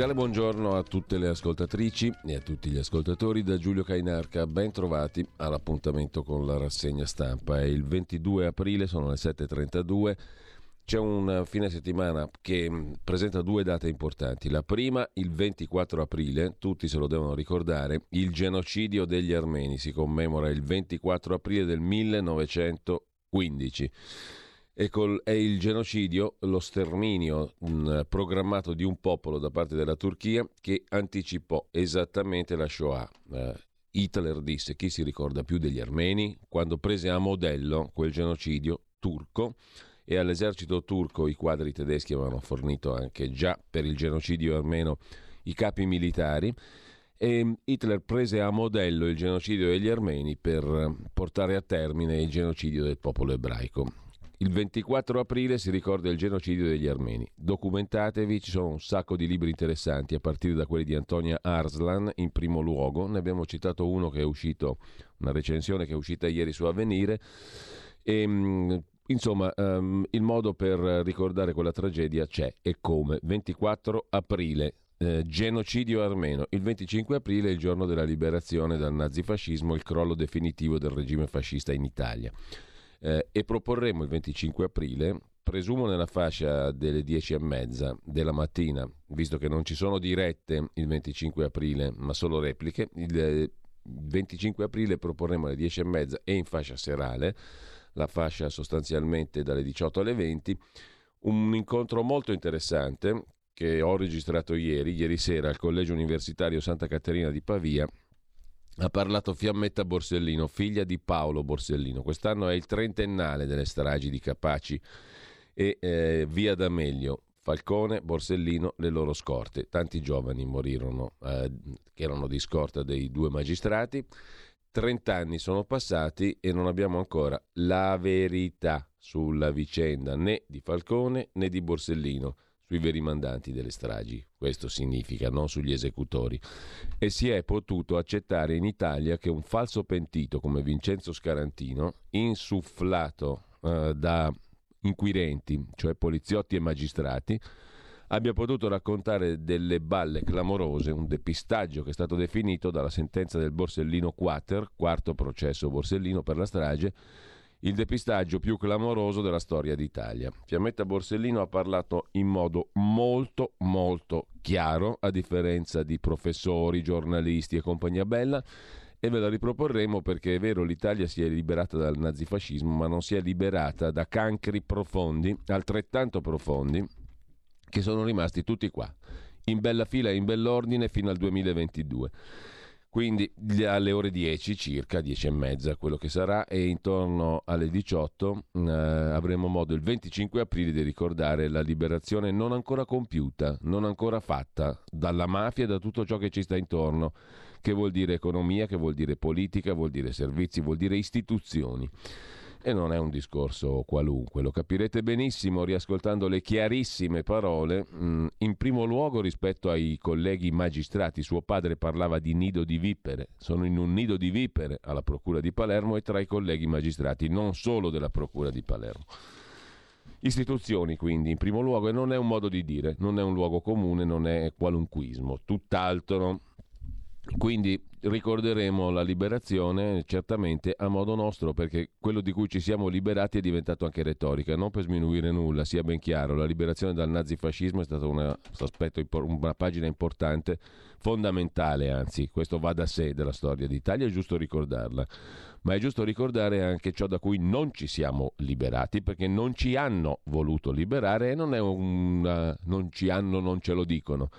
Cordiale buongiorno a tutte le ascoltatrici e a tutti gli ascoltatori da Giulio Cainarca. Ben trovati all'appuntamento con la rassegna stampa. È il 22 aprile, sono le 7.32. C'è un fine settimana che mm, presenta due date importanti. La prima, il 24 aprile, tutti se lo devono ricordare, il genocidio degli armeni si commemora il 24 aprile del 1915 e col, è il genocidio, lo sterminio mh, mm, programmato di un popolo da parte della Turchia che anticipò esattamente la Shoah. Uh, Hitler disse chi si ricorda più degli armeni quando prese a modello quel genocidio turco e all'esercito turco i quadri tedeschi avevano fornito anche già per il genocidio armeno i capi militari e Hitler prese a modello il genocidio degli armeni per portare a termine il genocidio del popolo ebraico. Il 24 aprile si ricorda il genocidio degli armeni. Documentatevi, ci sono un sacco di libri interessanti, a partire da quelli di Antonia Arslan in primo luogo. Ne abbiamo citato uno che è uscito, una recensione che è uscita ieri su Avvenire. E, ehm, insomma, um, il modo per ricordare quella tragedia c'è e come. 24 aprile, eh, genocidio armeno. Il 25 aprile è il giorno della liberazione dal nazifascismo, il crollo definitivo del regime fascista in Italia eh, e proporremo il 25 aprile, presumo nella fascia delle 10 e mezza della mattina, visto che non ci sono dirette il 25 aprile, ma solo repliche, il 25 aprile proporremo alle 10 e mezza e in fascia serale, la fascia sostanzialmente dalle 18 alle 20, un incontro molto interessante che ho registrato ieri, ieri sera al Collegio Universitario Santa Caterina di Pavia, ha parlato Fiammetta Borsellino, figlia di Paolo Borsellino. Quest'anno è il trentennale delle stragi di Capaci e eh, via D'Amelio. Falcone, Borsellino, le loro scorte. Tanti giovani morirono eh, che erano di scorta dei due magistrati. Trent'anni sono passati e non abbiamo ancora la verità sulla vicenda né di Falcone né di Borsellino sui veri mandanti delle stragi. Questo significa, non sugli esecutori. E si è potuto accettare in Italia che un falso pentito come Vincenzo Scarantino, insufflato eh, da inquirenti, cioè poliziotti e magistrati, abbia potuto raccontare delle balle clamorose, un depistaggio che è stato definito dalla sentenza del Borsellino Quater, quarto processo Borsellino per la strage, il depistaggio più clamoroso della storia d'Italia. Fiammetta Borsellino ha parlato in modo molto molto chiaro, a differenza di professori, giornalisti e compagnia bella, e ve la riproporremo perché è vero l'Italia si è liberata dal nazifascismo, ma non si è liberata da cancri profondi, altrettanto profondi, che sono rimasti tutti qua, in bella fila e in bell'ordine fino al 2022. Quindi alle ore 10 circa, 10 e mezza quello che sarà, e intorno alle 18 eh, avremo modo il 25 aprile di ricordare la liberazione non ancora compiuta, non ancora fatta dalla mafia e da tutto ciò che ci sta intorno, che vuol dire economia, che vuol dire politica, vuol dire servizi, vuol dire istituzioni. E non è un discorso qualunque, lo capirete benissimo riascoltando le chiarissime parole, mm, in primo luogo rispetto ai colleghi magistrati. Suo padre parlava di nido di vipere, sono in un nido di vipere alla Procura di Palermo e tra i colleghi magistrati, non solo della Procura di Palermo. Istituzioni quindi in primo luogo e non è un modo di dire, non è un luogo comune, non è qualunquismo, tutt'altro. Quindi ricorderemo la liberazione certamente a modo nostro, perché quello di cui ci siamo liberati è diventato anche retorica, non per sminuire nulla, sia ben chiaro. La liberazione dal nazifascismo è stata una, aspetto, una pagina importante, fondamentale anzi, questo va da sé della storia d'Italia, è giusto ricordarla. Ma è giusto ricordare anche ciò da cui non ci siamo liberati, perché non ci hanno voluto liberare e non è un non ci hanno, non ce lo dicono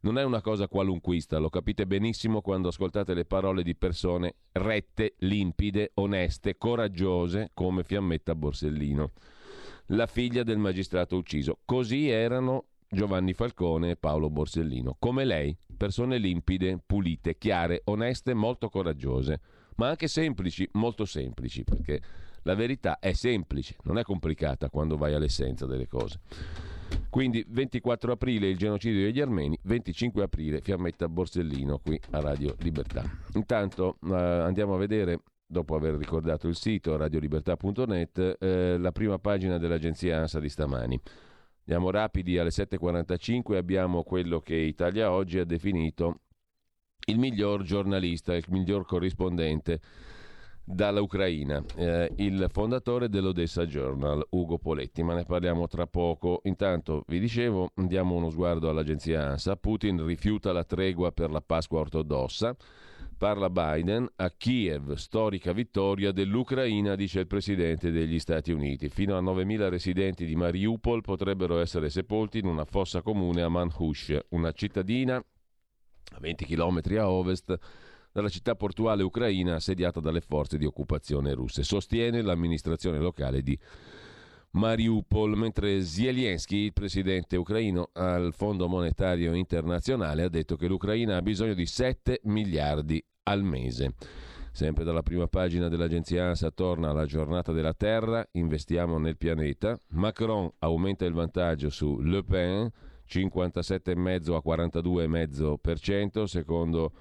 non è una cosa qualunquista, lo capite benissimo quando ascoltate le parole di persone rette, limpide, oneste, coraggiose come Fiammetta Borsellino, la figlia del magistrato ucciso. Così erano Giovanni Falcone e Paolo Borsellino, come lei, persone limpide, pulite, chiare, oneste, molto coraggiose, ma anche semplici, molto semplici, perché la verità è semplice, non è complicata quando vai all'essenza delle cose. Quindi 24 aprile il genocidio degli armeni, 25 aprile Fiammetta Borsellino qui a Radio Libertà. Intanto eh, andiamo a vedere dopo aver ricordato il sito radiolibertà.net, eh, la prima pagina dell'agenzia ANSA di stamani. Andiamo rapidi alle 7.45, abbiamo quello che Italia Oggi ha definito il miglior giornalista, il miglior corrispondente dall'Ucraina, eh, il fondatore dell'Odessa Journal, Ugo Poletti, ma ne parliamo tra poco. Intanto, vi dicevo, diamo uno sguardo all'agenzia ANSA. Putin rifiuta la tregua per la Pasqua ortodossa. Parla Biden a Kiev, storica vittoria dell'Ucraina, dice il presidente degli Stati Uniti. Fino a 9.000 residenti di Mariupol potrebbero essere sepolti in una fossa comune a Manhush, una cittadina a 20 km a ovest dalla città portuale ucraina assediata dalle forze di occupazione russe. Sostiene l'amministrazione locale di Mariupol, mentre Zelensky, il presidente ucraino al Fondo Monetario Internazionale, ha detto che l'Ucraina ha bisogno di 7 miliardi al mese. Sempre dalla prima pagina dell'agenzia ANSA torna la giornata della Terra, investiamo nel pianeta. Macron aumenta il vantaggio su Le Pen, 57,5 a 42,5% secondo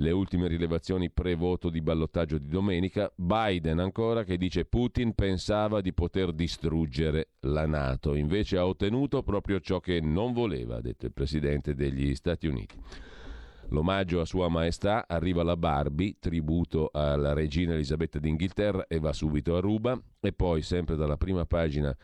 le ultime rilevazioni pre-voto di ballottaggio di domenica, Biden ancora che dice Putin pensava di poter distruggere la Nato, invece ha ottenuto proprio ciò che non voleva, ha detto il Presidente degli Stati Uniti. L'omaggio a Sua Maestà arriva la Barbie, tributo alla regina Elisabetta d'Inghilterra e va subito a Ruba e poi sempre dalla prima pagina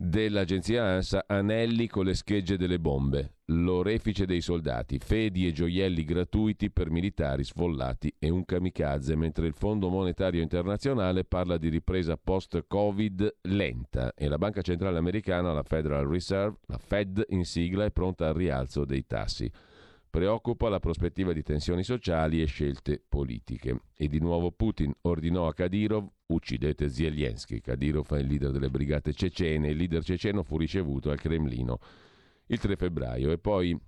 dell'agenzia ANSA anelli con le schegge delle bombe, l'orefice dei soldati, fedi e gioielli gratuiti per militari sfollati e un kamikaze, mentre il Fondo Monetario Internazionale parla di ripresa post-Covid lenta e la Banca Centrale Americana, la Federal Reserve, la Fed in sigla, è pronta al rialzo dei tassi. Preoccupa la prospettiva di tensioni sociali e scelte politiche. E di nuovo Putin ordinò a Kadyrov uccidete Zelensky. Kadyrov è il leader delle brigate cecene. Il leader ceceno fu ricevuto al Cremlino il 3 febbraio. E poi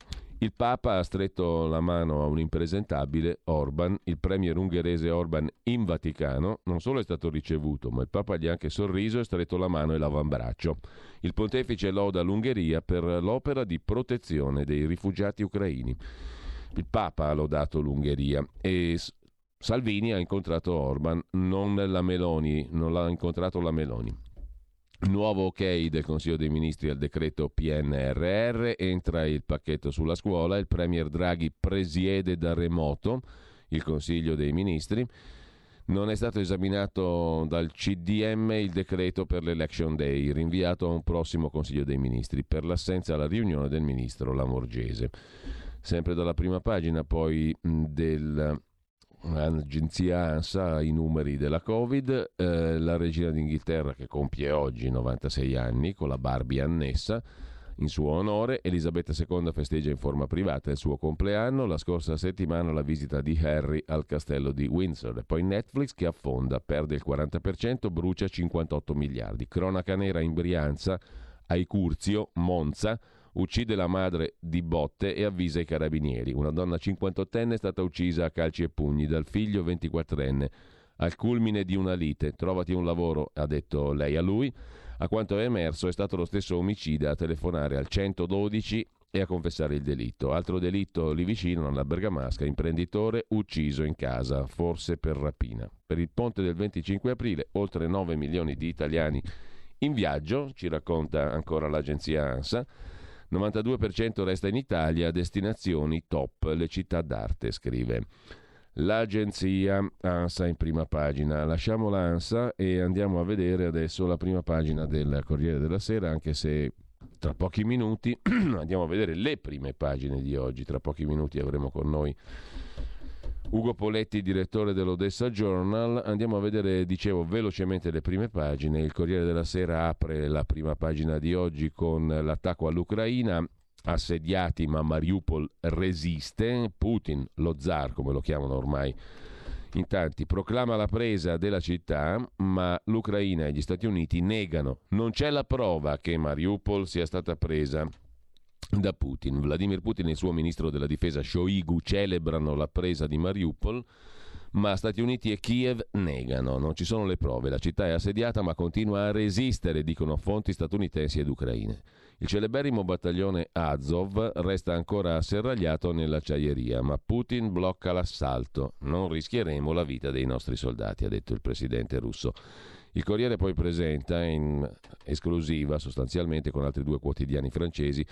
il Papa ha stretto la mano a un impresentabile, Orban, il premier ungherese Orban in Vaticano, non solo è stato ricevuto, ma il Papa gli ha anche sorriso e stretto la mano e l'avambraccio. Il pontefice loda l'Ungheria per l'opera di protezione dei rifugiati ucraini. Il Papa ha lodato l'Ungheria e Salvini ha incontrato Orban, non la Meloni, non l'ha incontrato la Meloni. Nuovo ok del Consiglio dei Ministri al decreto PNRR, entra il pacchetto sulla scuola, il Premier Draghi presiede da remoto il Consiglio dei Ministri. Non è stato esaminato dal CDM il decreto per l'Election Day, rinviato a un prossimo Consiglio dei Ministri per l'assenza alla riunione del ministro Lamorgese. Sempre dalla prima pagina poi del l'agenzia ANSA i numeri della Covid, eh, la regina d'Inghilterra che compie oggi 96 anni con la Barbie annessa in suo onore, Elisabetta II festeggia in forma privata il suo compleanno, la scorsa settimana la visita di Harry al castello di Windsor. E poi Netflix che affonda, perde il 40%, brucia 58 miliardi. Cronaca nera in Brianza, ai Curzio, Monza, uccide la madre di botte e avvisa i carabinieri. Una donna 58enne è stata uccisa a calci e pugni dal figlio 24enne. Al culmine di una lite, trovati un lavoro, ha detto lei a lui. A quanto è emerso è stato lo stesso omicida a telefonare al 112 e a confessare il delitto. Altro delitto lì vicino, alla Bergamasca, imprenditore ucciso in casa, forse per rapina. Per il ponte del 25 aprile, oltre 9 milioni di italiani in viaggio, ci racconta ancora l'agenzia ANSA. 92% resta in Italia, destinazioni top, le città d'arte, scrive l'agenzia ANSA in prima pagina. Lasciamo l'ANSA e andiamo a vedere adesso la prima pagina del Corriere della Sera, anche se tra pochi minuti andiamo a vedere le prime pagine di oggi. Tra pochi minuti avremo con noi Ugo Poletti, direttore dell'Odessa Journal. Andiamo a vedere, dicevo, velocemente le prime pagine. Il Corriere della Sera apre la prima pagina di oggi con l'attacco all'Ucraina assediati ma Mariupol resiste, Putin, lo zar come lo chiamano ormai in tanti, proclama la presa della città, ma l'Ucraina e gli Stati Uniti negano. Non c'è la prova che Mariupol sia stata presa da Putin. Vladimir Putin e il suo ministro della difesa Shoigu celebrano la presa di Mariupol ma Stati Uniti e Kiev negano, non ci sono le prove, la città è assediata ma continua a resistere, dicono fonti statunitensi ed ucraine. Il celeberrimo battaglione Azov resta ancora asserragliato nell'acciaieria, ma Putin blocca l'assalto. Non rischieremo la vita dei nostri soldati, ha detto il presidente russo. Il Corriere poi presenta in esclusiva, sostanzialmente con altri due quotidiani francesi,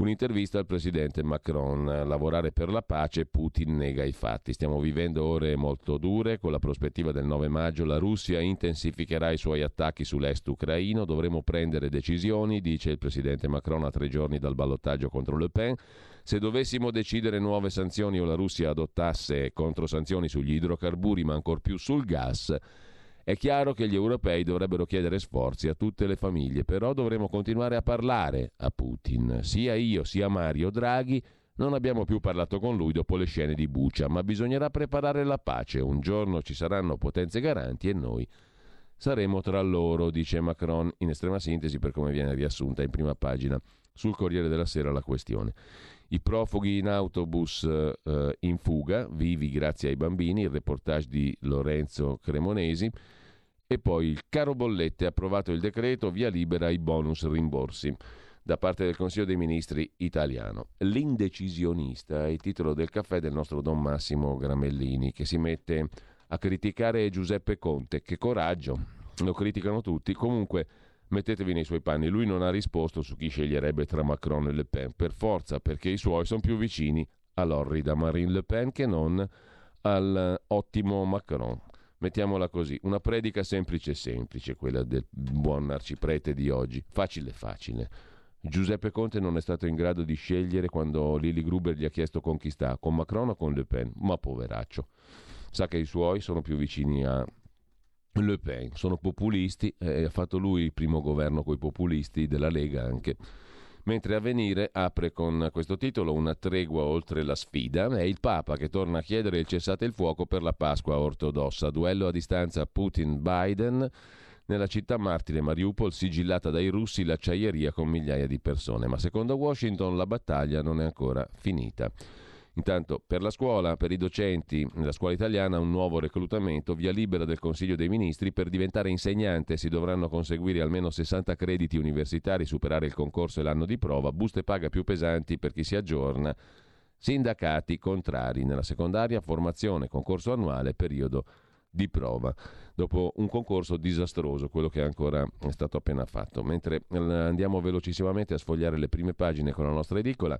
Un'intervista al presidente Macron. Lavorare per la pace, Putin nega i fatti. Stiamo vivendo ore molto dure. Con la prospettiva del 9 maggio la Russia intensificherà i suoi attacchi sull'est ucraino. Dovremo prendere decisioni, dice il presidente Macron a tre giorni dal ballottaggio contro Le Pen. Se dovessimo decidere nuove sanzioni o la Russia adottasse controsanzioni sugli idrocarburi, ma ancor più sul gas, è chiaro che gli europei dovrebbero chiedere sforzi a tutte le famiglie, però dovremo continuare a parlare a Putin. Sia io sia Mario Draghi non abbiamo più parlato con lui dopo le scene di Bucia, ma bisognerà preparare la pace. Un giorno ci saranno potenze garanti e noi saremo tra loro, dice Macron, in estrema sintesi per come viene riassunta in prima pagina sul Corriere della Sera la questione. I profughi in autobus eh, in fuga, vivi grazie ai bambini, il reportage di Lorenzo Cremonesi. E poi il caro bollette approvato il decreto via libera ai bonus rimborsi da parte del Consiglio dei Ministri italiano. L'indecisionista è il titolo del caffè del nostro Don Massimo Gramellini che si mette a criticare Giuseppe Conte. Che coraggio! Lo criticano tutti. Comunque Mettetevi nei suoi panni. Lui non ha risposto su chi sceglierebbe tra Macron e Le Pen, per forza, perché i suoi sono più vicini all'orrida Marine Le Pen che non all'ottimo Macron. Mettiamola così, una predica semplice semplice, quella del buon arciprete di oggi, facile facile. Giuseppe Conte non è stato in grado di scegliere quando Lili Gruber gli ha chiesto con chi sta, con Macron o con Le Pen, ma poveraccio. Sa che i suoi sono più vicini a le Pen, sono populisti, eh, ha fatto lui il primo governo con i populisti della Lega anche. Mentre Avvenire apre con questo titolo una tregua oltre la sfida, è il Papa che torna a chiedere il cessate il fuoco per la Pasqua ortodossa, duello a distanza Putin-Biden. Nella città martire Mariupol sigillata dai russi l'acciaieria con migliaia di persone, ma secondo Washington la battaglia non è ancora finita. Intanto per la scuola, per i docenti, la scuola italiana un nuovo reclutamento, via libera del Consiglio dei Ministri, per diventare insegnante si dovranno conseguire almeno 60 crediti universitari, superare il concorso e l'anno di prova, buste paga più pesanti per chi si aggiorna, sindacati contrari nella secondaria, formazione, concorso annuale, periodo di prova, dopo un concorso disastroso, quello che ancora è stato appena fatto. Mentre eh, andiamo velocissimamente a sfogliare le prime pagine con la nostra edicola,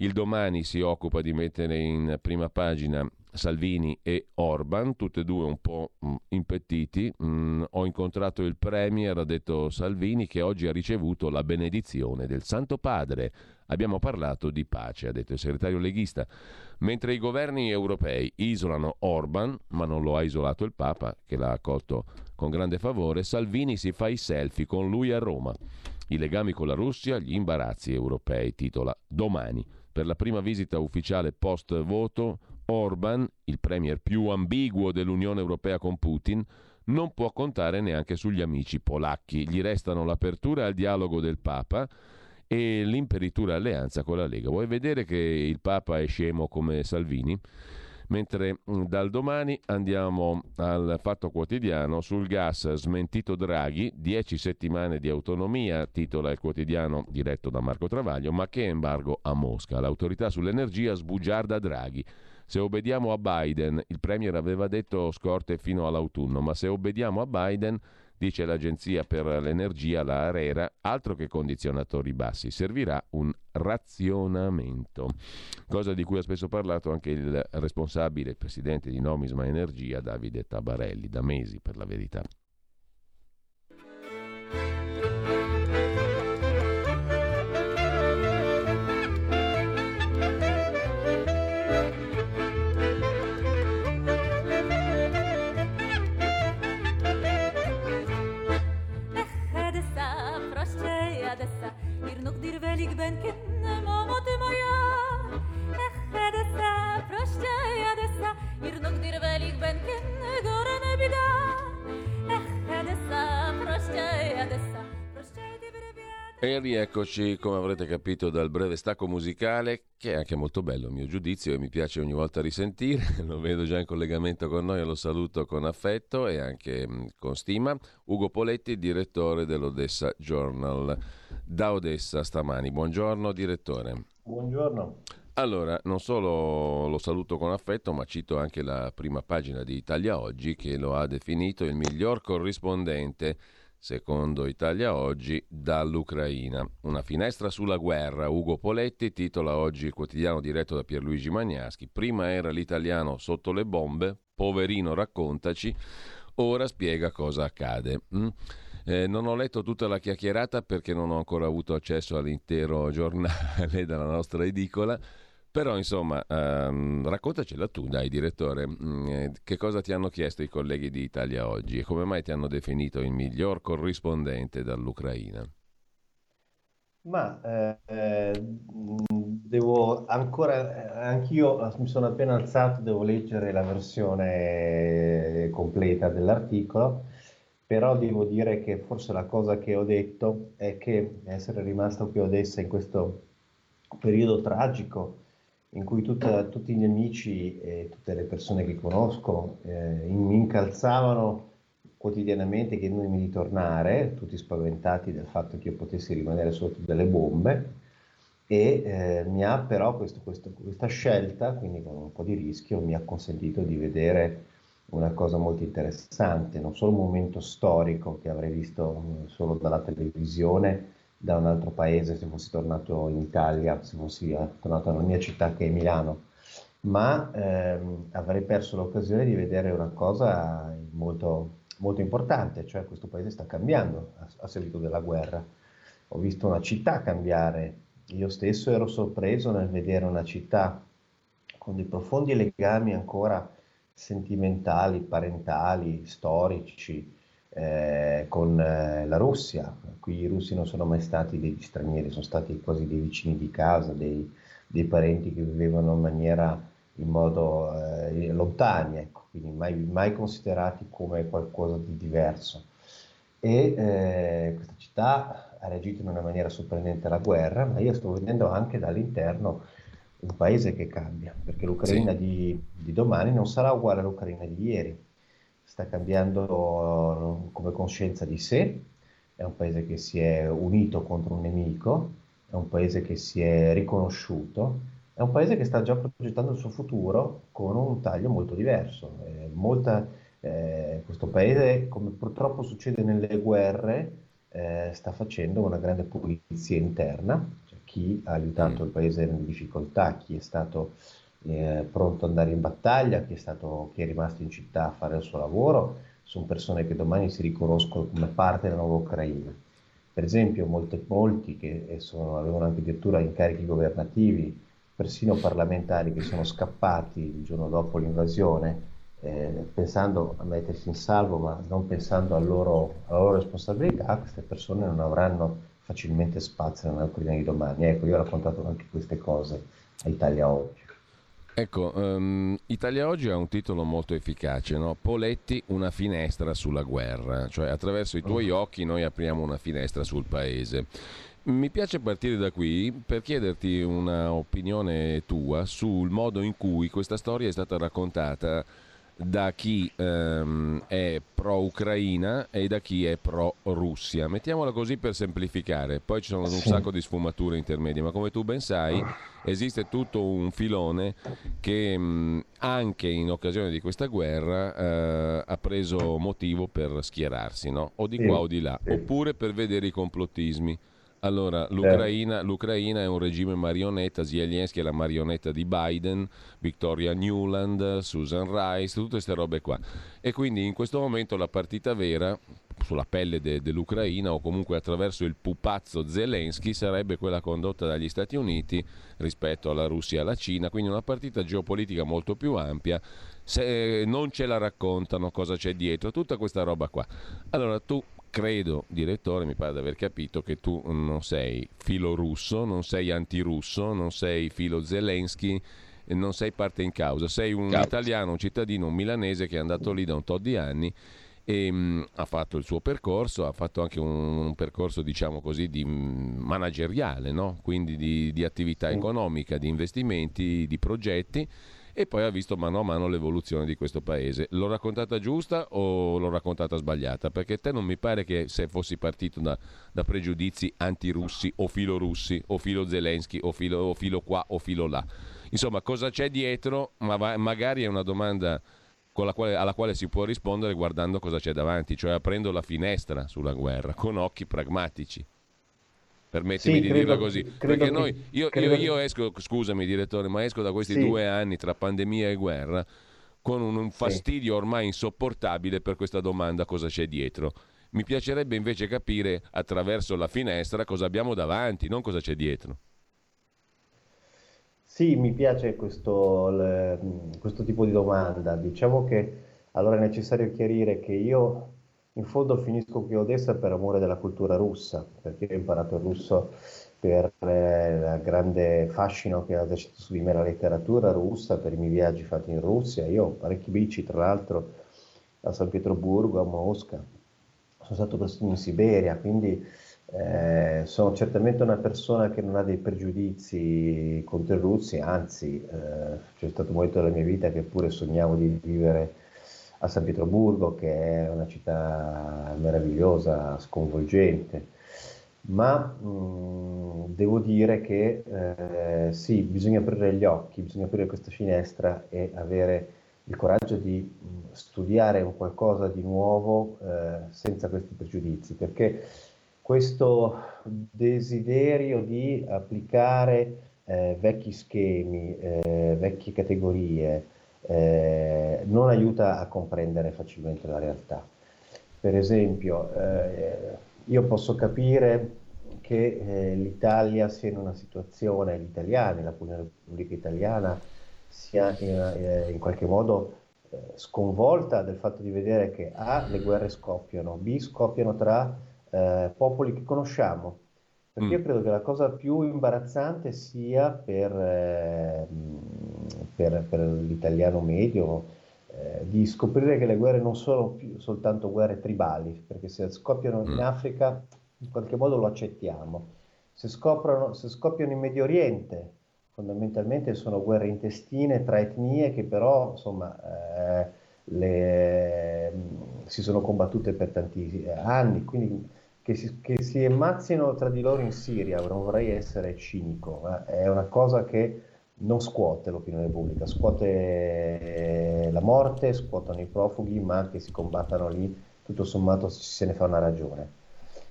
il domani si occupa di mettere in prima pagina Salvini e Orban, tutte e due un po' mm, impettiti. Mm, ho incontrato il Premier, ha detto Salvini, che oggi ha ricevuto la benedizione del Santo Padre. Abbiamo parlato di pace, ha detto il segretario leghista. Mentre i governi europei isolano Orban, ma non lo ha isolato il Papa, che l'ha accolto con grande favore, Salvini si fa i selfie con lui a Roma. I legami con la Russia, gli imbarazzi europei, titola Domani. Per la prima visita ufficiale post voto, Orban, il premier più ambiguo dell'Unione Europea con Putin, non può contare neanche sugli amici polacchi. Gli restano l'apertura al dialogo del Papa e l'imperitura alleanza con la Lega. Vuoi vedere che il Papa è scemo come Salvini? Mentre mm, dal domani andiamo al fatto quotidiano sul gas smentito Draghi, 10 settimane di autonomia, titola il quotidiano diretto da Marco Travaglio, ma che embargo a Mosca? L'autorità sull'energia sbugiarda Draghi. Se obbediamo a Biden, il Premier aveva detto scorte fino all'autunno, ma se obbediamo a Biden dice l'Agenzia per l'Energia, la Arera, altro che condizionatori bassi, servirà un razionamento, cosa di cui ha spesso parlato anche il responsabile, il presidente di Nomisma Energia, Davide Tabarelli, da mesi per la verità. прощай, Одесса, Ir nukdir velik ben kendim ama ты моя. Эх, Одесса, прощай, Одесса, Ir nukdir velik ben kendim горана беда. Эх, Одесса, прощай, Одесса. E rieccoci, come avrete capito dal breve stacco musicale, che è anche molto bello a mio giudizio e mi piace ogni volta risentire, lo vedo già in collegamento con noi e lo saluto con affetto e anche mm, con stima, Ugo Poletti, direttore dell'Odessa Journal, da Odessa stamani. Buongiorno direttore. Buongiorno. Allora, non solo lo saluto con affetto, ma cito anche la prima pagina di Italia Oggi che lo ha definito il miglior corrispondente secondo Italia Oggi, dall'Ucraina. Una finestra sulla guerra. Ugo Poletti titola oggi il quotidiano diretto da Pierluigi Magnaschi. Prima era l'italiano sotto le bombe, poverino raccontaci, ora spiega cosa accade. Mm? Eh, non ho letto tutta la chiacchierata perché non ho ancora avuto accesso all'intero giornale dalla nostra edicola. Però insomma, ehm, raccontacela tu, dai direttore, mm, eh, che cosa ti hanno chiesto i colleghi di Italia oggi e come mai ti hanno definito il miglior corrispondente dall'Ucraina? Ma eh, devo ancora, anch'io mi sono appena alzato, devo leggere la versione completa dell'articolo, però devo dire che forse la cosa che ho detto è che essere rimasto qui a Odessa in questo periodo tragico in cui tutta, tutti gli amici e tutte le persone che conosco eh, mi incalzavano quotidianamente chiedendomi di tornare, tutti spaventati del fatto che io potessi rimanere sotto delle bombe. E eh, mi ha però questo, questo, questa scelta, quindi con un po' di rischio, mi ha consentito di vedere una cosa molto interessante, non solo un momento storico che avrei visto solo dalla televisione, da un altro paese se fossi tornato in Italia, se fossi tornato nella mia città che è Milano, ma ehm, avrei perso l'occasione di vedere una cosa molto, molto importante, cioè questo paese sta cambiando a, a seguito della guerra. Ho visto una città cambiare, io stesso ero sorpreso nel vedere una città con dei profondi legami ancora sentimentali, parentali, storici, eh, con eh, la Russia. Qui i russi non sono mai stati degli stranieri, sono stati quasi dei vicini di casa, dei, dei parenti che vivevano in maniera in modo eh, lontani, ecco, quindi mai, mai, considerati come qualcosa di diverso. E eh, questa città ha reagito in una maniera sorprendente alla guerra, ma io sto vedendo anche dall'interno un paese che cambia, perché l'Ucraina sì. di, di domani non sarà uguale all'Ucraina di ieri sta cambiando come coscienza di sé, è un paese che si è unito contro un nemico, è un paese che si è riconosciuto, è un paese che sta già progettando il suo futuro con un taglio molto diverso. Eh, molta, eh, questo paese, come purtroppo succede nelle guerre, eh, sta facendo una grande pulizia interna, cioè chi ha aiutato mm. il paese in difficoltà, chi è stato pronto ad andare in battaglia, chi è, stato, chi è rimasto in città a fare il suo lavoro, sono persone che domani si riconoscono come parte della nuova Ucraina. Per esempio, molte, molti che sono, avevano addirittura incarichi governativi, persino parlamentari che sono scappati il giorno dopo l'invasione, eh, pensando a mettersi in salvo, ma non pensando alla loro, alla loro responsabilità, queste persone non avranno facilmente spazio nella Ucraina di domani. Ecco, io ho raccontato anche queste cose a Italia oggi. Ecco, um, Italia Oggi ha un titolo molto efficace, no? Poletti, una finestra sulla guerra, cioè attraverso i tuoi oh. occhi noi apriamo una finestra sul paese. Mi piace partire da qui per chiederti un'opinione tua sul modo in cui questa storia è stata raccontata da chi ehm, è pro-Ucraina e da chi è pro-Russia. Mettiamola così per semplificare, poi ci sono un sacco di sfumature intermedie, ma come tu ben sai esiste tutto un filone che mh, anche in occasione di questa guerra eh, ha preso motivo per schierarsi, no? o di qua o di là, oppure per vedere i complottismi. Allora, l'Ucraina, l'Ucraina, è un regime marionetta, Zelensky è la marionetta di Biden, Victoria Newland, Susan Rice, tutte queste robe qua. E quindi in questo momento la partita vera sulla pelle de, dell'Ucraina o comunque attraverso il pupazzo Zelensky sarebbe quella condotta dagli Stati Uniti rispetto alla Russia e alla Cina, quindi una partita geopolitica molto più ampia. Se non ce la raccontano cosa c'è dietro, tutta questa roba qua. Allora tu credo, direttore, mi pare di aver capito che tu non sei filo russo, non sei antirusso, non sei filo Zelensky, non sei parte in causa, sei un causa. italiano, un cittadino, un milanese che è andato lì da un tot di anni e mh, mm, ha fatto il suo percorso, ha fatto anche un, un percorso diciamo così di mm, manageriale, no? quindi di, di attività economica, di investimenti, di progetti e poi ha visto mano a mano l'evoluzione di questo paese. L'ho raccontata giusta o l'ho raccontata sbagliata? Perché te non mi pare che se fossi partito da, da pregiudizi antirussi o filorussi o filo Zelensky o filo, o filo qua o filo là. Insomma, cosa c'è dietro? Ma va, magari è una domanda quale, alla quale si può rispondere guardando cosa c'è davanti, cioè aprendo la finestra sulla guerra con occhi pragmatici. Permettimi sì, di credo, dirla così. Perché che, noi, io, io, io, esco, scusami direttore, ma esco da questi sì. due anni tra pandemia e guerra con un, un fastidio sì. ormai insopportabile per questa domanda cosa c'è dietro. Mi piacerebbe invece capire attraverso la finestra cosa abbiamo davanti, non cosa c'è dietro. Sì, mi piace questo, le, questo tipo di domanda. Diciamo che allora è necessario chiarire che io in fondo finisco qui a Odessa per amore della cultura russa, perché ho imparato il russo per eh, il grande fascino che ha esercitato su di me la letteratura russa, per i miei viaggi fatti in Russia. Io ho parecchi bici, tra l'altro, a San Pietroburgo, a Mosca. Sono stato presto in Siberia, quindi eh, sono certamente una persona che non ha dei pregiudizi contro i russi, anzi eh, c'è stato un momento della mia vita che pure sognavo di vivere a San Pietroburgo, che è una città meravigliosa, sconvolgente. Ma mh, devo dire che eh, sì, bisogna aprire gli occhi, bisogna aprire questa finestra e avere il coraggio di mh, studiare un qualcosa di nuovo eh, senza questi pregiudizi, perché questo desiderio di applicare eh, vecchi schemi, eh, vecchie categorie, eh, non aiuta a comprendere facilmente la realtà. Per esempio, eh, io posso capire che eh, l'Italia sia in una situazione, gli italiani, la Repubblica Italiana sia in, eh, in qualche modo eh, sconvolta del fatto di vedere che A, le guerre scoppiano, B, scoppiano tra eh, popoli che conosciamo. Perché io mm. credo che la cosa più imbarazzante sia per, eh, per, per l'italiano medio eh, di scoprire che le guerre non sono più soltanto guerre tribali, perché se scoppiano in mm. Africa in qualche modo lo accettiamo. Se, scoprono, se scoppiano in Medio Oriente, fondamentalmente sono guerre intestine tra etnie che però insomma, eh, le, si sono combattute per tanti anni, quindi che si, che si ammazzino tra di loro in Siria, non vorrei essere cinico, è una cosa che non scuote l'opinione pubblica, scuote la morte, scuotono i profughi, ma che si combattano lì, tutto sommato se ne fa una ragione.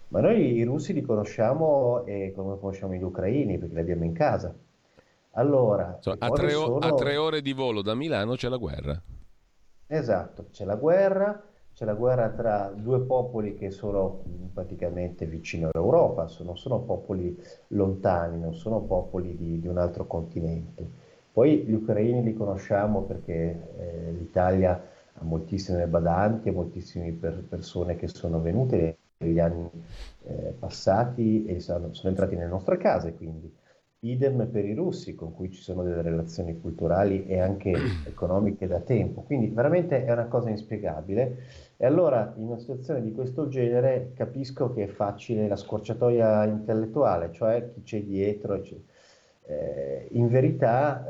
Ma noi i russi li conosciamo e come conosciamo gli ucraini, perché li abbiamo in casa. Allora, so, a, tre o- sono... a tre ore di volo da Milano c'è la guerra. Esatto, c'è la guerra, c'è la guerra tra due popoli che sono praticamente vicini all'Europa, non sono popoli lontani, non sono popoli di, di un altro continente. Poi gli ucraini li conosciamo perché eh, l'Italia ha moltissime badanti, ha moltissime per persone che sono venute negli anni eh, passati e sono, sono entrati nelle nostre case, quindi idem per i russi con cui ci sono delle relazioni culturali e anche economiche da tempo. Quindi veramente è una cosa inspiegabile e allora in una situazione di questo genere capisco che è facile la scorciatoia intellettuale, cioè chi c'è dietro. Eccetera. eh, in verità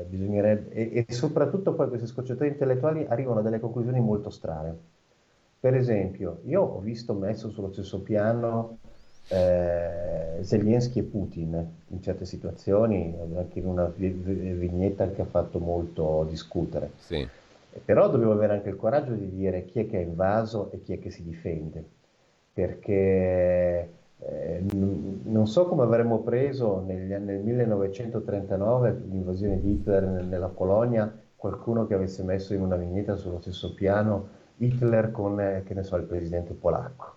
eh, bisognerebbe, e, e, soprattutto poi queste scorciatoie intellettuali arrivano a delle conclusioni molto strane. Per esempio, io ho visto messo sullo stesso piano eh, Zelensky e Putin in certe situazioni, anche in una vignetta che ha fatto molto discutere. Sì. Però dobbiamo avere anche il coraggio di dire chi è che ha invaso e chi è che si difende, perché eh, non so come avremmo preso negli, nel 1939 l'invasione di Hitler nella Polonia qualcuno che avesse messo in una vignetta sullo stesso piano Hitler con eh, che ne so, il presidente polacco.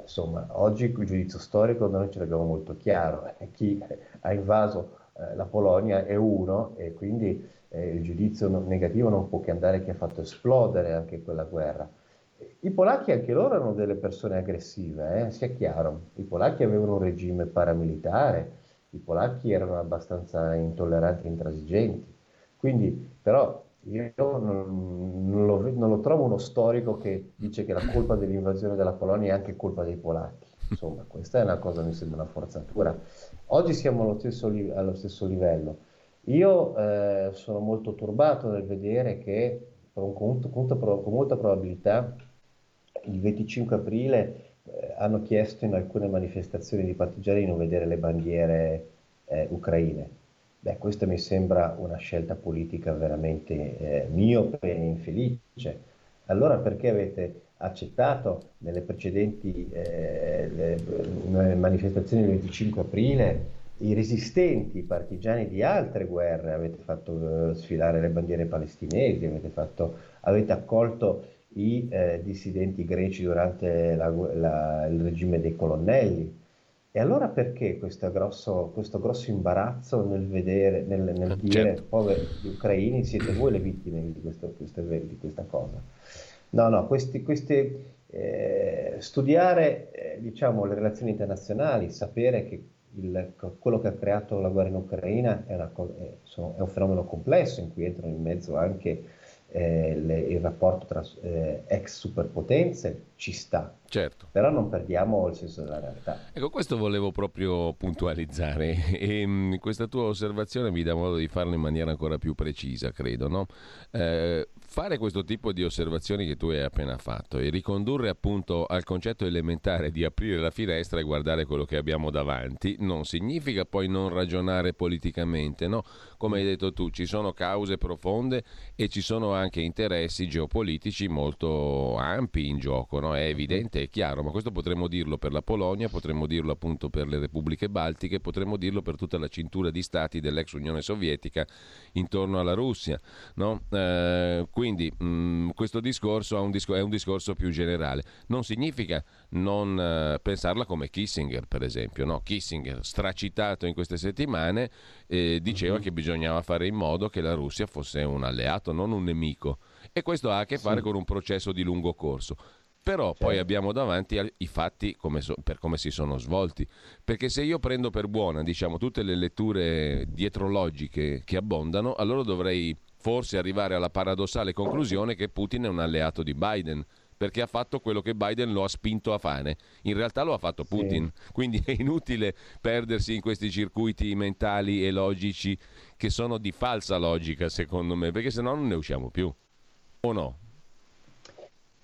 Insomma, oggi il giudizio storico noi ce l'abbiamo molto chiaro. Eh, chi ha invaso eh, la Polonia è uno e quindi eh, il giudizio negativo non può che andare chi ha fatto esplodere anche quella guerra. I polacchi anche loro erano delle persone aggressive, eh, sia chiaro. I polacchi avevano un regime paramilitare, i polacchi erano abbastanza intolleranti e intransigenti. Quindi, però, io non, non, lo, non, lo, trovo uno storico che dice che la colpa dell'invasione della Polonia è anche colpa dei polacchi. Insomma, questa è una cosa, mi sembra una forzatura. Oggi siamo allo stesso, allo stesso livello. Io eh, sono molto turbato nel vedere che con, con, molta probabilità il 25 aprile eh, hanno chiesto in alcune manifestazioni di partigiani di non vedere le bandiere eh, ucraine. Beh, questa mi sembra una scelta politica veramente eh, miope e infelice. Allora perché avete accettato nelle precedenti eh, le, manifestazioni del 25 aprile i resistenti, i partigiani di altre guerre, avete fatto eh, sfilare le bandiere palestinesi, avete, fatto, avete accolto i eh, dissidenti greci durante la, la, il regime dei colonnelli, e allora perché grosso, questo grosso imbarazzo nel vedere, nel, nel eh, dire, certo. poveri ucraini, siete voi le vittime di, questo, di questa cosa? No, no, questi, questi, eh, studiare eh, diciamo, le relazioni internazionali, sapere che il, quello che ha creato la guerra in Ucraina è, una, è, è un fenomeno complesso in cui entrano in mezzo anche eh, le, il rapporto tra eh, ex superpotenze ci sta, certo. però non perdiamo il senso della realtà. Ecco, questo volevo proprio puntualizzare e mh, mm, questa tua osservazione mi dà modo di farlo in maniera ancora più precisa, credo. No? Eh, fare questo tipo di osservazioni che tu hai appena fatto e ricondurre appunto al concetto elementare di aprire la finestra e guardare quello che abbiamo davanti non significa poi non ragionare politicamente, no? Come hai detto tu, ci sono cause profonde e ci sono anche interessi geopolitici molto ampi in gioco, no? È evidente, è chiaro, ma questo potremmo dirlo per la Polonia, potremmo dirlo appunto per le repubbliche baltiche, potremmo dirlo per tutta la cintura di stati dell'ex Unione Sovietica intorno alla Russia, no? Eh, quindi mh, mm, questo discorso, un discor- è un discorso più generale. Non significa non uh, pensarla come Kissinger, per esempio. No? Kissinger, stracitato in queste settimane, eh, diceva uh-huh. che bisognava fare in modo che la Russia fosse un alleato, non un nemico. E questo ha a che fare sì. con un processo di lungo corso. Però certo. poi abbiamo davanti i fatti come so, per come si sono svolti. Perché se io prendo per buona diciamo, tutte le letture dietrologiche che abbondano, allora dovrei forse arrivare alla paradossale conclusione che Putin è un alleato di Biden perché ha fatto quello che Biden lo ha spinto a fare. In realtà lo ha fatto Putin, sì. quindi è inutile perdersi in questi circuiti mentali e logici che sono di falsa logica, secondo me, perché se no non ne usciamo più. O no?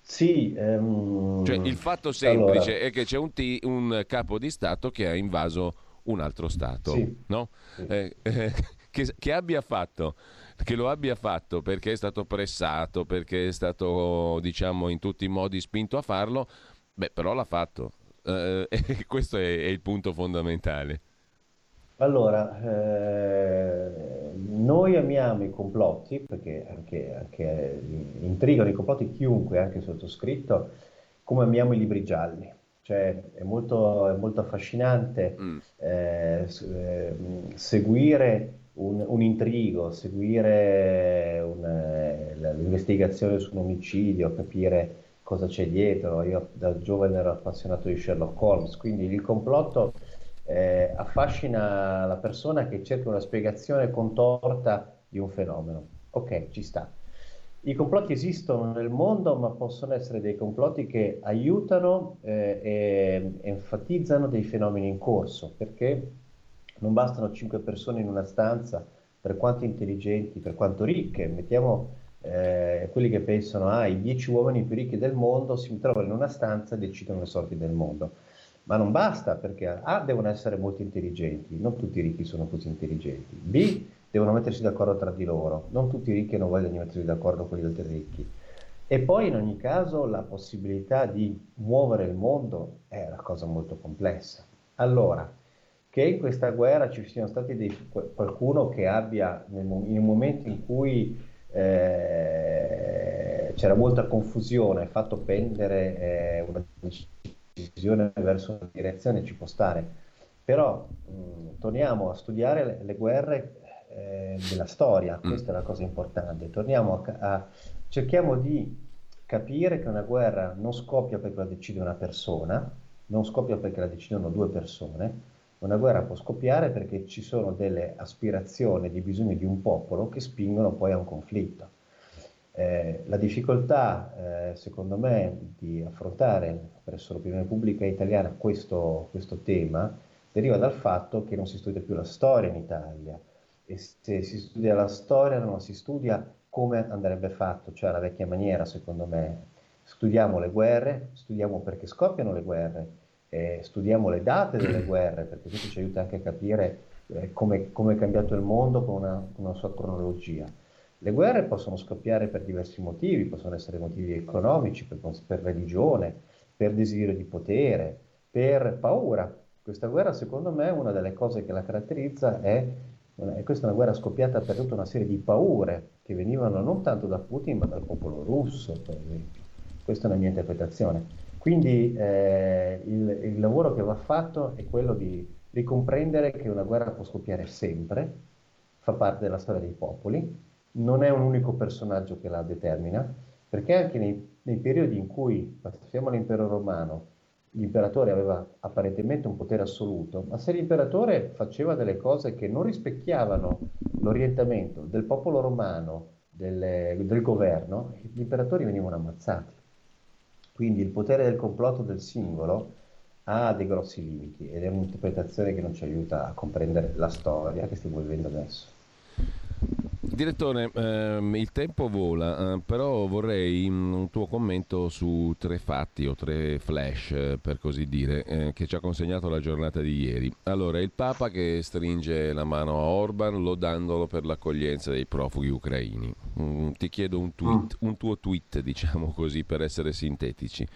Sì. Um... Cioè, il fatto semplice allora... è che c'è un, t- un, capo di Stato che ha invaso un altro Stato, sì. no? Sì. Eh, eh, che, che abbia fatto che lo abbia fatto perché è stato pressato, perché è stato, diciamo, in tutti i modi spinto a farlo, beh, però l'ha fatto. Eh, e questo è, è, il punto fondamentale. Allora, eh, noi amiamo i complotti, perché anche, anche intrigano i complotti chiunque, anche sottoscritto, come amiamo i libri gialli. Cioè, è molto, è molto affascinante mm. eh, eh seguire un, un intrigo, seguire un, eh, l'investigazione su un omicidio, capire cosa c'è dietro. Io da giovane ero appassionato di Sherlock Holmes, quindi il complotto eh, affascina la persona che cerca una spiegazione contorta di un fenomeno. Ok, ci sta. I complotti esistono nel mondo, ma possono essere dei complotti che aiutano eh, e enfatizzano dei fenomeni in corso, perché Non bastano cinque persone in una stanza, per quanto intelligenti, per quanto ricche. Mettiamo eh, quelli che pensano, ah, i dieci uomini più ricchi del mondo si trovano in una stanza e decidono le sorti del mondo. Ma non basta perché A, devono essere molto intelligenti, non tutti i ricchi sono così intelligenti. B, devono mettersi d'accordo tra di loro, non tutti i ricchi voglia di mettersi d'accordo con gli altri ricchi. E poi in ogni caso la possibilità di muovere il mondo è una cosa molto complessa. Allora, che in questa guerra ci siano stati dei, qualcuno che abbia, nel, in un momento in cui eh, c'era molta confusione, fatto pendere eh, una decisione verso una direzione, ci può stare. Però mh, torniamo a studiare le, le guerre eh, della storia, mm. questa è la cosa importante. Torniamo a, a, cerchiamo di capire che una guerra non scoppia perché la decide una persona, non scoppia perché la decidono due persone, una guerra può scoppiare perché ci sono delle aspirazioni, dei bisogni di un popolo che spingono poi a un conflitto. Eh, la difficoltà, eh, secondo me, di affrontare presso l'opinione pubblica italiana questo, questo, tema deriva dal fatto che non si studia più la storia in Italia e se si studia la storia non si studia come andrebbe fatto, cioè la vecchia maniera, secondo me. Studiamo le guerre, studiamo perché scoppiano le guerre, eh, studiamo le date delle guerre, perché questo ci aiuta anche a capire eh, come, come, è cambiato il mondo con una, una, sua cronologia. Le guerre possono scoppiare per diversi motivi, possono essere motivi economici, per, per religione, per desiderio di potere, per paura. Questa guerra, secondo me, una delle cose che la caratterizza è, è questa è una guerra scoppiata per tutta una serie di paure che venivano non tanto da Putin, ma dal popolo russo, per esempio. Questa è una mia interpretazione. Quindi eh, il, il, lavoro che va fatto è quello di ricomprendere che una guerra può scoppiare sempre, fa parte della storia dei popoli, non è un unico personaggio che la determina, perché anche nei, nei periodi in cui, passiamo all'impero romano, l'imperatore aveva apparentemente un potere assoluto, ma se l'imperatore faceva delle cose che non rispecchiavano l'orientamento del popolo romano, del, del governo, gli imperatori venivano ammazzati. Quindi il potere del complotto del singolo ha dei grossi limiti ed è un'interpretazione che non ci aiuta a comprendere la storia che stiamo vivendo adesso. Direttore, ehm, il tempo vola, eh, però vorrei un tuo commento su tre fatti o tre flash, eh, per così dire, eh, che ci ha consegnato la giornata di ieri. Allora, il Papa che stringe la mano a Orban lodandolo per l'accoglienza dei profughi ucraini. Mm, ti chiedo un, tweet, mm. un tuo tweet, diciamo così, per essere sintetici.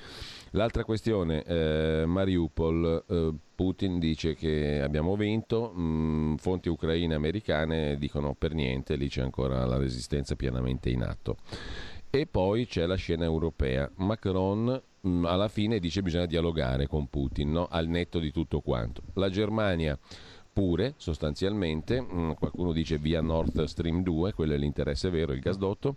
L'altra questione, eh, Mariupol, eh, Putin dice che abbiamo vinto, mh, mm, fonti ucraine e americane dicono per niente, lì c'è ancora la resistenza pienamente in atto. E poi c'è la scena europea. Macron mh, mm, alla fine dice che bisogna dialogare con Putin, no? al netto di tutto quanto. La Germania pure, sostanzialmente, mh, mm, qualcuno dice via Nord Stream 2, quello è l'interesse vero, il gasdotto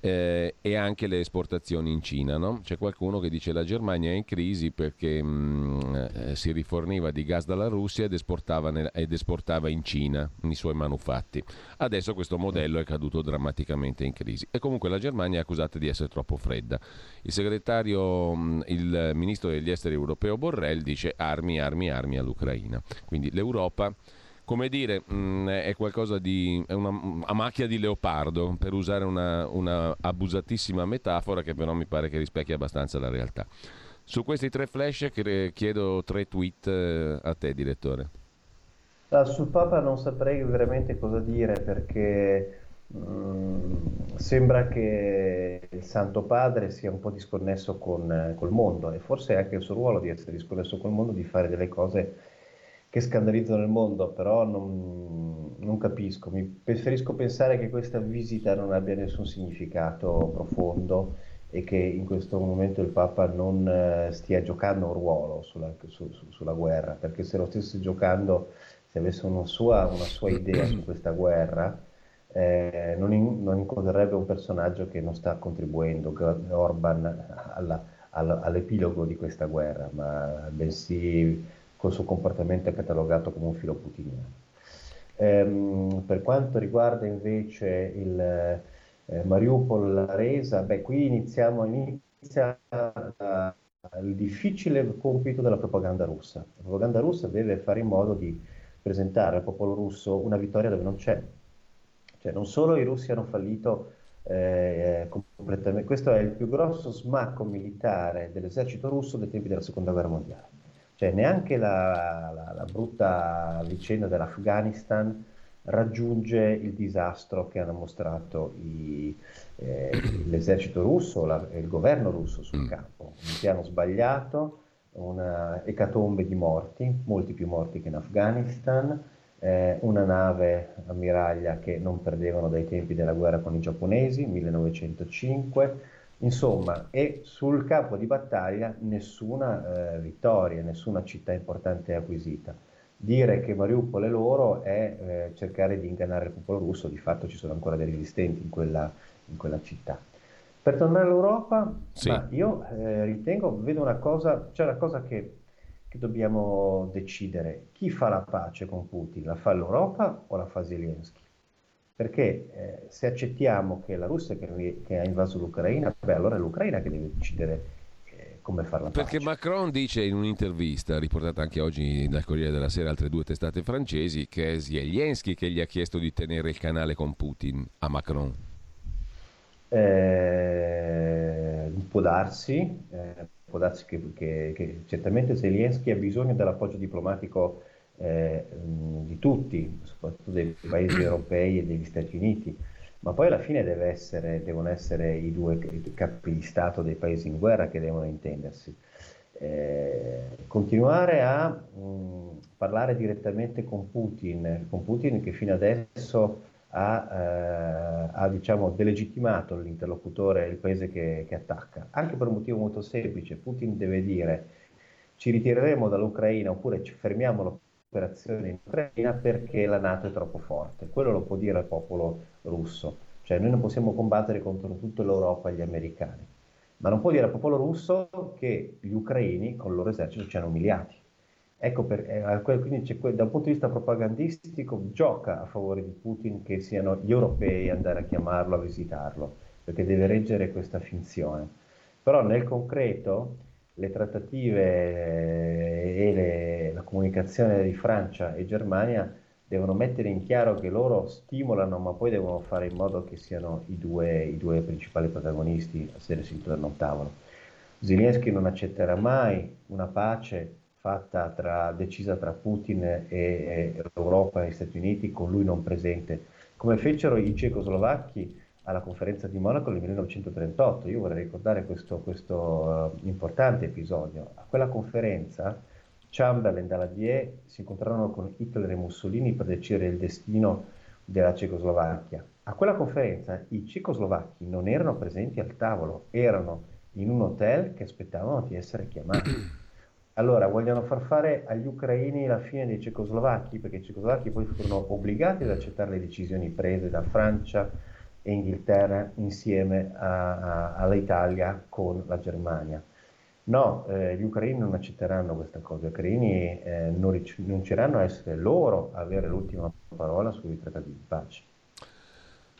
eh, e anche le esportazioni in Cina. No? C'è qualcuno che dice che la Germania è in crisi perché mh, mm, eh, si riforniva di gas dalla Russia ed esportava, nel, ed esportava, in Cina i suoi manufatti. Adesso questo modello è caduto drammaticamente in crisi e comunque la Germania è accusata di essere troppo fredda. Il segretario, mh, mm, il ministro degli esteri europeo Borrell dice armi, armi, armi all'Ucraina. Quindi l'Europa come dire, mh, mm, è qualcosa di è una a macchia di leopardo, per usare una, una, abusatissima metafora che però mi pare che rispecchia abbastanza la realtà. Su questi tre flash chiedo tre tweet eh, a te, direttore. Ah, sul Papa non saprei veramente cosa dire perché mm, sembra che il Santo Padre sia un po' disconnesso con, eh, col mondo e forse è anche il suo ruolo di essere disconnesso col mondo, di fare delle cose che scandalizzano il mondo, però non, non, capisco. Mi preferisco pensare che questa visita non abbia nessun significato profondo e che in questo momento il Papa non eh, stia giocando un ruolo sulla, su, su, sulla, guerra, perché se lo stesse giocando, se avesse una sua, una sua idea su questa guerra, eh, non, in, non, incontrerebbe un personaggio che non sta contribuendo, Orban, alla, alla, all'epilogo di questa guerra, ma bensì col suo comportamento catalogato come un filo putiniano. Ehm, per quanto riguarda invece il eh, Mariupol, la resa, beh, qui iniziamo, inizia uh, il difficile compito della propaganda russa. La propaganda russa deve fare in modo di presentare al popolo russo una vittoria dove non c'è. Cioè, non solo i russi hanno fallito eh, completamente, questo è il più grosso smacco militare dell'esercito russo dei tempi della seconda guerra mondiale. Cioè, neanche la, la, la brutta vicenda dell'Afghanistan raggiunge il disastro che hanno mostrato i, eh, l'esercito russo, la, il governo russo sul mm. campo. Un piano sbagliato, una ecatombe di morti, molti più morti che in Afghanistan, eh, una nave ammiraglia che non perdevano dai tempi della guerra con i giapponesi, 1905, insomma, e sul campo di battaglia nessuna eh, vittoria, nessuna città importante acquisita. Dire che Mariupol è loro è eh, cercare di ingannare il popolo russo, di fatto ci sono ancora dei resistenti in quella, in quella città. Per tornare all'Europa, sì. io eh, ritengo, vedo una cosa, c'è una cosa che, che, dobbiamo decidere. Chi fa la pace con Putin? La fa l'Europa o la fa Zelensky? Perché eh, se accettiamo che la Russia che, che, ha invaso l'Ucraina, beh, allora è l'Ucraina che deve decidere eh, come fare la pace. Perché Macron dice in un'intervista, riportata anche oggi dal Corriere della Sera, altre due testate francesi, che è Zelensky che gli ha chiesto di tenere il canale con Putin a Macron. Eh, può darsi, eh, può darsi che, che, che, certamente Zelensky ha bisogno dell'appoggio diplomatico eh, di tutti, soprattutto dei paesi europei e degli Stati Uniti, ma poi alla fine essere, devono essere i due capi di Stato dei paesi in guerra che devono intendersi. Eh, continuare a mh, parlare direttamente con Putin, con Putin che fino adesso ha, eh, ha diciamo, delegittimato l'interlocutore, il paese che, che, attacca, anche per un motivo molto semplice. Putin deve dire ci ritireremo dall'Ucraina oppure ci fermiamo l'operazione in Ucraina perché la Nato è troppo forte. Quello lo può dire al popolo russo. Cioè noi non possiamo combattere contro tutta l'Europa e gli americani, ma non può dire al popolo russo che gli ucraini con il loro esercito ci hanno umiliati. Ecco, per, eh, quindi da un punto di vista propagandistico gioca a favore di Putin che siano gli europei ad andare a chiamarlo, a visitarlo, perché deve reggere questa finzione. Però nel concreto le trattative eh, e le, la comunicazione di Francia e Germania devono mettere in chiaro che loro stimolano, ma poi devono fare in modo che siano i due, i due principali protagonisti a sedersi intorno a un tavolo. Zelensky non accetterà mai una pace fatta tra, decisa tra Putin e, e Europa e Stati Uniti con lui non presente, come fecero i cecoslovacchi alla conferenza di Monaco nel 1938. Io vorrei ricordare questo, questo uh, importante episodio. A quella conferenza Chamberlain e Daladier si incontrarono con Hitler e Mussolini per decidere il destino della Cecoslovacchia. A quella conferenza i cecoslovacchi non erano presenti al tavolo, erano in un hotel che aspettavano di essere chiamati. Allora, vogliono far fare agli ucraini la fine dei cecoslovacchi, perché i cecoslovacchi poi furono obbligati ad accettare le decisioni prese da Francia e Inghilterra insieme a, a, all'Italia con la Germania. No, eh, gli ucraini non accetteranno questa cosa, gli ucraini eh, non rinunceranno a essere loro a avere l'ultima parola sui trattati di pace.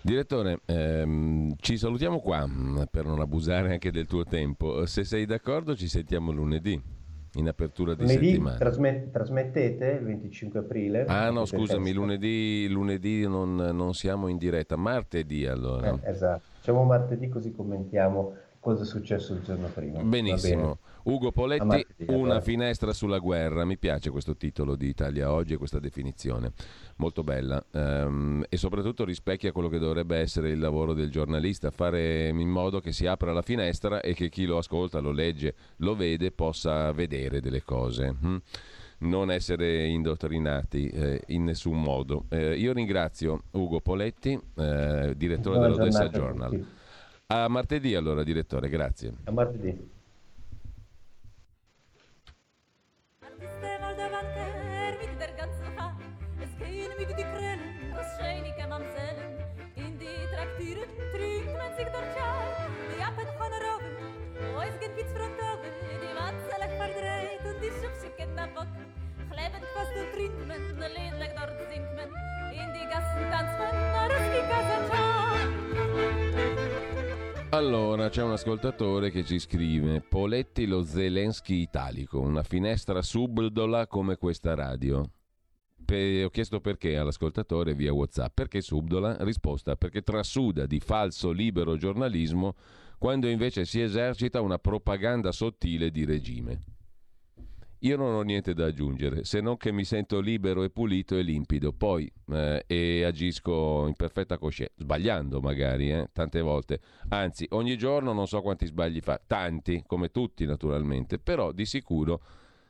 Direttore, ehm, ci salutiamo qua per non abusare anche del tuo tempo. Se sei d'accordo ci sentiamo lunedì in apertura di lunedì settimana. Trasmet- trasmettete il 25 aprile? Ah no, scusami, lunedì, lunedì non, non, siamo in diretta, martedì allora. Eh, esatto, facciamo martedì così commentiamo cosa è successo il giorno prima. Benissimo. Ugo Poletti, una finestra sulla guerra. Mi piace questo titolo di Italia Oggi e questa definizione, molto bella. Um, e soprattutto rispecchia quello che dovrebbe essere il lavoro del giornalista, fare in modo che si apra la finestra e che chi lo ascolta, lo legge, lo vede, possa vedere delle cose. Hm? non essere indottrinati eh, in nessun modo. Eh, io ringrazio Ugo Poletti, eh, direttore dell'Odessa Journal. A martedì allora, direttore, grazie. A martedì. Allora, c'è un ascoltatore che ci scrive: Poletti lo Zelensky italico, una finestra subdola come questa radio. Pe- ho chiesto perché all'ascoltatore via WhatsApp. Perché subdola? Risposta: perché trasuda di falso libero giornalismo quando invece si esercita una propaganda sottile di regime. Io non ho niente da aggiungere, se non che mi sento libero e pulito e limpido, poi eh, e agisco in perfetta coscienza, sbagliando magari, eh, tante volte. Anzi, ogni giorno non so quanti sbagli fa, tanti, come tutti naturalmente, però di sicuro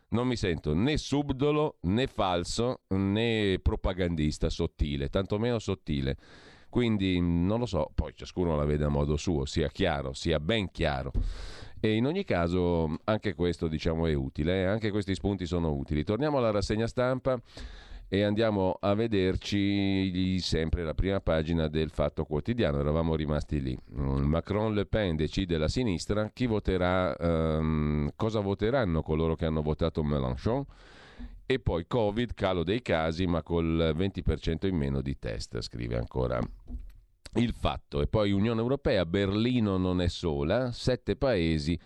non mi sento né subdolo né falso né propagandista sottile, tantomeno sottile. Quindi non lo so, poi ciascuno la vede a modo suo, sia chiaro, sia ben chiaro. E in ogni caso anche questo diciamo è utile, eh? anche questi spunti sono utili. Torniamo alla rassegna stampa e andiamo a vederci sempre la prima pagina del Fatto Quotidiano, eravamo rimasti lì. Mm, Macron Le Pen decide la sinistra, chi voterà, um, cosa voteranno coloro che hanno votato Mélenchon? E poi Covid, calo dei casi, ma col 20% in meno di test, scrive ancora il fatto. E poi Unione Europea, Berlino non è sola, sette paesi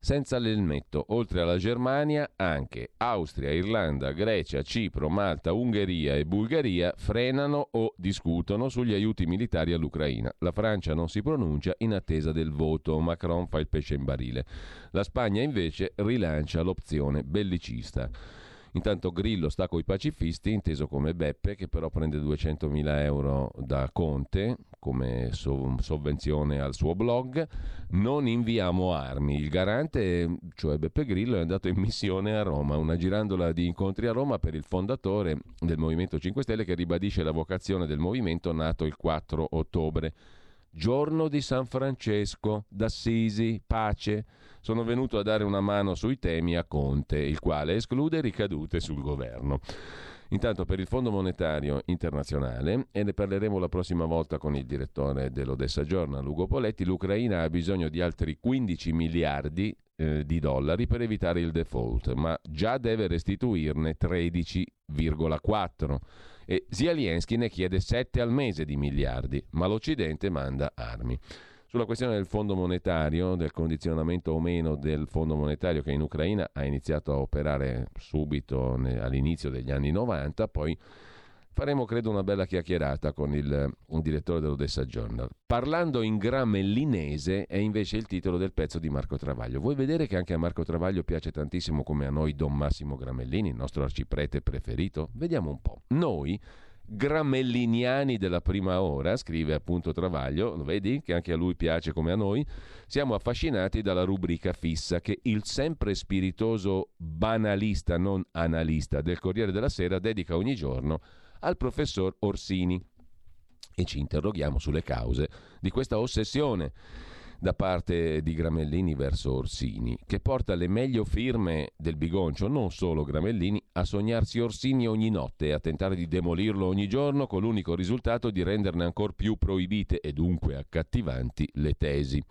senza l'elmetto. Oltre alla Germania, anche Austria, Irlanda, Grecia, Cipro, Malta, Ungheria e Bulgaria frenano o discutono sugli aiuti militari all'Ucraina. La Francia non si pronuncia in attesa del voto. Macron fa il pesce in barile. La Spagna invece rilancia l'opzione bellicista. Intanto Grillo sta coi pacifisti, inteso come Beppe, che però prende 200.000 euro da Conte come sovvenzione al suo blog. Non inviamo armi. Il garante, cioè Beppe Grillo, è andato in missione a Roma, una girandola di incontri a Roma per il fondatore del Movimento 5 Stelle che ribadisce la vocazione del movimento nato il 4 ottobre. Giorno di San Francesco, d'Assisi, pace sono venuto a dare una mano sui temi a Conte, il quale esclude ricadute sul governo. Intanto per il Fondo Monetario Internazionale, e ne parleremo la prossima volta con il direttore dell'Odessa Journal, Ugo Poletti, l'Ucraina ha bisogno di altri 15 miliardi eh, di dollari per evitare il default, ma già deve restituirne 13,4 e Zelensky ne chiede 7 al mese di miliardi, ma l'Occidente manda armi. Sulla questione del fondo monetario, del condizionamento o meno del fondo monetario che in Ucraina ha iniziato a operare subito all'inizio degli anni 90, poi faremo credo una bella chiacchierata con il, direttore dell'Odessa Journal. Parlando in gramellinese è invece il titolo del pezzo di Marco Travaglio. Vuoi vedere che anche a Marco Travaglio piace tantissimo come a noi Don Massimo Gramellini, il nostro arciprete preferito? Vediamo un po'. Noi gramelliniani della prima ora, scrive appunto Travaglio, lo vedi che anche a lui piace come a noi, siamo affascinati dalla rubrica fissa che il sempre spiritoso banalista, non analista del Corriere della Sera dedica ogni giorno al professor Orsini. E ci interroghiamo sulle cause di questa ossessione da parte di Gramellini verso Orsini, che porta le meglio firme del bigoncio, non solo Gramellini, a sognarsi Orsini ogni notte e a tentare di demolirlo ogni giorno con l'unico risultato di renderne ancora più proibite e dunque accattivanti le tesi.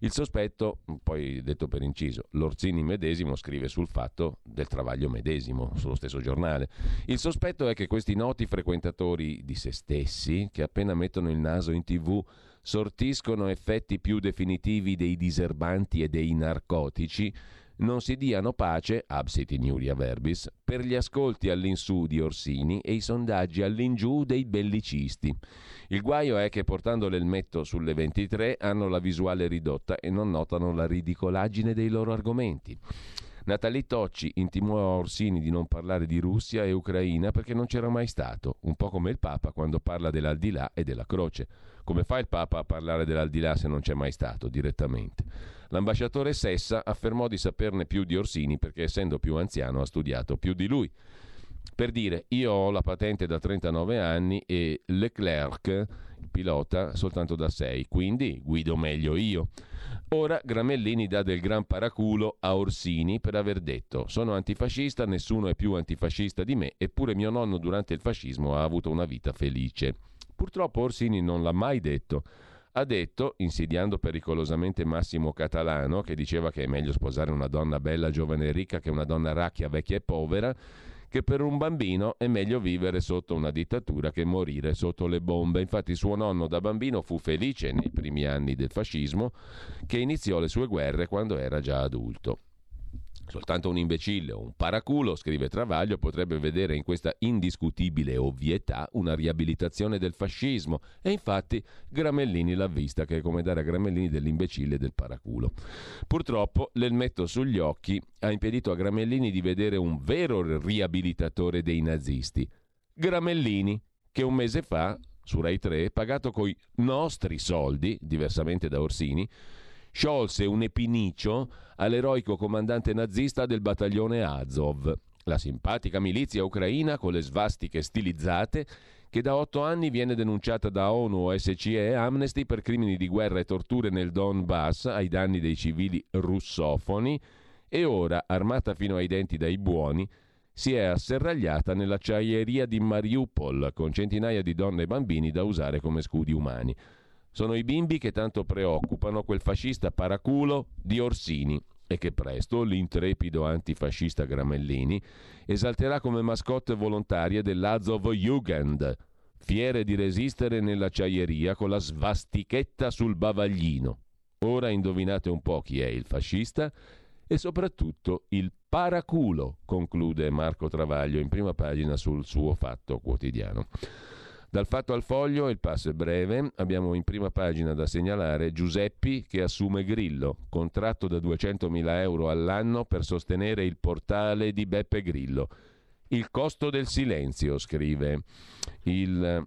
Il sospetto, poi detto per inciso, l'Orsini medesimo scrive sul fatto del travaglio medesimo sullo stesso giornale. Il sospetto è che questi noti frequentatori di se stessi, che appena mettono il naso in tv sortiscono effetti più definitivi dei diserbanti e dei narcotici, non si diano pace, absit in iuria verbis, per gli ascolti all'insù di Orsini e i sondaggi all'ingiù dei bellicisti. Il guaio è che portando l'elmetto sulle 23 hanno la visuale ridotta e non notano la ridicolaggine dei loro argomenti. Natalie Tocci intimò a Orsini di non parlare di Russia e Ucraina perché non c'era mai stato, un po' come il Papa quando parla dell'aldilà e della croce. Come fa il Papa a parlare dell'aldilà se non c'è mai stato direttamente? L'ambasciatore Sessa affermò di saperne più di Orsini perché essendo più anziano ha studiato più di lui. Per dire, io ho la patente da 39 anni e Leclerc, pilota, soltanto da 6, quindi guido meglio io. Ora Gramellini dà del gran paraculo a Orsini per aver detto sono antifascista, nessuno è più antifascista di me, eppure mio nonno durante il fascismo ha avuto una vita felice. Purtroppo Orsini non l'ha mai detto. Ha detto, insidiando pericolosamente Massimo Catalano, che diceva che è meglio sposare una donna bella, giovane e ricca che una donna racchia, vecchia e povera, che per un bambino è meglio vivere sotto una dittatura che morire sotto le bombe. Infatti suo nonno da bambino fu felice nei primi anni del fascismo che iniziò le sue guerre quando era già adulto. Soltanto un imbecille o un paraculo, scrive Travaglio, potrebbe vedere in questa indiscutibile ovvietà una riabilitazione del fascismo e infatti Gramellini l'ha vista che è come dare a Gramellini dell'imbecille e del paraculo. Purtroppo l'elmetto sugli occhi ha impedito a Gramellini di vedere un vero riabilitatore dei nazisti. Gramellini, che un mese fa, su Rai 3, pagato coi nostri soldi, diversamente da Orsini, sciolse un epinicio all'eroico comandante nazista del battaglione Azov, la simpatica milizia ucraina con le svastiche stilizzate che da otto anni viene denunciata da ONU, OSCE e Amnesty per crimini di guerra e torture nel Donbass ai danni dei civili russofoni e ora, armata fino ai denti dai buoni, si è asserragliata nell'acciaieria di Mariupol con centinaia di donne e bambini da usare come scudi umani. Sono i bimbi che tanto preoccupano quel fascista paraculo di Orsini e che presto l'intrepido antifascista Gramellini esalterà come mascotte volontarie dell'Azov Jugend, fiere di resistere nell'acciaieria con la svastichetta sul bavaglino. Ora indovinate un po' chi è il fascista e soprattutto il paraculo, conclude Marco Travaglio in prima pagina sul suo fatto quotidiano. Dal fatto al foglio, il passo è breve, abbiamo in prima pagina da segnalare Giuseppi che assume Grillo, contratto da 200.000 euro all'anno per sostenere il portale di Beppe Grillo. Il costo del silenzio, scrive il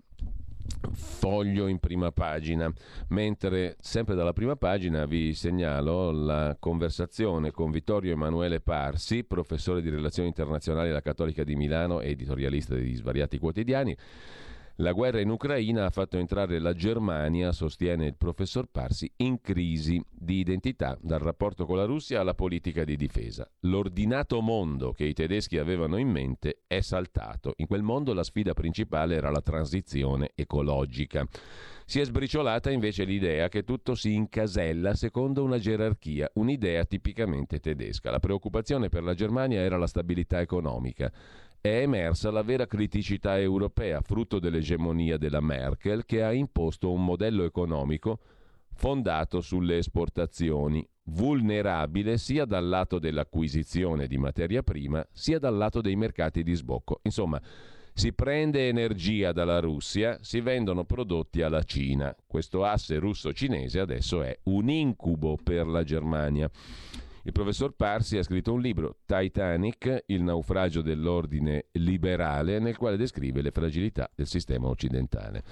foglio in prima pagina, mentre sempre dalla prima pagina vi segnalo la conversazione con Vittorio Emanuele Parsi, professore di relazioni internazionali alla Cattolica di Milano e editorialista di svariati quotidiani, la guerra in Ucraina ha fatto entrare la Germania, sostiene il professor Parsi, in crisi di identità dal rapporto con la Russia alla politica di difesa. L'ordinato mondo che i tedeschi avevano in mente è saltato. In quel mondo la sfida principale era la transizione ecologica. Si è sbriciolata invece l'idea che tutto si incasella secondo una gerarchia, un'idea tipicamente tedesca. La preoccupazione per la Germania era la stabilità economica è emersa la vera criticità europea, frutto dell'egemonia della Merkel, che ha imposto un modello economico fondato sulle esportazioni, vulnerabile sia dal lato dell'acquisizione di materia prima, sia dal lato dei mercati di sbocco. Insomma, si prende energia dalla Russia, si vendono prodotti alla Cina. Questo asse russo-cinese adesso è un incubo per la Germania. Il professor Parsi ha scritto un libro, Titanic, il naufragio dell'ordine liberale, nel quale descrive le fragilità del sistema occidentale.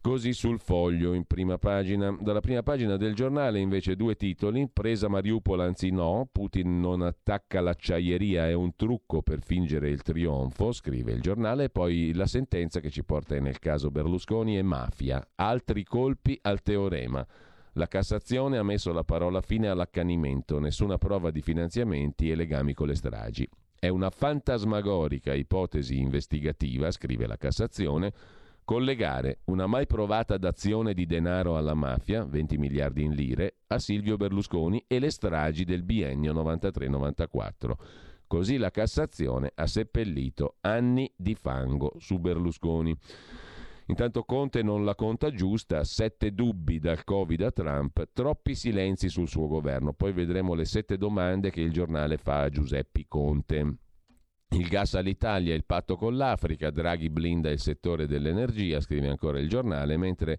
Così sul foglio in prima pagina. Dalla prima pagina del giornale invece due titoli. Presa Mariupol anzi no, Putin non attacca l'acciaieria, è un trucco per fingere il trionfo, scrive il giornale, e poi la sentenza che ci porta nel caso Berlusconi e mafia. Altri colpi al teorema. La Cassazione ha messo la parola fine all'accanimento, nessuna prova di finanziamenti e legami con le stragi. È una fantasmagorica ipotesi investigativa, scrive la Cassazione, collegare una mai provata dazione di denaro alla mafia, 20 miliardi in lire, a Silvio Berlusconi e le stragi del biennio 93-94. Così la Cassazione ha seppellito anni di fango su Berlusconi. Intanto Conte non la conta giusta, sette dubbi dal Covid a Trump, troppi silenzi sul suo governo. Poi vedremo le sette domande che il giornale fa a Giuseppe Conte. Il gas all'Italia, il patto con l'Africa, Draghi blinda il settore dell'energia, scrive ancora il giornale, mentre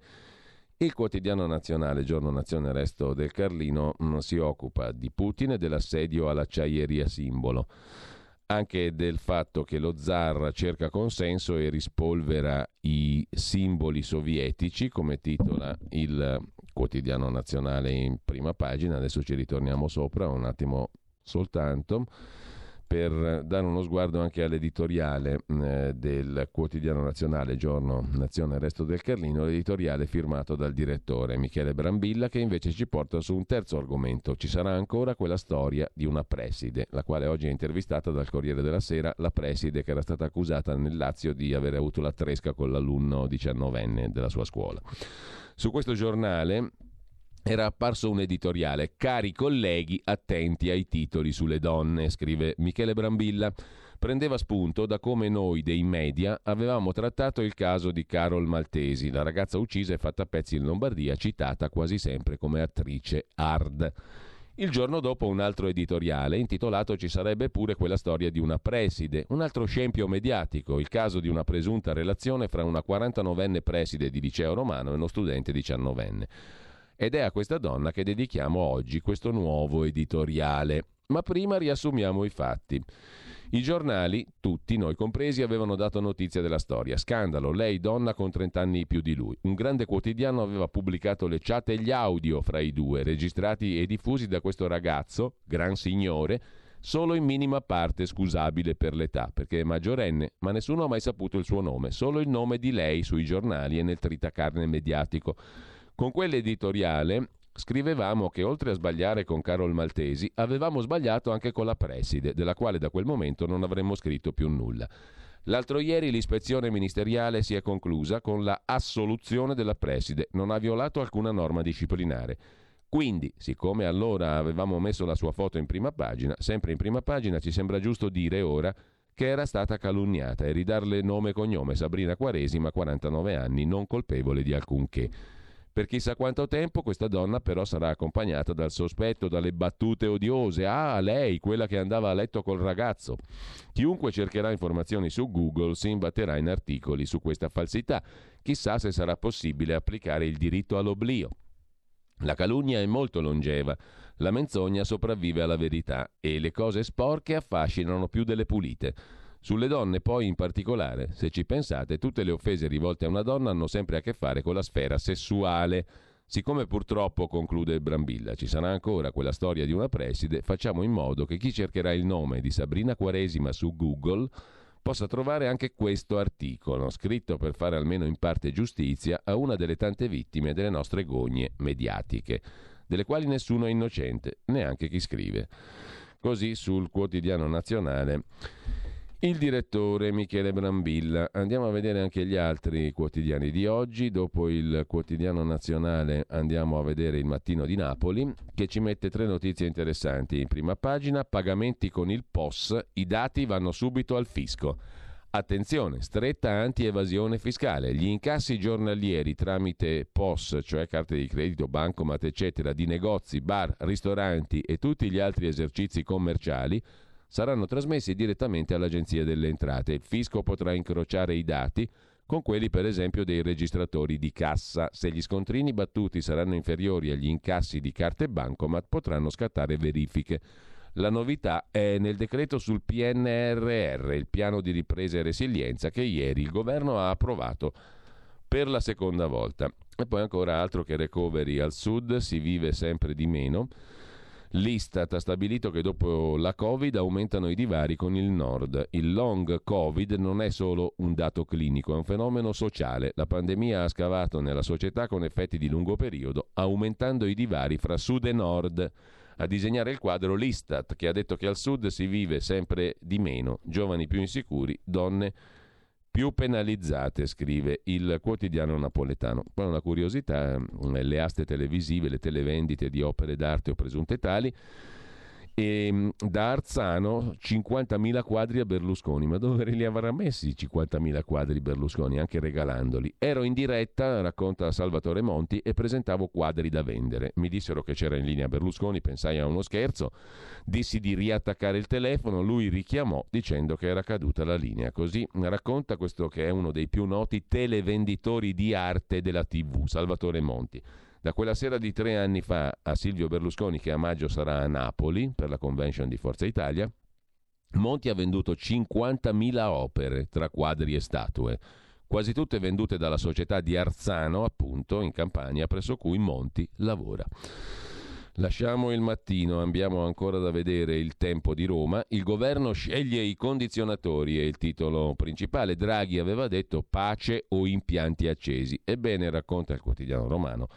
il quotidiano nazionale, giorno nazione resto del Carlino, mm, si occupa di Putin e dell'assedio all'acciaieria simbolo anche del fatto che lo zar cerca consenso e rispolvera i simboli sovietici, come titola il quotidiano nazionale in prima pagina. Adesso ci ritorniamo sopra un attimo soltanto per dare uno sguardo anche all'editoriale eh, del quotidiano nazionale Giorno Nazione Resto del Carlino, l'editoriale firmato dal direttore Michele Brambilla che invece ci porta su un terzo argomento. Ci sarà ancora quella storia di una preside, la quale oggi è intervistata dal Corriere della Sera, la preside che era stata accusata nel Lazio di aver avuto la tresca con l'alunno diciannovenne della sua scuola. Su questo giornale era apparso un editoriale. Cari colleghi, attenti ai titoli sulle donne, scrive Michele Brambilla. Prendeva spunto da come noi dei media avevamo trattato il caso di Carol Maltesi, la ragazza uccisa e fatta a pezzi in Lombardia, citata quasi sempre come attrice hard. Il giorno dopo un altro editoriale intitolato Ci sarebbe pure quella storia di una preside, un altro scempio mediatico, il caso di una presunta relazione fra una 49enne preside di liceo romano e uno studente 19enne. Ed è a questa donna che dedichiamo oggi questo nuovo editoriale. Ma prima riassumiamo i fatti. I giornali, tutti, noi compresi, avevano dato notizia della storia. Scandalo, lei donna con 30 anni più di lui. Un grande quotidiano aveva pubblicato le chat e gli audio fra i due, registrati e diffusi da questo ragazzo, gran signore, solo in minima parte scusabile per l'età, perché è maggiorenne, ma nessuno ha mai saputo il suo nome, solo il nome di lei sui giornali e nel tritacarne mediatico. Con quell'editoriale Scrivevamo che oltre a sbagliare con Carol Maltesi, avevamo sbagliato anche con la preside, della quale da quel momento non avremmo scritto più nulla. L'altro ieri l'ispezione ministeriale si è conclusa con la assoluzione della preside, non ha violato alcuna norma disciplinare. Quindi, siccome allora avevamo messo la sua foto in prima pagina, sempre in prima pagina ci sembra giusto dire ora che era stata calunniata e ridarle nome e cognome Sabrina Quaresima, 49 anni, non colpevole di alcunché. Per chissà quanto tempo questa donna però sarà accompagnata dal sospetto, dalle battute odiose. Ah, lei, quella che andava a letto col ragazzo. Chiunque cercherà informazioni su Google si imbatterà in articoli su questa falsità. Chissà se sarà possibile applicare il diritto all'oblio. La calunnia è molto longeva, la menzogna sopravvive alla verità e le cose sporche affascinano più delle pulite. Sulle donne poi in particolare, se ci pensate, tutte le offese rivolte a una donna hanno sempre a che fare con la sfera sessuale. Siccome purtroppo, conclude Brambilla, ci sarà ancora quella storia di una preside, facciamo in modo che chi cercherà il nome di Sabrina Quaresima su Google possa trovare anche questo articolo, scritto per fare almeno in parte giustizia a una delle tante vittime delle nostre gogne mediatiche, delle quali nessuno è innocente, neanche chi scrive. Così sul quotidiano nazionale il direttore Michele Brambilla. Andiamo a vedere anche gli altri quotidiani di oggi. Dopo il quotidiano nazionale andiamo a vedere il mattino di Napoli che ci mette tre notizie interessanti. In prima pagina, pagamenti con il POS, i dati vanno subito al fisco. Attenzione, stretta anti-evasione fiscale. Gli incassi giornalieri tramite POS, cioè carte di credito, bancomat, eccetera, di negozi, bar, ristoranti e tutti gli altri esercizi commerciali saranno trasmessi direttamente all'Agenzia delle Entrate. Il fisco potrà incrociare i dati con quelli per esempio dei registratori di cassa. Se gli scontrini battuti saranno inferiori agli incassi di carte bancomat potranno scattare verifiche. La novità è nel decreto sul PNRR, il piano di ripresa e resilienza che ieri il governo ha approvato per la seconda volta. E poi ancora altro che recovery al sud, si vive sempre di meno. L'Istat ha stabilito che dopo la Covid aumentano i divari con il Nord. Il long Covid non è solo un dato clinico, è un fenomeno sociale. La pandemia ha scavato nella società con effetti di lungo periodo, aumentando i divari fra Sud e Nord. A disegnare il quadro l'Istat, che ha detto che al Sud si vive sempre di meno, giovani più insicuri, donne più più penalizzate, scrive il quotidiano napoletano. Poi una curiosità, eh, le aste televisive, le televendite di opere d'arte o presunte tali e ehm, da Arzano 50.000 quadri a Berlusconi. Ma dove li avrà messi 50.000 quadri Berlusconi, anche regalandoli? Ero in diretta, racconta Salvatore Monti, e presentavo quadri da vendere. Mi dissero che c'era in linea Berlusconi, pensai a uno scherzo, dissi di riattaccare il telefono, lui richiamò dicendo che era caduta la linea. Così racconta questo che è uno dei più noti televenditori di arte della TV, Salvatore Monti. Da quella sera di tre anni fa a Silvio Berlusconi, che a maggio sarà a Napoli per la convention di Forza Italia, Monti ha venduto 50.000 opere tra quadri e statue, quasi tutte vendute dalla società di Arzano, appunto, in Campania, presso cui Monti lavora. Lasciamo il mattino, abbiamo ancora da vedere il tempo di Roma. Il governo sceglie i condizionatori è il titolo principale. Draghi aveva detto pace o impianti accesi. Ebbene, racconta il quotidiano romano,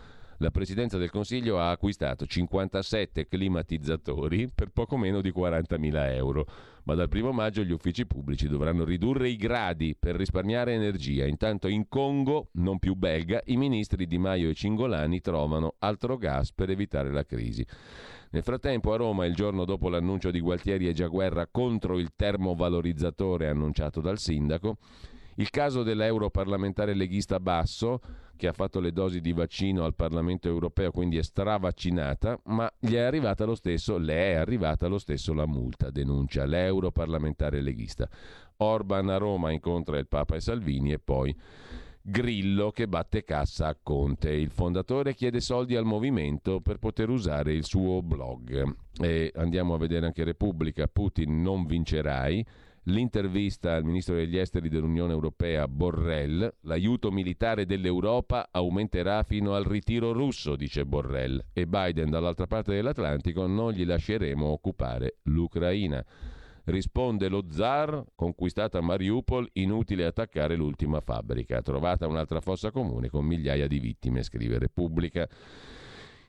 la Presidenza del Consiglio ha acquistato 57 climatizzatori per poco meno di 40.000 euro, ma dal primo maggio gli uffici pubblici dovranno ridurre i gradi per risparmiare energia. Intanto in Congo, non più belga, i ministri Di Maio e Cingolani trovano altro gas per evitare la crisi. Nel frattempo a Roma, il giorno dopo l'annuncio di Gualtieri e Giaguerra contro il termovalorizzatore annunciato dal sindaco, il caso dell'europarlamentare leghista Basso che ha fatto le dosi di vaccino al Parlamento europeo, quindi è stravaccinata, ma gli è arrivata lo stesso, le è arrivata lo stesso la multa, denuncia l'europarlamentare leghista. Orban a Roma incontra il Papa e Salvini e poi Grillo che batte cassa a Conte. Il fondatore chiede soldi al movimento per poter usare il suo blog. E andiamo a vedere anche Repubblica, Putin non vincerai. L'intervista al ministro degli esteri dell'Unione Europea Borrell, l'aiuto militare dell'Europa aumenterà fino al ritiro russo, dice Borrell, e Biden dall'altra parte dell'Atlantico non gli lasceremo occupare l'Ucraina. Risponde lo zar, conquistata Mariupol, inutile attaccare l'ultima fabbrica. Trovata un'altra fossa comune con migliaia di vittime, scrive Repubblica.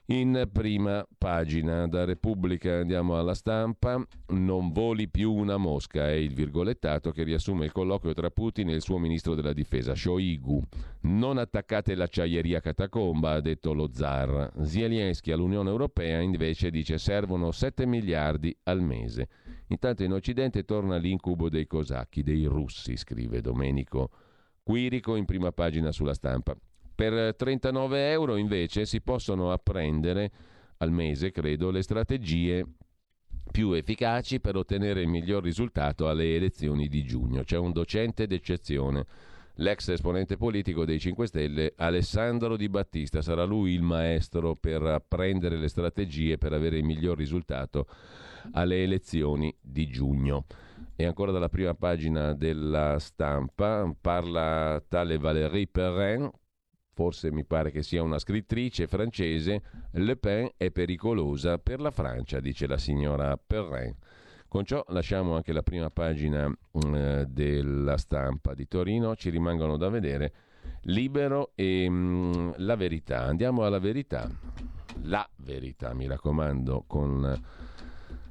In prima pagina da Repubblica andiamo alla stampa, non voli più una mosca è il virgolettato che riassume il colloquio tra Putin e il suo ministro della difesa, Shoigu. Non attaccate l'acciaieria catacomba, ha detto lo zar. Zelensky all'Unione Europea invece dice servono 7 miliardi al mese. Intanto in Occidente torna l'incubo dei cosacchi, dei russi, scrive Domenico Quirico in prima pagina sulla stampa. Per 39 euro invece si possono apprendere al mese, credo, le strategie più efficaci per ottenere il miglior risultato alle elezioni di giugno. C'è un docente d'eccezione, l'ex esponente politico dei 5 Stelle Alessandro Di Battista. Sarà lui il maestro per apprendere le strategie per avere il miglior risultato alle elezioni di giugno. E ancora dalla prima pagina della stampa parla tale Valérie Perrin, forse mi pare che sia una scrittrice francese, Le Pen è pericolosa per la Francia, dice la signora Perrin. Con ciò lasciamo anche la prima pagina eh, della stampa di Torino, ci rimangono da vedere Libero e mh, mm, La Verità. Andiamo alla verità. La verità, mi raccomando, con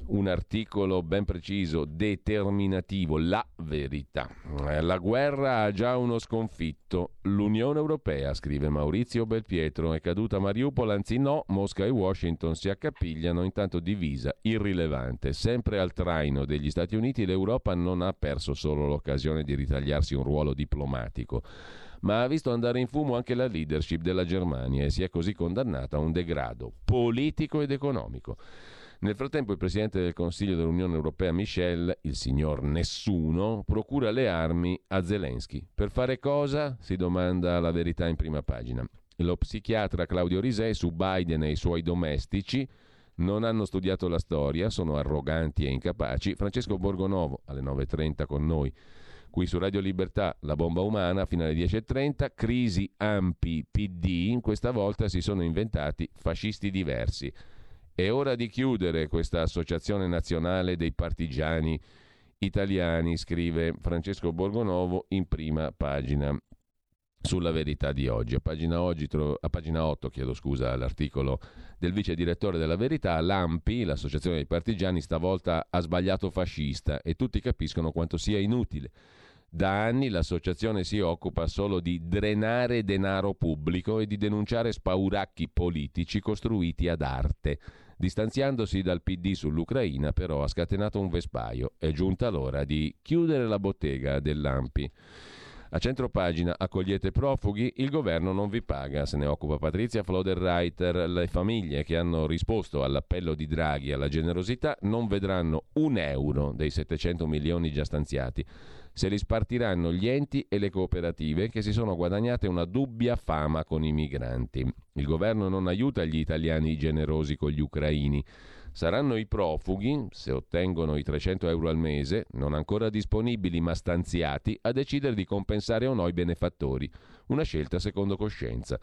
un articolo ben preciso, determinativo, la verità. Eh, la guerra ha già uno sconfitto. L'Unione Europea, scrive Maurizio Belpietro, è caduta Mariupol, anzi no, Mosca e Washington si accapigliano, intanto divisa, irrilevante. Sempre al traino degli Stati Uniti l'Europa non ha perso solo l'occasione di ritagliarsi un ruolo diplomatico ma ha visto andare in fumo anche la leadership della Germania e si è così condannata a un degrado politico ed economico. Nel frattempo il Presidente del Consiglio dell'Unione Europea Michel, il signor Nessuno, procura le armi a Zelensky. Per fare cosa? si domanda la verità in prima pagina. Lo psichiatra Claudio Risè su Biden e i suoi domestici non hanno studiato la storia, sono arroganti e incapaci. Francesco Borgonovo alle 9.30 con noi. Qui su Radio Libertà, la bomba umana, fino alle 10.30, crisi ampi PD, questa volta si sono inventati fascisti diversi. È ora di chiudere questa associazione nazionale dei partigiani italiani, scrive Francesco Borgonovo in prima pagina sulla verità di oggi. A pagina, oggi, a pagina 8 chiedo scusa l'articolo del vice direttore della verità, l'AMPI, l'associazione dei partigiani, stavolta ha sbagliato fascista e tutti capiscono quanto sia inutile. Da anni l'associazione si occupa solo di drenare denaro pubblico e di denunciare spauracchi politici costruiti ad arte. Distanziandosi dal PD sull'Ucraina, però, ha scatenato un vespaio. È giunta l'ora di chiudere la bottega dell'Ampi. A centro pagina accogliete profughi, il governo non vi paga, se ne occupa Patrizia Floderreiter. Le famiglie che hanno risposto all'appello di Draghi alla generosità non vedranno un euro dei 700 milioni già stanziati se li spartiranno gli enti e le cooperative che si sono guadagnate una dubbia fama con i migranti. Il governo non aiuta gli italiani generosi con gli ucraini. Saranno i profughi, se ottengono i 300 euro al mese, non ancora disponibili ma stanziati, a decidere di compensare o no i benefattori. Una scelta secondo coscienza.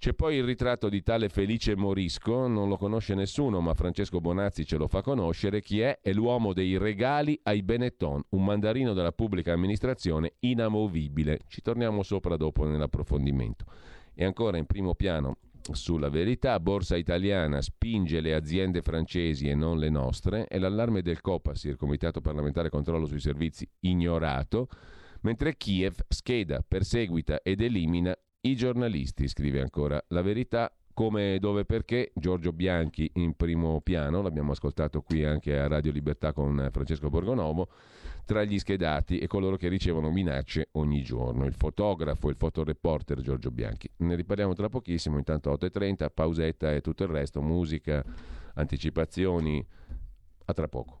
C'è poi il ritratto di tale Felice Morisco, non lo conosce nessuno, ma Francesco Bonazzi ce lo fa conoscere. Chi è? È l'uomo dei regali ai Benetton, un mandarino della pubblica amministrazione inamovibile. Ci torniamo sopra dopo nell'approfondimento. E ancora in primo piano sulla verità, Borsa Italiana spinge le aziende francesi e non le nostre, e l'allarme del COPASIR, Comitato Parlamentare Controllo sui Servizi, ignorato, mentre Kiev scheda, perseguita ed elimina i giornalisti, scrive ancora la verità, come, dove, perché, Giorgio Bianchi in primo piano, l'abbiamo ascoltato qui anche a Radio Libertà con Francesco Borgonovo, tra gli schedati e coloro che ricevono minacce ogni giorno. Il fotografo, il fotoreporter Giorgio Bianchi. Ne riparliamo tra pochissimo, intanto 8.30, pausetta e tutto il resto, musica, anticipazioni. A tra poco.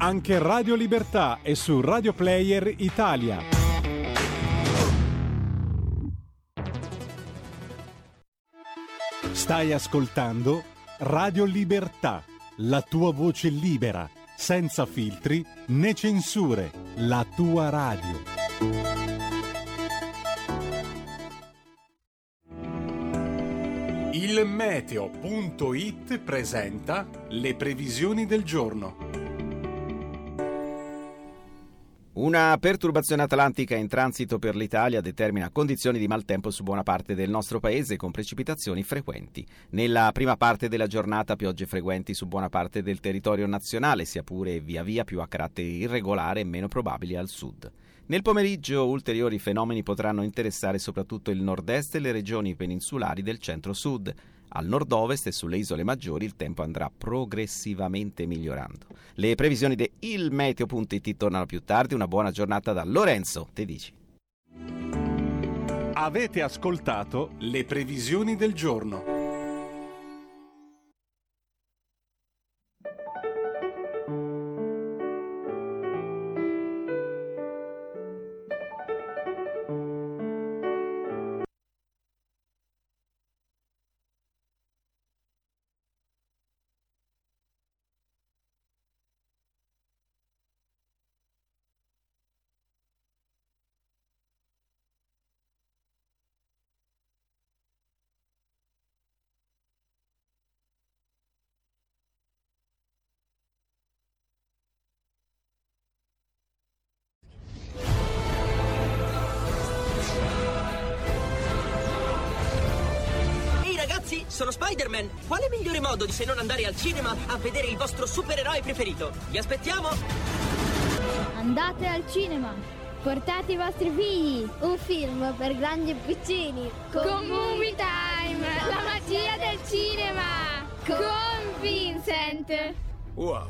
Anche Radio Libertà è su Radio Player Italia. Stai ascoltando Radio Libertà, la tua voce libera, senza filtri né censure, la tua radio. Il meteo.it presenta le previsioni del giorno. Una perturbazione atlantica in transito per l'Italia determina condizioni di maltempo su buona parte del nostro paese con precipitazioni frequenti. Nella prima parte della giornata piogge frequenti su buona parte del territorio nazionale, sia pure via via più a carattere irregolare e meno probabili al sud. Nel pomeriggio ulteriori fenomeni potranno interessare soprattutto il nord-est e le regioni peninsulari del centro-sud. Al nord-ovest e sulle isole maggiori il tempo andrà progressivamente migliorando. Le previsioni di ilmeteo.it tornano più tardi. Una buona giornata da Lorenzo Tedici. Avete ascoltato le previsioni del giorno. sono Spider-Man. Quale migliore modo di se non andare al cinema a vedere il vostro supereroe preferito? Vi aspettiamo! Andate al cinema! Portate i vostri figli! Un film per grandi e piccini! Con, Con Movie Time! La magia del cinema! Con, Con Vincent! Wow!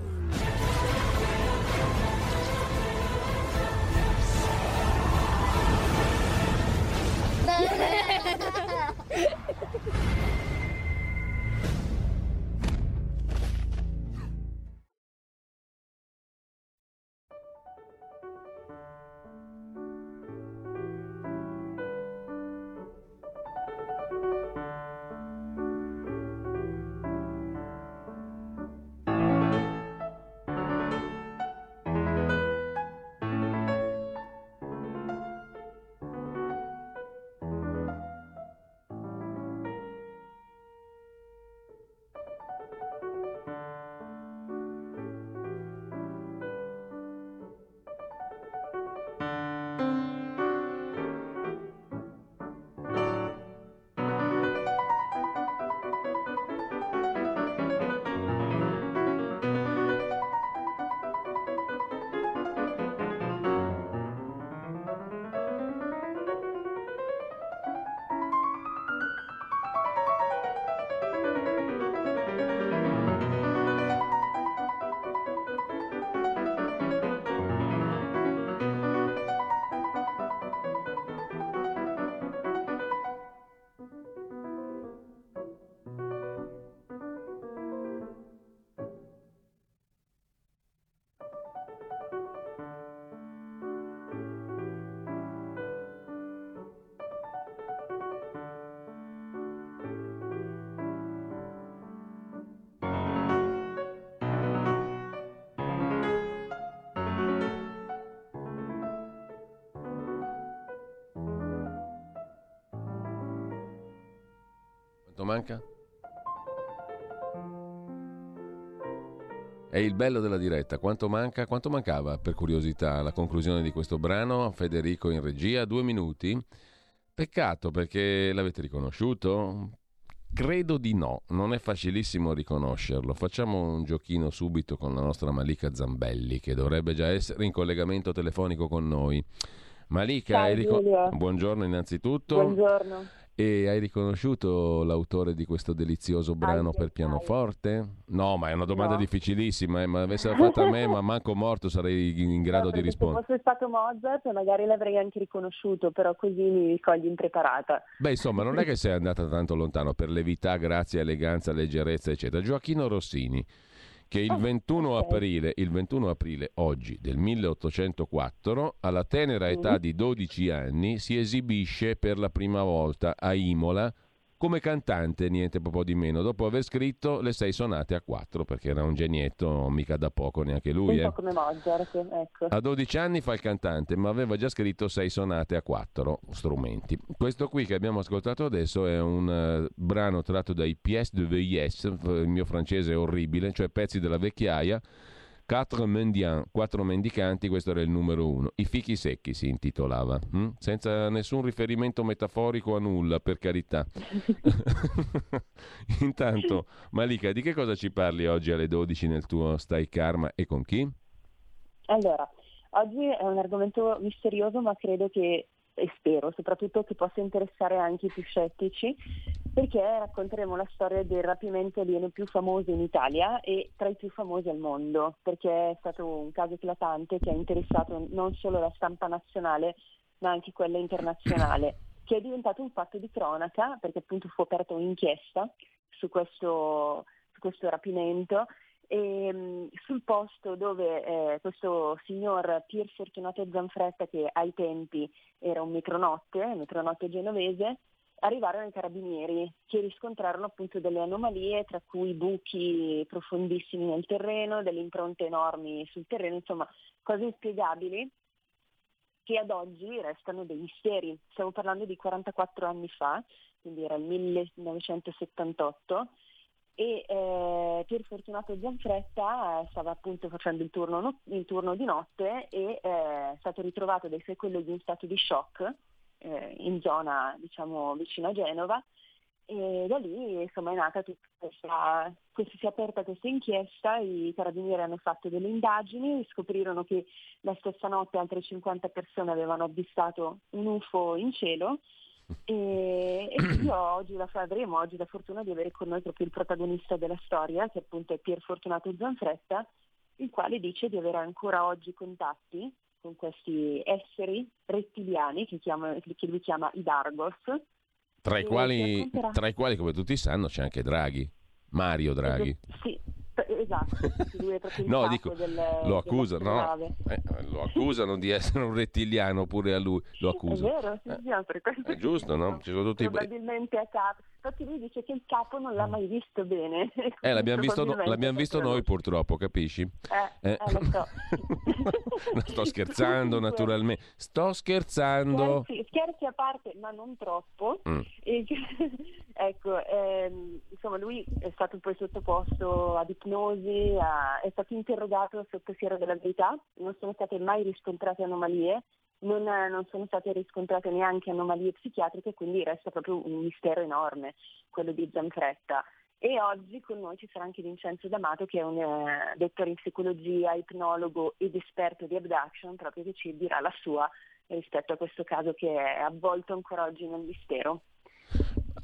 manca? È il bello della diretta. Quanto manca? Quanto mancava per curiosità la conclusione di questo brano? Federico in regia, due minuti. Peccato perché l'avete riconosciuto? Credo di no, non è facilissimo riconoscerlo. Facciamo un giochino subito con la nostra Malika Zambelli che dovrebbe già essere in collegamento telefonico con noi. Malika, Ciao, rico- buongiorno innanzitutto. Buongiorno. E hai riconosciuto l'autore di questo delizioso brano per pianoforte? No, ma è una domanda No. difficilissima, eh, ma avesse fatta a me, ma manco morto sarei in grado di Perché rispondere. Se fosse stato Mozart magari l'avrei anche riconosciuto, però così mi cogli impreparata. Beh, insomma, non è che sei andata tanto lontano per levità, grazia, eleganza, leggerezza, eccetera. Gioacchino Rossini, che il 21 ok. aprile, il 21 aprile oggi del 1804, alla tenera età Mhm. di 12 anni, si esibisce per la prima volta a Imola come cantante, niente po' di meno, dopo aver scritto le sei sonate a quattro, perché era un genietto, mica da poco neanche lui. Un eh. po' come Mozart, ecco. A 12 anni fa il cantante, ma aveva già scritto sei sonate a quattro strumenti. Questo qui che abbiamo ascoltato adesso è un eh, brano tratto dai Pièces de Vieillesse, il mio francese è orribile, cioè pezzi della vecchiaia. Quatre mendiants, quattro mendicanti, questo era il numero uno. I fichi secchi si intitolava, hm? senza nessun riferimento metaforico a nulla, per carità. Intanto, Malika, di che cosa ci parli oggi alle 12 nel tuo Stai Karma e con chi? Allora, oggi è un argomento misterioso, ma credo che, e spero soprattutto, che possa interessare anche i più scettici, perché racconteremo la storia del rapimento alieno più famoso in Italia e tra i più famosi al mondo, perché è stato un caso eclatante che ha interessato non solo la stampa nazionale, ma anche quella internazionale, che è diventato un fatto di cronaca, perché appunto fu aperta un'inchiesta su questo, su questo rapimento e mh, sul posto dove eh, questo signor Pier Fortunato Zanfretta, che ai tempi era un metronotte, un metronotte genovese, arrivarono i carabinieri che riscontrarono appunto delle anomalie, tra cui buchi profondissimi nel terreno, delle impronte enormi sul terreno, insomma cose inspiegabili che ad oggi restano dei misteri. Stiamo parlando di 44 anni fa, quindi era il 1978 e eh, Pier Fortunato Gianfretta eh, stava appunto facendo il turno, no- il turno di notte e eh, è stato ritrovato dai suoi colleghi in stato di shock eh, in zona diciamo vicino a Genova. E da lì insomma è nata tutta questa, questa si è aperta questa inchiesta, i carabinieri hanno fatto delle indagini, scoprirono che la stessa notte altre 50 persone avevano avvistato un UFO in cielo e, e quindi oggi la, avremo oggi la fortuna di avere con noi proprio il protagonista della storia, che appunto è Pier Fortunato Zanfretta, il quale dice di avere ancora oggi contatti con questi esseri rettiliani che, chiama- che lui chiama i Dargos. Tra i, quali, tra i quali, come tutti sanno, c'è anche Draghi, Mario Draghi. Sì, p- esatto, è proprio il No, dico, del, lo accusano, no? Eh, lo accusano di essere un rettiliano pure a lui, lo È accusano. vero, sì, sì, questo È giusto, no? Ci sono tutti i... probabilmente a capo. Infatti lui dice che il capo non l'ha mai visto bene. Eh, l'abbiamo visto, no- l'abbiamo visto noi purtroppo, capisci? Eh, Eh. eh, lo so. Sto scherzando naturalmente. Sto scherzando. Scherzi, scherzi a parte, ma non troppo. Mm. E- ecco, ehm, insomma, lui è stato poi sottoposto ad ipnosi, a- è stato interrogato sotto fiera della verità, non sono state mai riscontrate anomalie, non, non sono state riscontrate neanche anomalie psichiatriche, quindi resta proprio un mistero enorme quello di Zanfretta. E oggi con noi ci sarà anche Vincenzo D'Amato che è un eh, dottore in psicologia, ipnologo ed esperto di abduction, proprio che ci dirà la sua rispetto a questo caso che è avvolto ancora oggi nel mistero.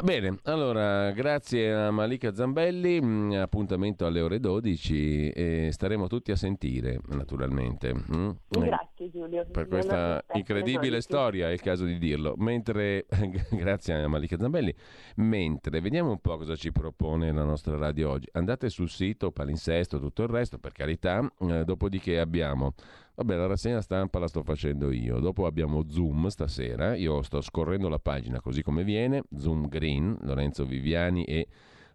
Bene, allora grazie a Malika Zambelli, mm, appuntamento alle ore 12 e staremo tutti a sentire naturalmente. mm? Grazie Giulio. Per questa incredibile storia, è il caso di dirlo. Mentre, grazie a Malika Zambelli, mentre vediamo un po' cosa ci propone la nostra radio oggi. Andate sul sito, palinsesto, tutto il resto, per carità. eh, dopodiché abbiamo, vabbè, la rassegna stampa la sto facendo io. Dopo abbiamo Zoom stasera. Io sto scorrendo la pagina così come viene. Zoom Green, Lorenzo Viviani e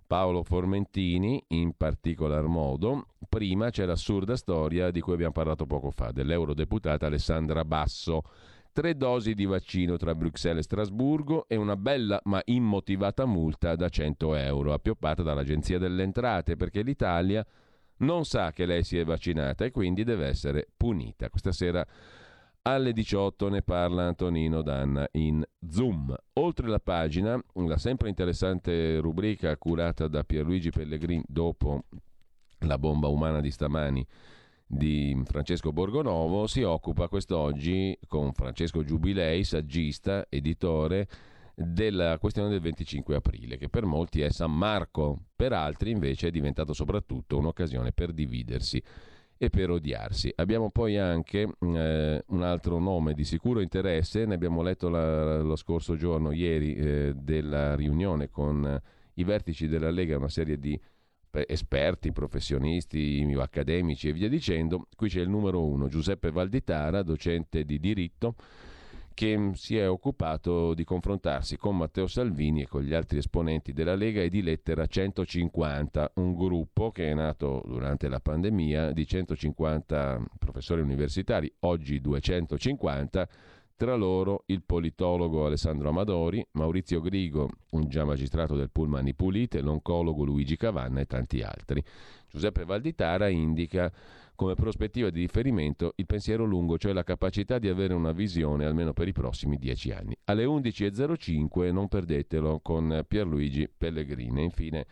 Paolo Formentini in particolar modo. Prima c'è l'assurda storia di cui abbiamo parlato poco fa, dell'eurodeputata Alessandra Basso. tre dosi di vaccino tra Bruxelles e Strasburgo e una bella ma immotivata multa da 100 euro, appioppata dall'Agenzia delle Entrate, perché l'Italia non sa che lei si è vaccinata e quindi deve essere punita. Questa sera alle 18 ne parla Antonino Danna in Zoom. Oltre la pagina, la sempre interessante rubrica curata da Pierluigi Pellegrini dopo la bomba umana di stamani di Francesco Borgonovo si occupa quest'oggi con Francesco Giubilei, saggista, editore, della questione del 25 aprile, che per molti è San Marco, per altri invece è diventato soprattutto un'occasione per dividersi e per odiarsi. Abbiamo poi anche eh, un altro nome di sicuro interesse, ne abbiamo letto la, lo scorso giorno, ieri, eh, della riunione con i vertici della Lega, una serie di esperti, professionisti, accademici e via dicendo. Qui c'è il numero uno, Giuseppe Valditara, docente di diritto, che si è occupato di confrontarsi con Matteo Salvini e con gli altri esponenti della Lega e di Lettera 150, un gruppo che è nato durante la pandemia di 150 professori universitari, oggi 250 tra loro il politologo Alessandro Amadori, Maurizio Grigo, un già magistrato del Pullman Pulite, l'oncologo Luigi Cavanna e tanti altri. Giuseppe Valditara indica come prospettiva di riferimento il pensiero lungo, cioè la capacità di avere una visione almeno per i prossimi dieci anni. Alle 11.05 non perdetelo con Pierluigi Pellegrini. Infine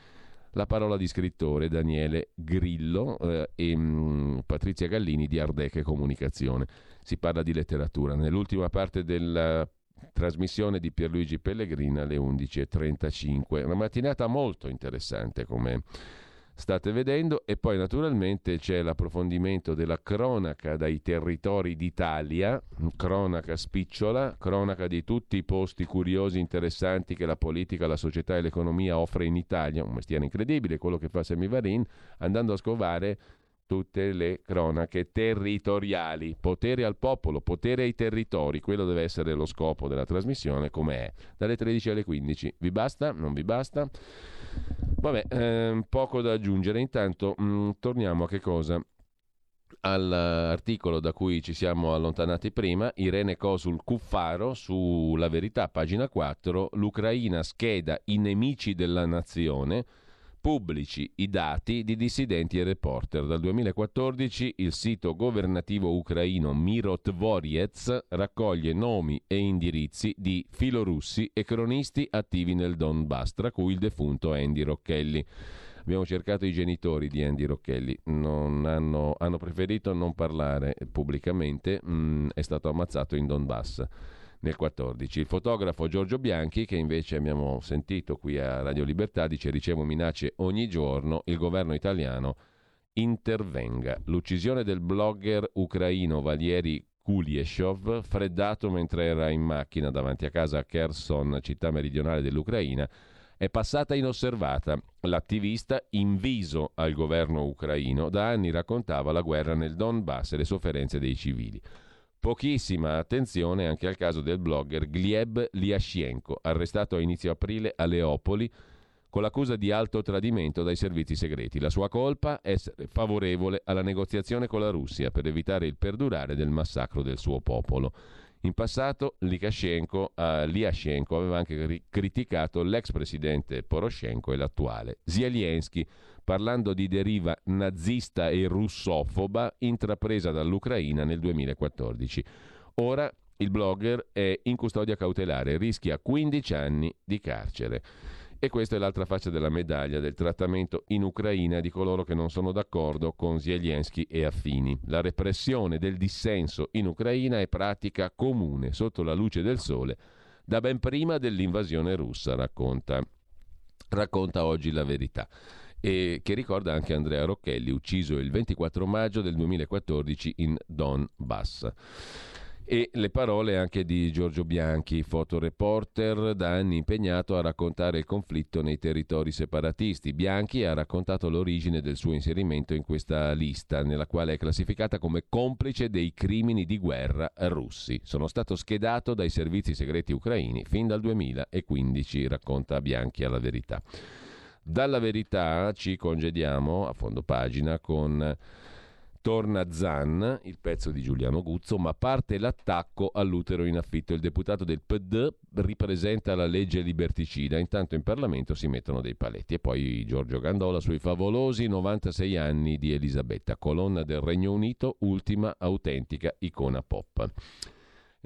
la parola di scrittore Daniele Grillo eh, e mh, mm, Patrizia Gallini di Ardeche Comunicazione si parla di letteratura. Nell'ultima parte della trasmissione di Pierluigi Pellegrina alle 11.35. Una mattinata molto interessante come state vedendo e poi naturalmente c'è l'approfondimento della cronaca dai territori d'Italia, cronaca spicciola, cronaca di tutti i posti curiosi, interessanti che la politica, la società e l'economia offre in Italia, un mestiere incredibile quello che fa Semivarin, andando a scovare tutte le cronache territoriali. Potere al popolo, potere ai territori, quello deve essere lo scopo della trasmissione, come è, dalle 13 alle 15. Vi basta? Non vi basta? Vabbè, ehm, poco da aggiungere. Intanto mh, mm, torniamo a che cosa? All'articolo da cui ci siamo allontanati prima, Irene Cosul Cuffaro sulla verità, pagina 4, l'Ucraina scheda i nemici della nazione pubblici i dati di dissidenti e reporter. Dal 2014 il sito governativo ucraino Mirotvorets raccoglie nomi e indirizzi di filorussi e cronisti attivi nel Donbass, tra cui il defunto Andy Rocchelli. Abbiamo cercato i genitori di Andy Rocchelli, hanno, hanno, preferito non parlare pubblicamente, mm, è stato ammazzato in Donbass nel 14. Il fotografo Giorgio Bianchi, che invece abbiamo sentito qui a Radio Libertà, dice ricevo minacce ogni giorno, il governo italiano intervenga. L'uccisione del blogger ucraino Valieri Kulieshov, freddato mentre era in macchina davanti a casa a Kherson, città meridionale dell'Ucraina, è passata inosservata. L'attivista, inviso al governo ucraino, da anni raccontava la guerra nel Donbass e le sofferenze dei civili. Pochissima attenzione anche al caso del blogger Gleb Liascienko, arrestato a inizio aprile a Leopoli con l'accusa di alto tradimento dai servizi segreti. La sua colpa? Essere favorevole alla negoziazione con la Russia per evitare il perdurare del massacro del suo popolo. In passato Lukashenko, uh, Liashenko aveva anche criticato l'ex presidente Poroshenko e l'attuale Zelensky, parlando di deriva nazista e russofoba intrapresa dall'Ucraina nel 2014. Ora il blogger è in custodia cautelare, rischia 15 anni di carcere. E questa è l'altra faccia della medaglia del trattamento in Ucraina di coloro che non sono d'accordo con Zelensky e affini. La repressione del dissenso in Ucraina è pratica comune sotto la luce del sole da ben prima dell'invasione russa, racconta, racconta oggi la verità. E che ricorda anche Andrea Rocchelli, ucciso il 24 maggio del 2014 in Donbass e le parole anche di Giorgio Bianchi, fotoreporter da anni impegnato a raccontare il conflitto nei territori separatisti. Bianchi ha raccontato l'origine del suo inserimento in questa lista, nella quale è classificata come complice dei crimini di guerra russi. Sono stato schedato dai servizi segreti ucraini fin dal 2015, racconta Bianchi alla verità. Dalla verità ci congediamo a fondo pagina con Torna Zan, il pezzo di Giuliano Guzzo, ma parte l'attacco all'utero in affitto. Il deputato del PD ripresenta la legge liberticida, intanto in Parlamento si mettono dei paletti. E poi Giorgio Gandola sui favolosi 96 anni di Elisabetta, colonna del Regno Unito, ultima autentica icona pop.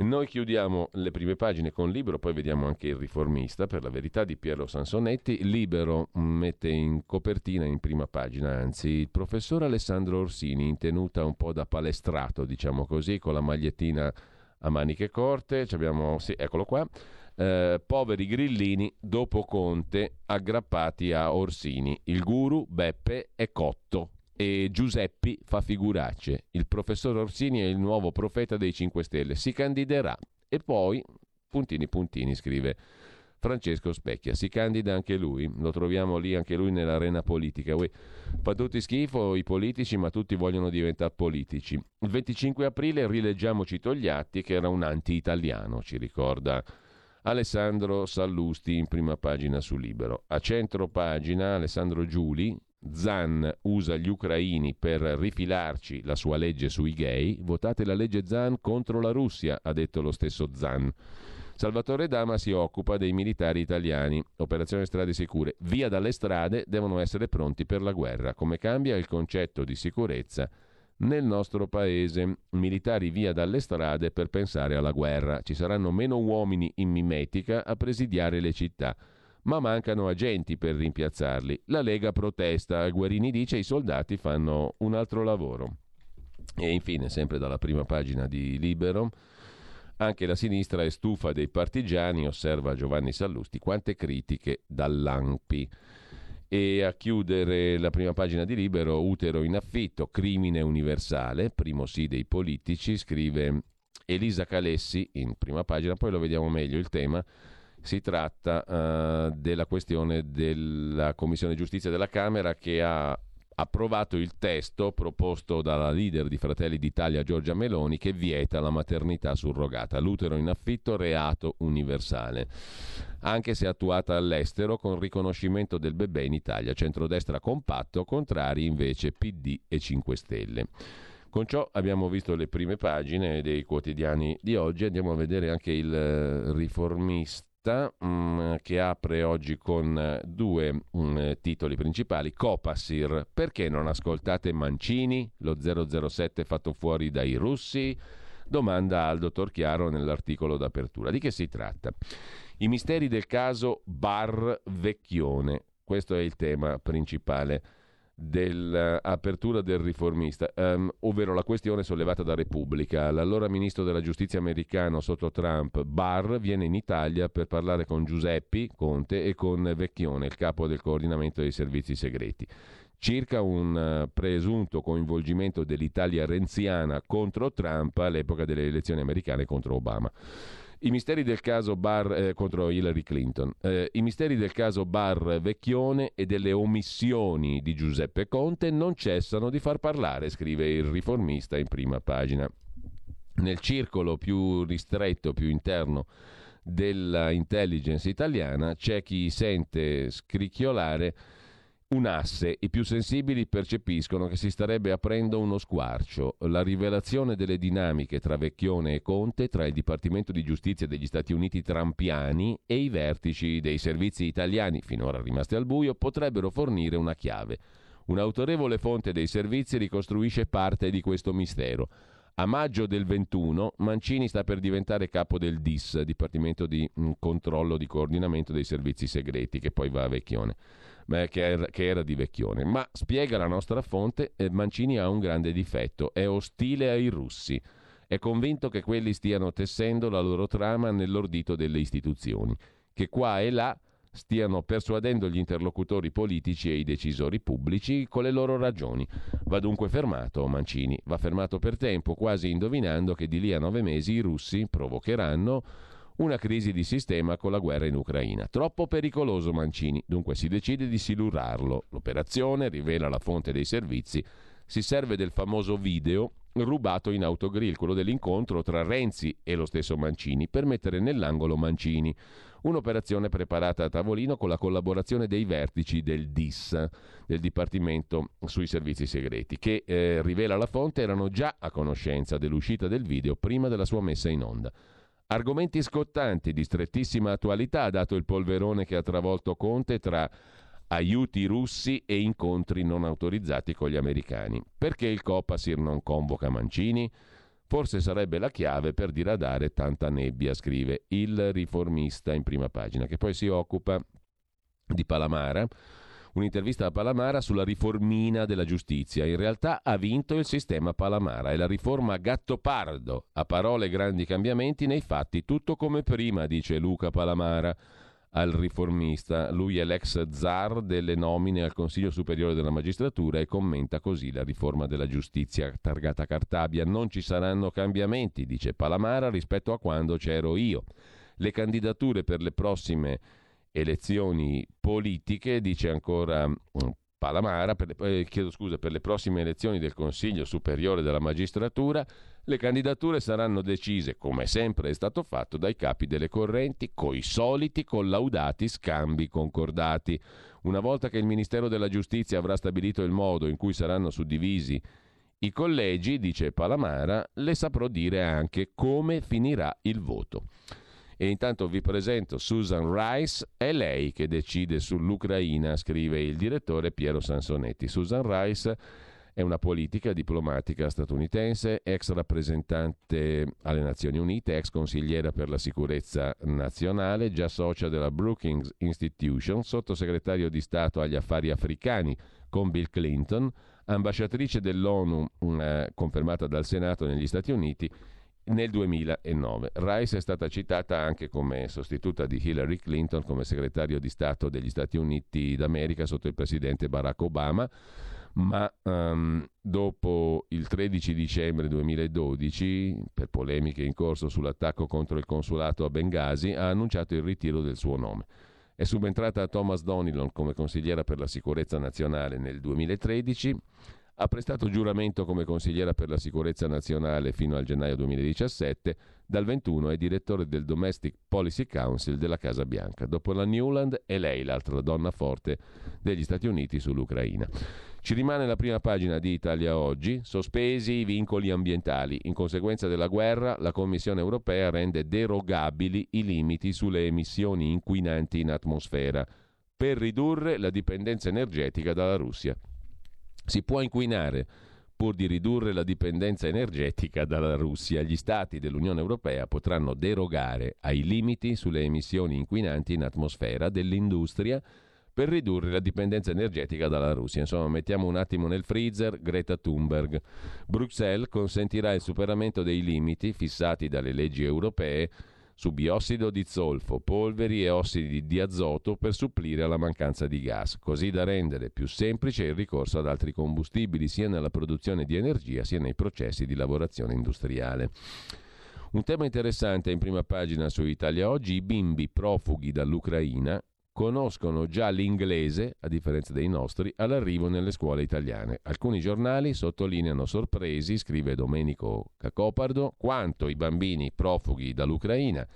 Noi chiudiamo le prime pagine con Libero, poi vediamo anche il riformista, per la verità, di Piero Sansonetti. Libero mette in copertina, in prima pagina, anzi, il professor Alessandro Orsini, in tenuta un po' da palestrato, diciamo così, con la magliettina a maniche corte. Abbiamo, sì, eccolo qua. Eh, poveri grillini dopo Conte aggrappati a Orsini. Il guru Beppe è cotto e Giuseppi fa figuracce. Il professor Orsini è il nuovo profeta dei 5 Stelle. Si candiderà. E poi, puntini puntini, scrive Francesco Specchia. Si candida anche lui. Lo troviamo lì anche lui nell'arena politica. Uè, fa tutti schifo i politici, ma tutti vogliono diventare politici. Il 25 aprile rileggiamoci Togliatti, che era un anti-italiano, ci ricorda Alessandro Sallusti in prima pagina su Libero. A centro pagina Alessandro Giuli, Zan usa gli ucraini per rifilarci la sua legge sui gay, votate la legge Zan contro la Russia, ha detto lo stesso Zan. Salvatore Dama si occupa dei militari italiani. Operazione Strade Sicure. Via dalle strade devono essere pronti per la guerra. Come cambia il concetto di sicurezza nel nostro paese? Militari via dalle strade per pensare alla guerra. Ci saranno meno uomini in mimetica a presidiare le città ma mancano agenti per rimpiazzarli. La Lega protesta, Guarini dice i soldati fanno un altro lavoro. E infine, sempre dalla prima pagina di Libero, anche la sinistra è stufa dei partigiani, osserva Giovanni Sallusti, quante critiche dall'ANPI. E a chiudere la prima pagina di Libero, utero in affitto, crimine universale, primo sì dei politici, scrive Elisa Calessi in prima pagina, poi lo vediamo meglio il tema si tratta uh, della questione della Commissione Giustizia della Camera che ha approvato il testo proposto dalla leader di Fratelli d'Italia Giorgia Meloni che vieta la maternità surrogata, l'utero in affitto reato universale, anche se attuata all'estero con riconoscimento del bebè in Italia, centrodestra compatto, contrari invece PD e 5 Stelle. Con ciò abbiamo visto le prime pagine dei quotidiani di oggi, andiamo a vedere anche il eh, riformista mh, mm, che apre oggi con eh, due mh, mm, titoli principali. Copasir, perché non ascoltate Mancini, lo 007 fatto fuori dai russi? Domanda al dottor Chiaro nell'articolo d'apertura. Di che si tratta? I misteri del caso Bar Vecchione. Questo è il tema principale dell'apertura del riformista, um, ovvero la questione sollevata da Repubblica. L'allora ministro della giustizia americano sotto Trump, Barr, viene in Italia per parlare con Giuseppi Conte e con Vecchione, il capo del coordinamento dei servizi segreti circa un uh, presunto coinvolgimento dell'Italia renziana contro Trump all'epoca delle elezioni americane contro Obama. I misteri del caso Barr eh, contro Hillary Clinton. Eh, I misteri del caso Barr Vecchione e delle omissioni di Giuseppe Conte non cessano di far parlare, scrive il riformista in prima pagina. Nel circolo più ristretto, più interno della intelligence italiana c'è chi sente scricchiolare un asse, i più sensibili percepiscono che si starebbe aprendo uno squarcio. La rivelazione delle dinamiche tra Vecchione e Conte, tra il Dipartimento di Giustizia degli Stati Uniti trampiani e i vertici dei servizi italiani, finora rimasti al buio, potrebbero fornire una chiave. Un'autorevole fonte dei servizi ricostruisce parte di questo mistero. A maggio del 21 Mancini sta per diventare capo del DIS, Dipartimento di Controllo di Coordinamento dei Servizi Segreti, che poi va a Vecchione che era, che era di Vecchione. Ma spiega la nostra fonte, eh, Mancini ha un grande difetto, è ostile ai russi. È convinto che quelli stiano tessendo la loro trama nell'ordito delle istituzioni, che qua e là stiano persuadendo gli interlocutori politici e i decisori pubblici con le loro ragioni. Va dunque fermato Mancini, va fermato per tempo, quasi indovinando che di lì a nove mesi i russi provocheranno una crisi di sistema con la guerra in Ucraina. Troppo pericoloso Mancini, dunque si decide di silurarlo. L'operazione rivela la fonte dei servizi, si serve del famoso video rubato in autogrill, quello dell'incontro tra Renzi e lo stesso Mancini, per mettere nell'angolo Mancini. Un'operazione preparata a tavolino con la collaborazione dei vertici del DIS, del Dipartimento sui Servizi Segreti, che eh, rivela la fonte erano già a conoscenza dell'uscita del video prima della sua messa in onda. Argomenti scottanti di strettissima attualità, dato il polverone che ha travolto Conte tra aiuti russi e incontri non autorizzati con gli americani. Perché il Copasir non convoca Mancini? Forse sarebbe la chiave per diradare tanta nebbia, scrive il riformista in prima pagina, che poi si occupa di Palamara. Un'intervista a Palamara sulla riformina della giustizia. In realtà ha vinto il sistema Palamara e la riforma Gattopardo. A parole grandi cambiamenti, nei fatti tutto come prima, dice Luca Palamara al riformista. Lui è l'ex zar delle nomine al Consiglio Superiore della Magistratura e commenta così la riforma della giustizia targata Cartabia. Non ci saranno cambiamenti, dice Palamara, rispetto a quando c'ero io. Le candidature per le prossime elezioni politiche, dice ancora mm, Palamara, per le, eh, chiedo scusa, per le prossime elezioni del Consiglio Superiore della Magistratura, le candidature saranno decise, come sempre è stato fatto, dai capi delle correnti, coi soliti collaudati scambi concordati. Una volta che il Ministero della Giustizia avrà stabilito il modo in cui saranno suddivisi i collegi, dice Palamara, le saprò dire anche come finirà il voto. E intanto vi presento Susan Rice, è lei che decide sull'Ucraina, scrive il direttore Piero Sansonetti. Susan Rice è una politica diplomatica statunitense, ex rappresentante alle Nazioni Unite, ex consigliera per la sicurezza nazionale, già socia della Brookings Institution, sottosegretario di Stato agli affari africani con Bill Clinton, ambasciatrice dell'ONU eh, confermata dal Senato negli Stati Uniti nel 2009. Rice è stata citata anche come sostituta di Hillary Clinton come segretario di Stato degli Stati Uniti d'America sotto il presidente Barack Obama, ma um, dopo il 13 dicembre 2012, per polemiche in corso sull'attacco contro il consulato a Benghazi, ha annunciato il ritiro del suo nome. È subentrata a Thomas Donilon come consigliera per la sicurezza nazionale nel 2013 ha prestato giuramento come consigliera per la sicurezza nazionale fino al gennaio 2017, dal 21 è direttore del Domestic Policy Council della Casa Bianca. Dopo la Newland è lei l'altra donna forte degli Stati Uniti sull'Ucraina. Ci rimane la prima pagina di Italia Oggi, sospesi i vincoli ambientali. In conseguenza della guerra, la Commissione europea rende derogabili i limiti sulle emissioni inquinanti in atmosfera per ridurre la dipendenza energetica dalla Russia. Si può inquinare pur di ridurre la dipendenza energetica dalla Russia. Gli Stati dell'Unione Europea potranno derogare ai limiti sulle emissioni inquinanti in atmosfera dell'industria per ridurre la dipendenza energetica dalla Russia. Insomma, mettiamo un attimo nel freezer Greta Thunberg. Bruxelles consentirà il superamento dei limiti fissati dalle leggi europee su biossido di zolfo, polveri e ossidi di azoto per supplire alla mancanza di gas, così da rendere più semplice il ricorso ad altri combustibili sia nella produzione di energia sia nei processi di lavorazione industriale. Un tema interessante in prima pagina su Italia Oggi, i bimbi profughi dall'Ucraina conoscono già l'inglese, a differenza dei nostri, all'arrivo nelle scuole italiane. Alcuni giornali sottolineano sorpresi, scrive Domenico Cacopardo, quanto i bambini profughi dall'Ucraina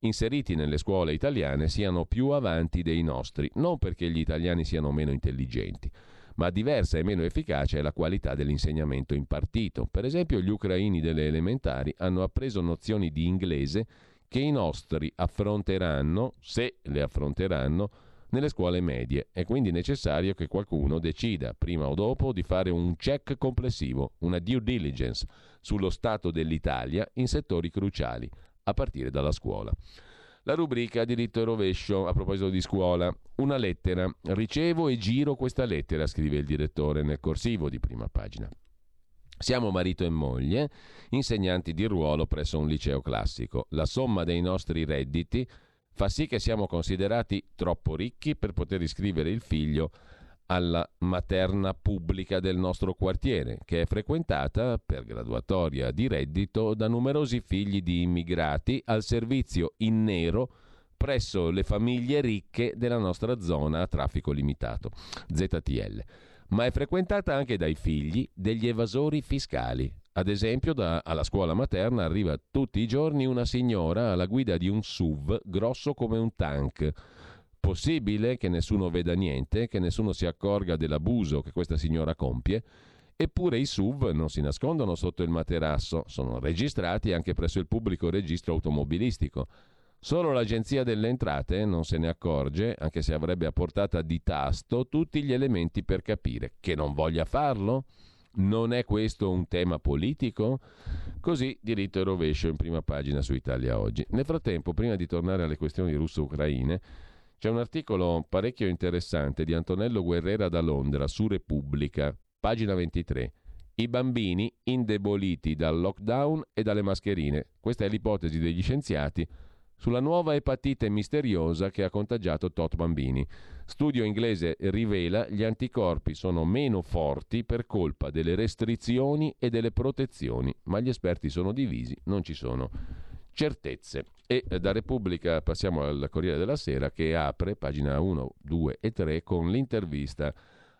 inseriti nelle scuole italiane siano più avanti dei nostri, non perché gli italiani siano meno intelligenti, ma diversa e meno efficace è la qualità dell'insegnamento impartito. Per esempio, gli ucraini delle elementari hanno appreso nozioni di inglese che i nostri affronteranno, se le affronteranno, nelle scuole medie. È quindi necessario che qualcuno decida, prima o dopo, di fare un check complessivo, una due diligence sullo stato dell'Italia in settori cruciali, a partire dalla scuola. La rubrica diritto e rovescio a proposito di scuola. Una lettera. Ricevo e giro questa lettera, scrive il direttore nel corsivo di prima pagina. Siamo marito e moglie, insegnanti di ruolo presso un liceo classico. La somma dei nostri redditi fa sì che siamo considerati troppo ricchi per poter iscrivere il figlio alla materna pubblica del nostro quartiere, che è frequentata per graduatoria di reddito da numerosi figli di immigrati al servizio in nero presso le famiglie ricche della nostra zona a traffico limitato, ZTL. Ma è frequentata anche dai figli degli evasori fiscali. Ad esempio, da, alla scuola materna arriva tutti i giorni una signora alla guida di un SUV grosso come un tank. Possibile che nessuno veda niente, che nessuno si accorga dell'abuso che questa signora compie? Eppure i SUV non si nascondono sotto il materasso, sono registrati anche presso il pubblico registro automobilistico. Solo l'Agenzia delle Entrate non se ne accorge, anche se avrebbe a portata di tasto tutti gli elementi per capire che non voglia farlo. Non è questo un tema politico? Così diritto e rovescio in prima pagina su Italia Oggi. Nel frattempo, prima di tornare alle questioni russo-ucraine, c'è un articolo parecchio interessante di Antonello Guerrera da Londra su Repubblica, pagina 23. I bambini indeboliti dal lockdown e dalle mascherine. Questa è l'ipotesi degli scienziati sulla nuova epatite misteriosa che ha contagiato tot bambini. Studio inglese rivela gli anticorpi sono meno forti per colpa delle restrizioni e delle protezioni, ma gli esperti sono divisi, non ci sono certezze. E eh, da Repubblica passiamo al Corriere della Sera che apre, pagina 1, 2 e 3, con l'intervista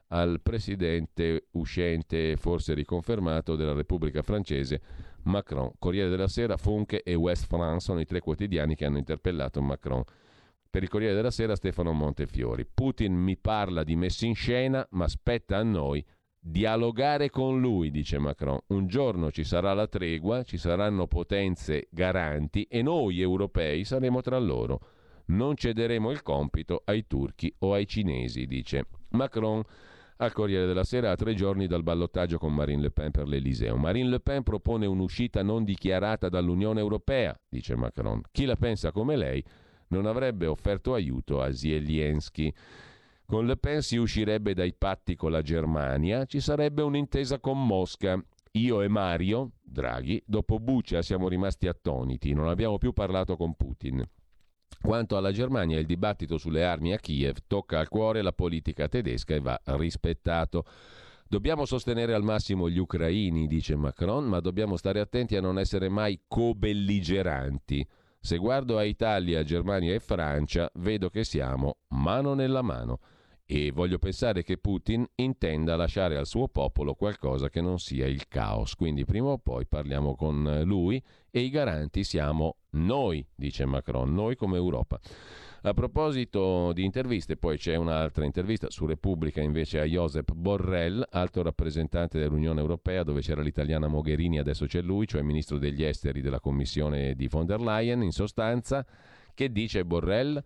al presidente uscente, forse riconfermato, della Repubblica francese, Macron. Corriere della Sera, Funke e West France sono i tre quotidiani che hanno interpellato Macron. Per il Corriere della Sera Stefano Montefiori. Putin mi parla di messi in scena, ma spetta a noi dialogare con lui, dice Macron. Un giorno ci sarà la tregua, ci saranno potenze garanti e noi europei saremo tra loro. Non cederemo il compito ai turchi o ai cinesi, dice Macron al Corriere della Sera a tre giorni dal ballottaggio con Marine Le Pen per l'Eliseo. Marine Le Pen propone un'uscita non dichiarata dall'Unione Europea, dice Macron. Chi la pensa come lei non avrebbe offerto aiuto a Zelensky. Con Le Pen si uscirebbe dai patti con la Germania, ci sarebbe un'intesa con Mosca. Io e Mario, Draghi, dopo Bucia siamo rimasti attoniti, non abbiamo più parlato con Putin. Quanto alla Germania, il dibattito sulle armi a Kiev tocca al cuore la politica tedesca e va rispettato. Dobbiamo sostenere al massimo gli ucraini, dice Macron, ma dobbiamo stare attenti a non essere mai co-belligeranti. Se guardo a Italia, Germania e Francia, vedo che siamo mano nella mano e voglio pensare che Putin intenda lasciare al suo popolo qualcosa che non sia il caos. Quindi prima o poi parliamo con lui e i garanti siamo noi, dice Macron, noi come Europa. A proposito di interviste, poi c'è un'altra intervista su Repubblica invece a Josep Borrell, alto rappresentante dell'Unione Europea, dove c'era l'italiana Mogherini, adesso c'è lui, cioè ministro degli esteri della Commissione di von der Leyen, in sostanza, che dice Borrell?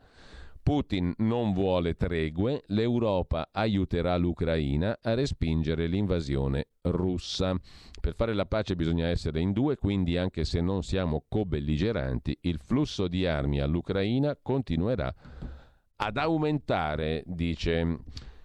Putin non vuole tregue, l'Europa aiuterà l'Ucraina a respingere l'invasione russa. Per fare la pace bisogna essere in due, quindi anche se non siamo co-belligeranti, il flusso di armi all'Ucraina continuerà ad aumentare, dice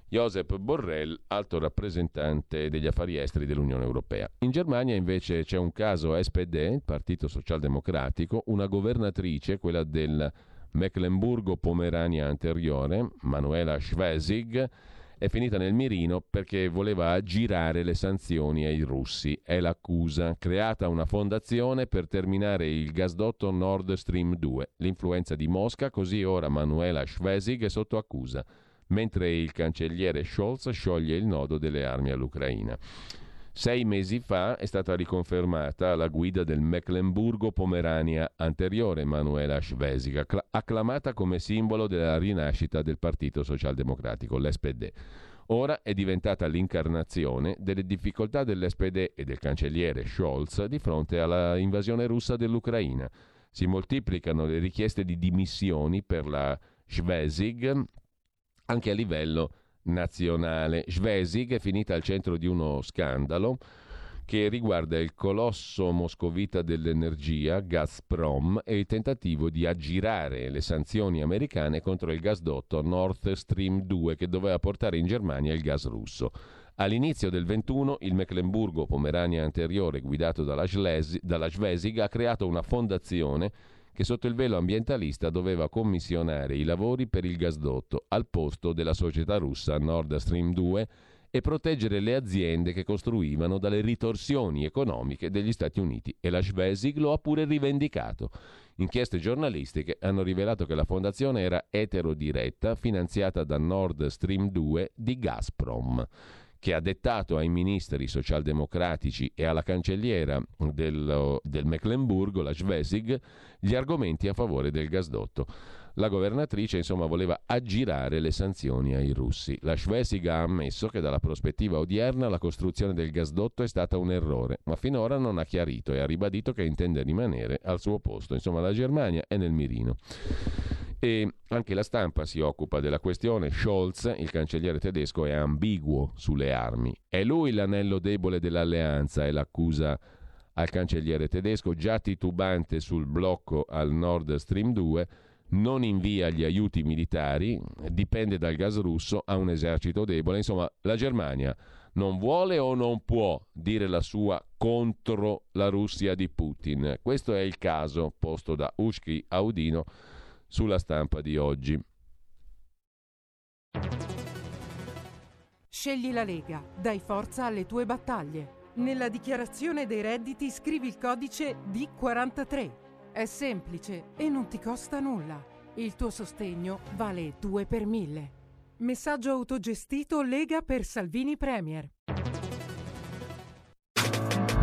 Josep Borrell, alto rappresentante degli affari esteri dell'Unione Europea. In Germania invece c'è un caso SPD, Partito Socialdemocratico, una governatrice, quella del Mecklenburgo-Pomerania anteriore, Manuela Schwesig, è finita nel mirino perché voleva aggirare le sanzioni ai russi. È l'accusa. Creata una fondazione per terminare il gasdotto Nord Stream 2. L'influenza di Mosca, così ora Manuela Schwesig è sotto accusa, mentre il cancelliere Scholz scioglie il nodo delle armi all'Ucraina. Sei mesi fa è stata riconfermata la guida del Mecklenburgo-Pomerania anteriore Manuela Schwesig, acclamata come simbolo della rinascita del Partito Socialdemocratico, l'SPD. Ora è diventata l'incarnazione delle difficoltà dell'SPD e del cancelliere Scholz di fronte alla invasione russa dell'Ucraina. Si moltiplicano le richieste di dimissioni per la Schwesig anche a livello nazionale. Svesig è finita al centro di uno scandalo che riguarda il colosso moscovita dell'energia Gazprom e il tentativo di aggirare le sanzioni americane contro il gasdotto Nord Stream 2 che doveva portare in Germania il gas russo. All'inizio del 21 il Mecklenburgo-Pomerania anteriore guidato dalla, Schlesig, dalla Schwesig ha creato una fondazione che sotto il velo ambientalista doveva commissionare i lavori per il gasdotto al posto della società russa Nord Stream 2 e proteggere le aziende che costruivano dalle ritorsioni economiche degli Stati Uniti. E la Schwesig lo ha pure rivendicato. Inchieste giornalistiche hanno rivelato che la fondazione era eterodiretta, finanziata da Nord Stream 2 di Gazprom che ha dettato ai ministri socialdemocratici e alla cancelliera del, del Mecklenburgo, la Schwesig, gli argomenti a favore del gasdotto. La governatrice, insomma, voleva aggirare le sanzioni ai russi. La Schwesig ha ammesso che dalla prospettiva odierna la costruzione del gasdotto è stata un errore, ma finora non ha chiarito e ha ribadito che intende rimanere al suo posto. Insomma, la Germania è nel mirino. E anche la stampa si occupa della questione. Scholz, il cancelliere tedesco, è ambiguo sulle armi. È lui l'anello debole dell'alleanza, è l'accusa al cancelliere tedesco, già titubante sul blocco al Nord Stream 2 non invia gli aiuti militari, dipende dal gas russo, ha un esercito debole. Insomma, la Germania non vuole o non può dire la sua contro la Russia di Putin. Questo è il caso posto da Ushki Audino sulla stampa di oggi. Scegli la Lega, dai forza alle tue battaglie. Nella dichiarazione dei redditi scrivi il codice D43 è semplice e non ti costa nulla. Il tuo sostegno vale 2 per 1000. Messaggio autogestito Lega per Salvini Premier.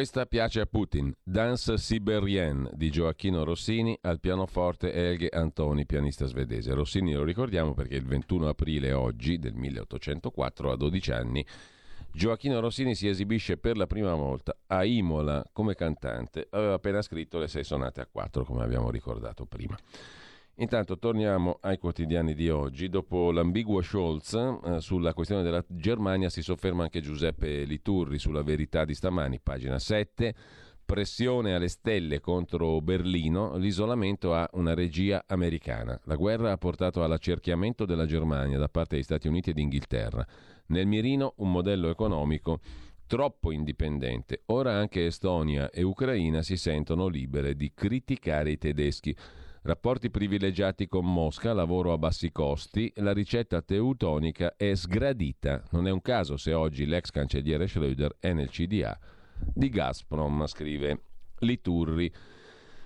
Questa piace a Putin, Danse Siberienne di Gioacchino Rossini al pianoforte Elge Antoni, pianista svedese. Rossini lo ricordiamo perché il 21 aprile oggi del 1804, a 12 anni, Gioacchino Rossini si esibisce per la prima volta a Imola come cantante. Aveva appena scritto le sei sonate a quattro, come abbiamo ricordato prima. Intanto torniamo ai quotidiani di oggi. Dopo l'ambiguo Scholz eh, sulla questione della Germania si sofferma anche Giuseppe Liturri sulla verità di stamani, pagina 7. Pressione alle stelle contro Berlino, l'isolamento ha una regia americana. La guerra ha portato all'accerchiamento della Germania da parte degli Stati Uniti ed Inghilterra. Nel mirino un modello economico troppo indipendente. Ora anche Estonia e Ucraina si sentono libere di criticare i tedeschi. Rapporti privilegiati con Mosca, lavoro a bassi costi, la ricetta teutonica è sgradita. Non è un caso se oggi l'ex cancelliere Schröder è nel CDA di Gazprom, scrive Liturri.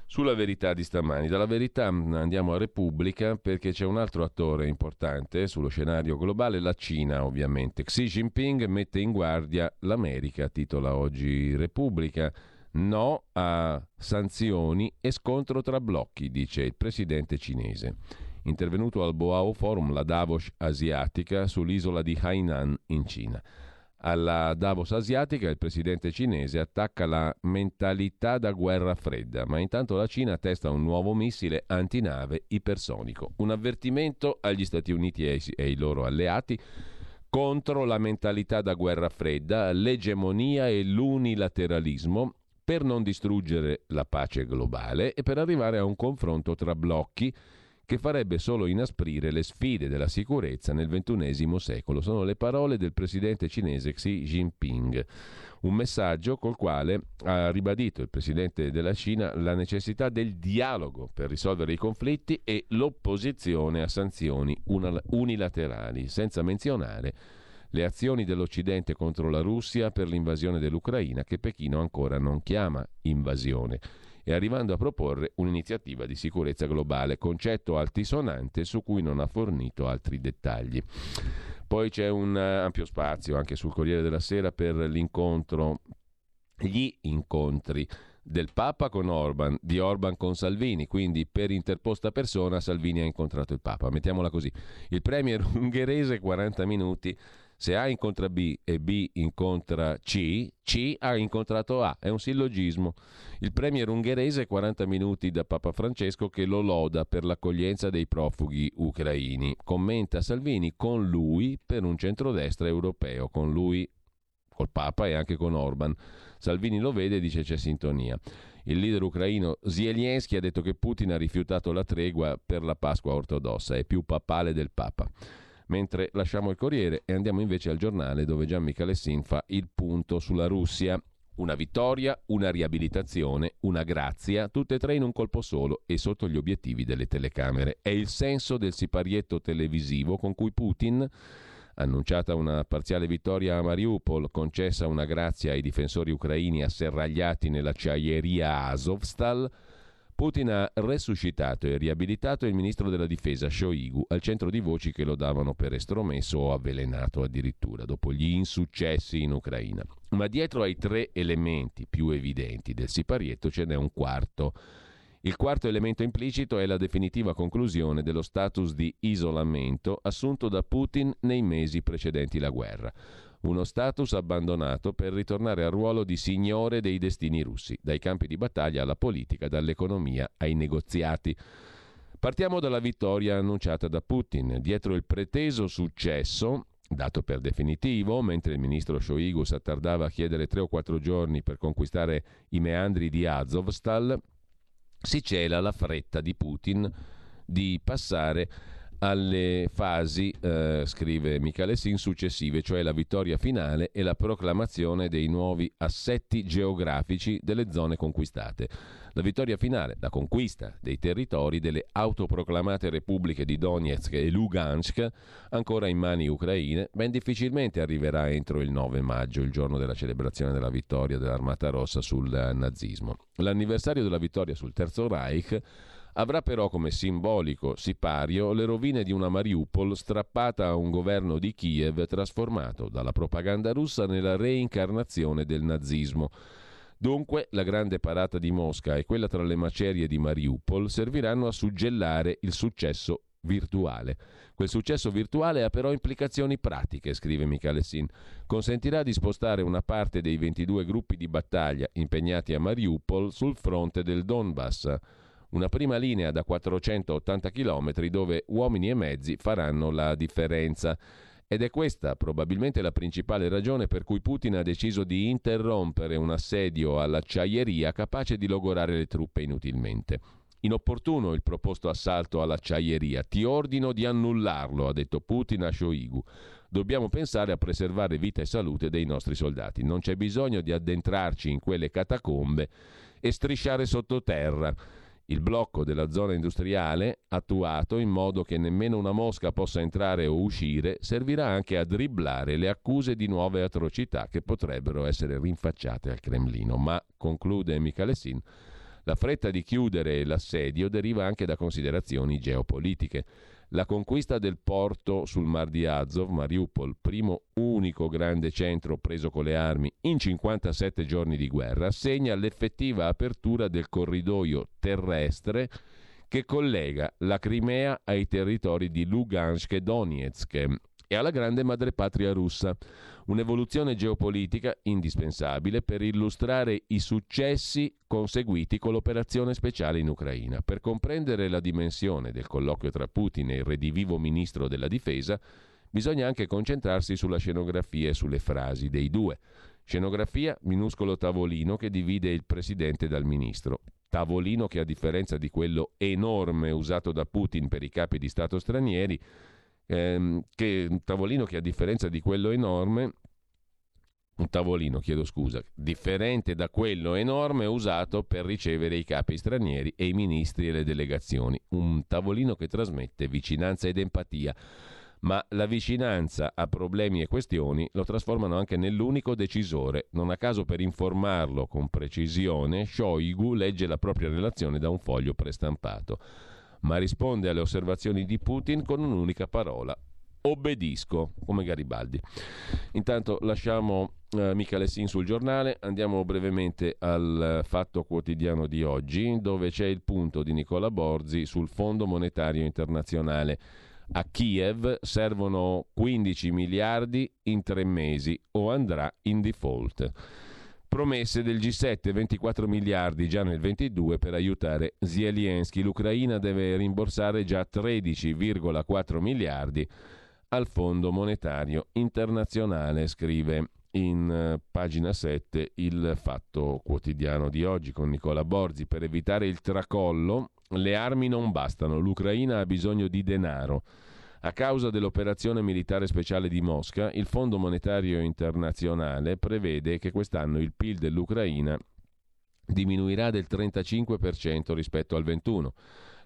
Sulla verità di stamani. Dalla verità andiamo a Repubblica perché c'è un altro attore importante sullo scenario globale, la Cina ovviamente. Xi Jinping mette in guardia l'America, titola oggi Repubblica. No a sanzioni e scontro tra blocchi, dice il presidente cinese. Intervenuto al Boao Forum, la Davos asiatica, sull'isola di Hainan in Cina. Alla Davos asiatica il presidente cinese attacca la mentalità da guerra fredda, ma intanto la Cina testa un nuovo missile antinave ipersonico. Un avvertimento agli Stati Uniti e ai loro alleati contro la mentalità da guerra fredda, l'egemonia e l'unilateralismo per non distruggere la pace globale e per arrivare a un confronto tra blocchi che farebbe solo inasprire le sfide della sicurezza nel XXI secolo. Sono le parole del presidente cinese Xi Jinping. Un messaggio col quale ha ribadito il presidente della Cina la necessità del dialogo per risolvere i conflitti e l'opposizione a sanzioni unilaterali, senza menzionare le azioni dell'Occidente contro la Russia per l'invasione dell'Ucraina che Pechino ancora non chiama invasione e arrivando a proporre un'iniziativa di sicurezza globale, concetto altisonante su cui non ha fornito altri dettagli. Poi c'è un ampio spazio anche sul Corriere della Sera per l'incontro, gli incontri del Papa con Orban, di Orban con Salvini, quindi per interposta persona Salvini ha incontrato il Papa, mettiamola così. Il premier ungherese 40 minuti se A incontra B e B incontra C, C ha incontrato A. È un sillogismo. Il premier ungherese 40 minuti da Papa Francesco che lo loda per l'accoglienza dei profughi ucraini. Commenta Salvini con lui per un centrodestra europeo, con lui, col Papa e anche con Orban. Salvini lo vede e dice c'è sintonia. Il leader ucraino Zelensky ha detto che Putin ha rifiutato la tregua per la Pasqua ortodossa, è più papale del Papa mentre lasciamo il Corriere e andiamo invece al giornale dove Gian Michalessin fa il punto sulla Russia. Una vittoria, una riabilitazione, una grazia, tutte e tre in un colpo solo e sotto gli obiettivi delle telecamere. È il senso del siparietto televisivo con cui Putin, annunciata una parziale vittoria a Mariupol, concessa una grazia ai difensori ucraini asserragliati nell'acciaieria Azovstal, Putin ha resuscitato e riabilitato il ministro della difesa Shoigu al centro di voci che lo davano per estromesso o avvelenato addirittura dopo gli insuccessi in Ucraina. Ma dietro ai tre elementi più evidenti del siparietto ce n'è un quarto. Il quarto elemento implicito è la definitiva conclusione dello status di isolamento assunto da Putin nei mesi precedenti la guerra uno status abbandonato per ritornare al ruolo di signore dei destini russi, dai campi di battaglia alla politica, dall'economia ai negoziati. Partiamo dalla vittoria annunciata da Putin. Dietro il preteso successo, dato per definitivo, mentre il ministro Shoigu attardava a chiedere tre o quattro giorni per conquistare i meandri di Azovstal, si cela la fretta di Putin di passare alle fasi, eh, scrive Michele Sin, successive, cioè la vittoria finale e la proclamazione dei nuovi assetti geografici delle zone conquistate. La vittoria finale, la conquista dei territori delle autoproclamate repubbliche di Donetsk e Lugansk, ancora in mani ucraine, ben difficilmente arriverà entro il 9 maggio, il giorno della celebrazione della vittoria dell'Armata Rossa sul nazismo. L'anniversario della vittoria sul Terzo Reich avrà però come simbolico sipario le rovine di una Mariupol strappata a un governo di Kiev trasformato dalla propaganda russa nella reincarnazione del nazismo. Dunque la grande parata di Mosca e quella tra le macerie di Mariupol serviranno a suggellare il successo virtuale. Quel successo virtuale ha però implicazioni pratiche, scrive Michele Sin. Consentirà di spostare una parte dei 22 gruppi di battaglia impegnati a Mariupol sul fronte del Donbass una prima linea da 480 km dove uomini e mezzi faranno la differenza. Ed è questa probabilmente la principale ragione per cui Putin ha deciso di interrompere un assedio all'acciaieria capace di logorare le truppe inutilmente. Inopportuno il proposto assalto all'acciaieria. Ti ordino di annullarlo, ha detto Putin a Shoigu. Dobbiamo pensare a preservare vita e salute dei nostri soldati. Non c'è bisogno di addentrarci in quelle catacombe e strisciare sottoterra. Il blocco della zona industriale, attuato in modo che nemmeno una mosca possa entrare o uscire, servirà anche a dribblare le accuse di nuove atrocità che potrebbero essere rinfacciate al Cremlino. Ma, conclude Michalessin, la fretta di chiudere l'assedio deriva anche da considerazioni geopolitiche. La conquista del porto sul Mar di Azov, Mariupol, primo unico grande centro preso con le armi in 57 giorni di guerra, segna l'effettiva apertura del corridoio terrestre che collega la Crimea ai territori di Lugansk e Donetsk e alla grande madrepatria russa un'evoluzione geopolitica indispensabile per illustrare i successi conseguiti con l'operazione speciale in Ucraina. Per comprendere la dimensione del colloquio tra Putin e il redivivo ministro della difesa, bisogna anche concentrarsi sulla scenografia e sulle frasi dei due. Scenografia, minuscolo tavolino che divide il presidente dal ministro. tavolino che a differenza di quello enorme usato da Putin per i capi di Stato stranieri, ehm, che un tavolino che a differenza di quello enorme un tavolino, chiedo scusa, differente da quello enorme usato per ricevere i capi stranieri e i ministri e le delegazioni. Un tavolino che trasmette vicinanza ed empatia. Ma la vicinanza a problemi e questioni lo trasformano anche nell'unico decisore. Non a caso per informarlo con precisione, Shoigu legge la propria relazione da un foglio prestampato, ma risponde alle osservazioni di Putin con un'unica parola, obbedisco, come Garibaldi. Intanto lasciamo eh, Michele Sin sul giornale, andiamo brevemente al fatto quotidiano di oggi, dove c'è il punto di Nicola Borzi sul Fondo Monetario Internazionale. A Kiev servono 15 miliardi in tre mesi o andrà in default. Promesse del G7, 24 miliardi già nel 22 per aiutare Zelensky. L'Ucraina deve rimborsare già 13,4 miliardi al Fondo Monetario Internazionale, scrive in uh, pagina 7 il Fatto Quotidiano di oggi con Nicola Borzi. Per evitare il tracollo, le armi non bastano, l'Ucraina ha bisogno di denaro. A causa dell'operazione militare speciale di Mosca, il Fondo Monetario Internazionale prevede che quest'anno il PIL dell'Ucraina diminuirà del 35% rispetto al 21%.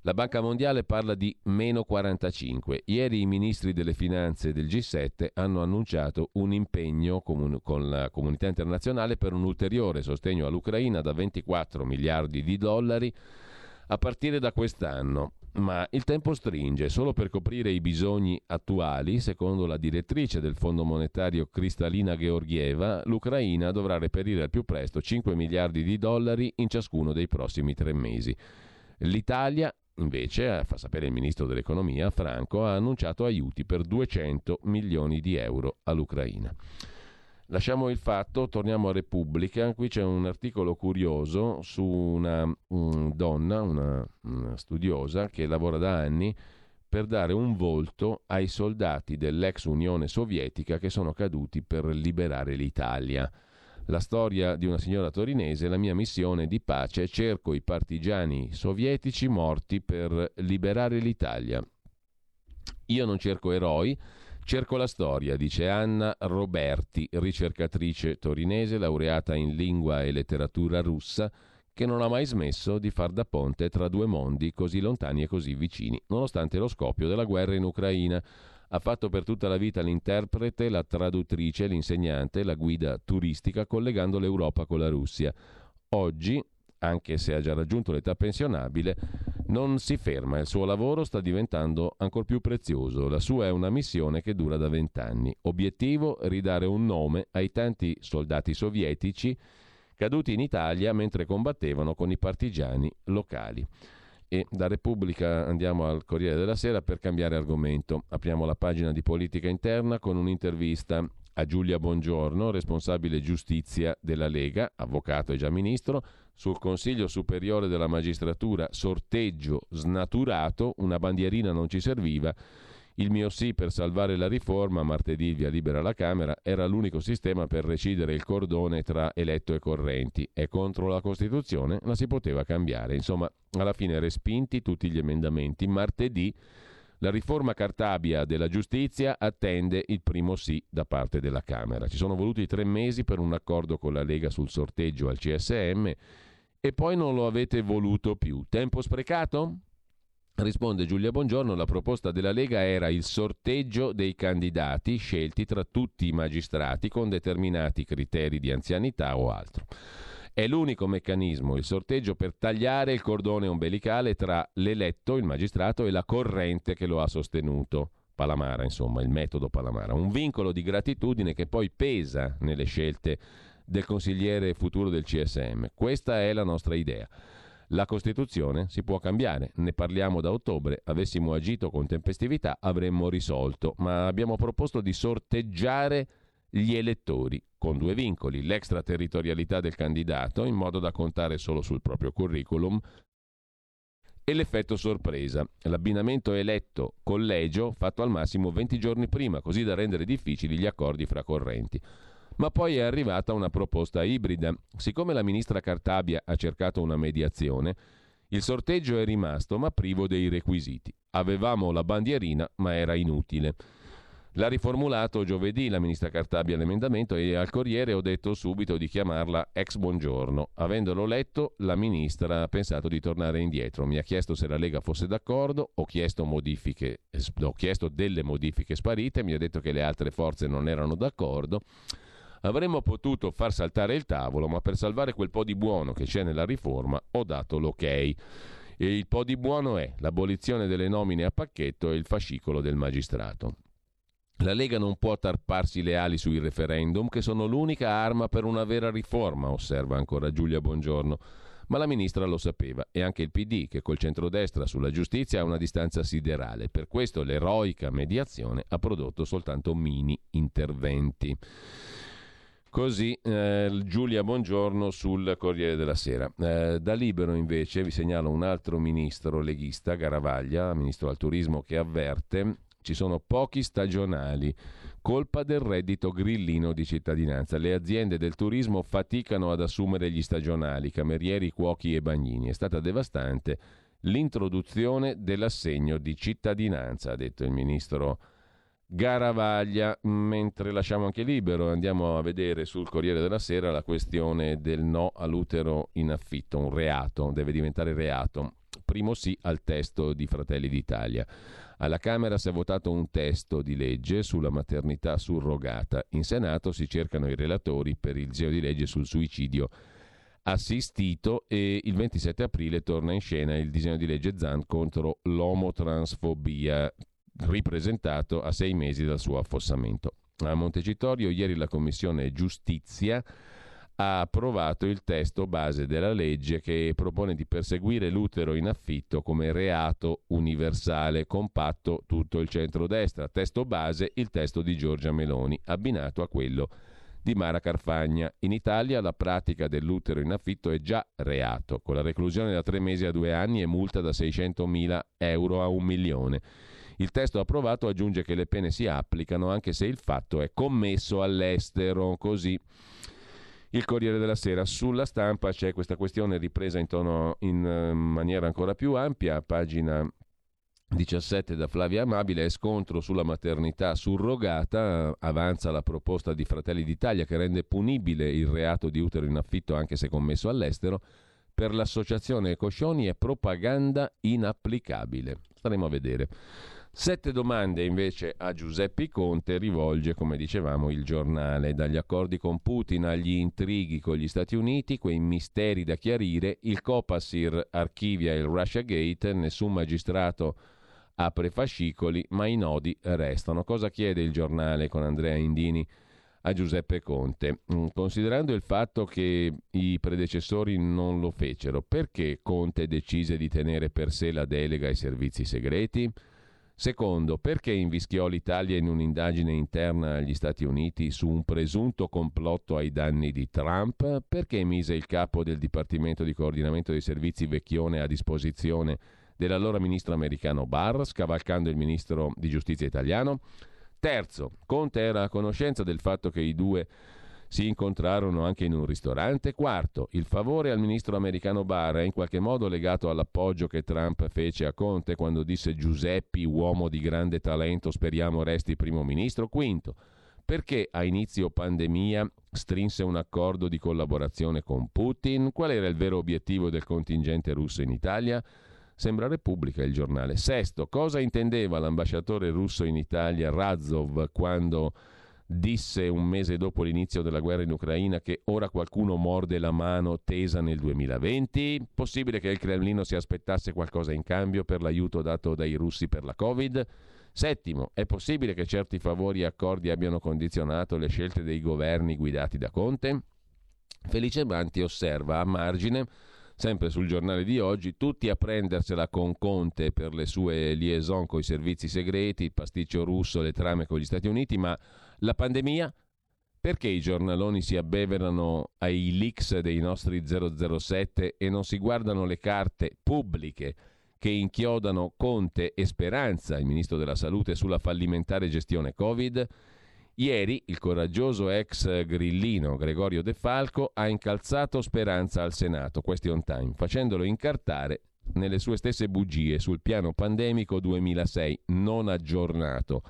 La Banca Mondiale parla di meno 45. Ieri i ministri delle finanze del G7 hanno annunciato un impegno con la comunità internazionale per un ulteriore sostegno all'Ucraina da 24 miliardi di dollari a partire da quest'anno. Ma il tempo stringe, solo per coprire i bisogni attuali, secondo la direttrice del Fondo Monetario Cristalina Georgieva, l'Ucraina dovrà reperire al più presto 5 miliardi di dollari in ciascuno dei prossimi tre mesi. L'Italia Invece, fa sapere il ministro dell'economia, Franco, ha annunciato aiuti per 200 milioni di euro all'Ucraina. Lasciamo il fatto, torniamo a Repubblica. Qui c'è un articolo curioso su una um, donna, una, una studiosa, che lavora da anni per dare un volto ai soldati dell'ex Unione Sovietica che sono caduti per liberare l'Italia la storia di una signora torinese, la mia missione di pace, cerco i partigiani sovietici morti per liberare l'Italia. Io non cerco eroi, cerco la storia, dice Anna Roberti, ricercatrice torinese, laureata in lingua e letteratura russa, che non ha mai smesso di far da ponte tra due mondi così lontani e così vicini, nonostante lo scoppio della guerra in Ucraina. Ha fatto per tutta la vita l'interprete, la traduttrice, l'insegnante, la guida turistica, collegando l'Europa con la Russia. Oggi, anche se ha già raggiunto l'età pensionabile, non si ferma, il suo lavoro sta diventando ancora più prezioso, la sua è una missione che dura da vent'anni. Obiettivo ridare un nome ai tanti soldati sovietici caduti in Italia mentre combattevano con i partigiani locali. E da Repubblica andiamo al Corriere della Sera per cambiare argomento. Apriamo la pagina di politica interna con un'intervista a Giulia Bongiorno, responsabile giustizia della Lega, avvocato e già ministro, sul Consiglio Superiore della Magistratura, sorteggio snaturato, una bandierina non ci serviva il mio sì per salvare la riforma, martedì via libera la Camera, era l'unico sistema per recidere il cordone tra eletto e correnti. È contro la Costituzione, la si poteva cambiare. Insomma, alla fine respinti tutti gli emendamenti. Martedì la riforma Cartabia della giustizia attende il primo sì da parte della Camera. Ci sono voluti tre mesi per un accordo con la Lega sul sorteggio al CSM e poi non lo avete voluto più. Tempo sprecato? Risponde Giulia Bongiorno, la proposta della Lega era il sorteggio dei candidati scelti tra tutti i magistrati con determinati criteri di anzianità o altro. È l'unico meccanismo, il sorteggio, per tagliare il cordone ombelicale tra l'eletto, il magistrato, e la corrente che lo ha sostenuto. Palamara, insomma, il metodo Palamara. Un vincolo di gratitudine che poi pesa nelle scelte del consigliere futuro del CSM. Questa è la nostra idea. La Costituzione si può cambiare, ne parliamo da ottobre, avessimo agito con tempestività avremmo risolto, ma abbiamo proposto di sorteggiare gli elettori con due vincoli, l'extraterritorialità del candidato in modo da contare solo sul proprio curriculum e l'effetto sorpresa, l'abbinamento eletto-collegio fatto al massimo 20 giorni prima, così da rendere difficili gli accordi fra correnti. Ma poi è arrivata una proposta ibrida. Siccome la ministra Cartabia ha cercato una mediazione, il sorteggio è rimasto ma privo dei requisiti. Avevamo la bandierina ma era inutile. L'ha riformulato giovedì la ministra Cartabia l'emendamento e al Corriere ho detto subito di chiamarla ex buongiorno. Avendolo letto, la ministra ha pensato di tornare indietro. Mi ha chiesto se la Lega fosse d'accordo, ho chiesto, modifiche, ho chiesto delle modifiche sparite, mi ha detto che le altre forze non erano d'accordo. Avremmo potuto far saltare il tavolo, ma per salvare quel po' di buono che c'è nella riforma ho dato l'ok. E il po' di buono è l'abolizione delle nomine a pacchetto e il fascicolo del magistrato. La Lega non può tarparsi le ali sui referendum, che sono l'unica arma per una vera riforma, osserva ancora Giulia Bongiorno. Ma la ministra lo sapeva e anche il PD, che col centrodestra sulla giustizia ha una distanza siderale. Per questo l'eroica mediazione ha prodotto soltanto mini interventi. Così eh, Giulia Bongiorno sul Corriere della Sera. Eh, da Libero invece vi segnalo un altro ministro leghista, Garavaglia, ministro al turismo, che avverte ci sono pochi stagionali, colpa del reddito grillino di cittadinanza. Le aziende del turismo faticano ad assumere gli stagionali, camerieri, cuochi e bagnini. È stata devastante l'introduzione dell'assegno di cittadinanza, ha detto il ministro Garavaglia, mentre lasciamo anche libero, andiamo a vedere sul Corriere della Sera la questione del no all'utero in affitto, un reato, deve diventare reato. Primo sì al testo di Fratelli d'Italia. Alla Camera si è votato un testo di legge sulla maternità surrogata. In Senato si cercano i relatori per il disegno di legge sul suicidio assistito e il 27 aprile torna in scena il disegno di legge Zan contro l'omotransfobia, ripresentato a sei mesi dal suo affossamento. A Montecitorio ieri la Commissione Giustizia ha approvato il testo base della legge che propone di perseguire l'utero in affitto come reato universale, compatto tutto il centrodestra. Testo base il testo di Giorgia Meloni, abbinato a quello di Mara Carfagna. In Italia la pratica dell'utero in affitto è già reato, con la reclusione da tre mesi a due anni e multa da 600.000 euro a un milione. Il testo approvato aggiunge che le pene si applicano anche se il fatto è commesso all'estero, così il Corriere della Sera. Sulla stampa c'è questa questione ripresa in, tono, in uh, maniera ancora più ampia, pagina 17 da Flavia Amabile, è scontro sulla maternità surrogata, avanza la proposta di Fratelli d'Italia che rende punibile il reato di utero in affitto anche se commesso all'estero, per l'associazione Coscioni è propaganda inapplicabile. Staremo a vedere. Sette domande invece a Giuseppe Conte rivolge, come dicevamo, il giornale. Dagli accordi con Putin agli intrighi con gli Stati Uniti, quei misteri da chiarire, il Copasir archivia il Russia Gate, nessun magistrato apre fascicoli, ma i nodi restano. Cosa chiede il giornale con Andrea Indini? a Giuseppe Conte. Mm, considerando il fatto che i predecessori non lo fecero, perché Conte decise di tenere per sé la delega ai servizi segreti? Secondo, perché invischiò l'Italia in un'indagine interna agli Stati Uniti su un presunto complotto ai danni di Trump? Perché mise il capo del Dipartimento di Coordinamento dei Servizi Vecchione a disposizione dell'allora ministro americano Barr, scavalcando il ministro di Giustizia italiano? Terzo, Conte era a conoscenza del fatto che i due si incontrarono anche in un ristorante. Quarto, il favore al ministro americano Barr è in qualche modo legato all'appoggio che Trump fece a Conte quando disse Giuseppi, uomo di grande talento, speriamo resti primo ministro. Quinto, perché a inizio pandemia strinse un accordo di collaborazione con Putin? Qual era il vero obiettivo del contingente russo in Italia? Sembra Repubblica il giornale. Sesto, cosa intendeva l'ambasciatore russo in Italia Razov quando disse un mese dopo l'inizio della guerra in Ucraina che ora qualcuno morde la mano tesa nel 2020? Possibile che il Cremlino si aspettasse qualcosa in cambio per l'aiuto dato dai russi per la Covid? Settimo, è possibile che certi favori e accordi abbiano condizionato le scelte dei governi guidati da Conte? Felice Manti osserva a margine sempre sul giornale di oggi, tutti a prendersela con Conte per le sue liaison con i servizi segreti, il pasticcio russo, le trame con gli Stati Uniti, ma la pandemia? Perché i giornaloni si abbeverano ai leaks dei nostri 007 e non si guardano le carte pubbliche che inchiodano Conte e Speranza, il ministro della Salute, sulla fallimentare gestione Covid? Ieri il coraggioso ex grillino Gregorio De Falco ha incalzato Speranza al Senato, question time, facendolo incartare nelle sue stesse bugie sul piano pandemico 2006 non aggiornato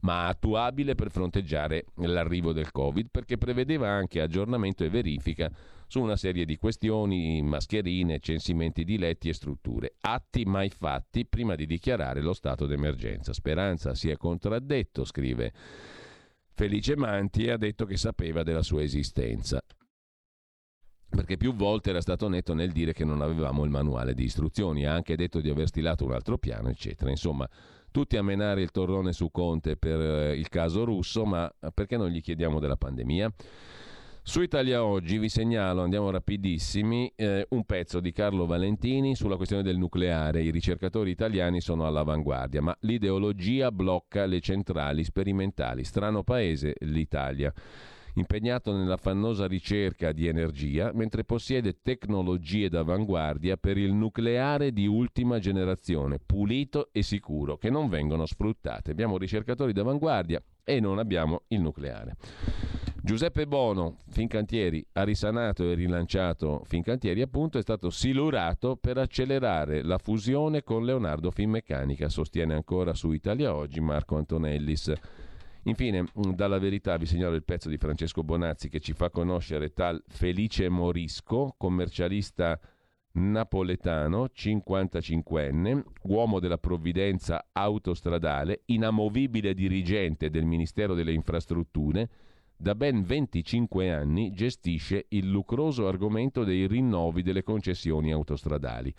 ma attuabile per fronteggiare l'arrivo del Covid, perché prevedeva anche aggiornamento e verifica su una serie di questioni, mascherine, censimenti di letti e strutture. Atti mai fatti prima di dichiarare lo stato d'emergenza. Speranza si è contraddetto, scrive Felice Manti, e ha detto che sapeva della sua esistenza perché più volte era stato netto nel dire che non avevamo il manuale di istruzioni, ha anche detto di aver stilato un altro piano, eccetera. Insomma, tutti a menare il torrone su Conte per eh, il caso russo, ma perché non gli chiediamo della pandemia? Su Italia Oggi vi segnalo, andiamo rapidissimi, eh, un pezzo di Carlo Valentini sulla questione del nucleare. I ricercatori italiani sono all'avanguardia, ma l'ideologia blocca le centrali sperimentali. Strano paese l'Italia impegnato nell'affannosa ricerca di energia, mentre possiede tecnologie d'avanguardia per il nucleare di ultima generazione, pulito e sicuro, che non vengono sfruttate. Abbiamo ricercatori d'avanguardia e non abbiamo il nucleare. Giuseppe Bono, Fincantieri, ha risanato e rilanciato Fincantieri, appunto, è stato silurato per accelerare la fusione con Leonardo Finmeccanica, sostiene ancora su Italia Oggi Marco Antonellis. Infine, mm, dalla verità vi segnalo il pezzo di Francesco Bonazzi che ci fa conoscere tal Felice Morisco, commercialista napoletano, 55enne, uomo della provvidenza autostradale, inamovibile dirigente del Ministero delle Infrastrutture, da ben 25 anni gestisce il lucroso argomento dei rinnovi delle concessioni autostradali.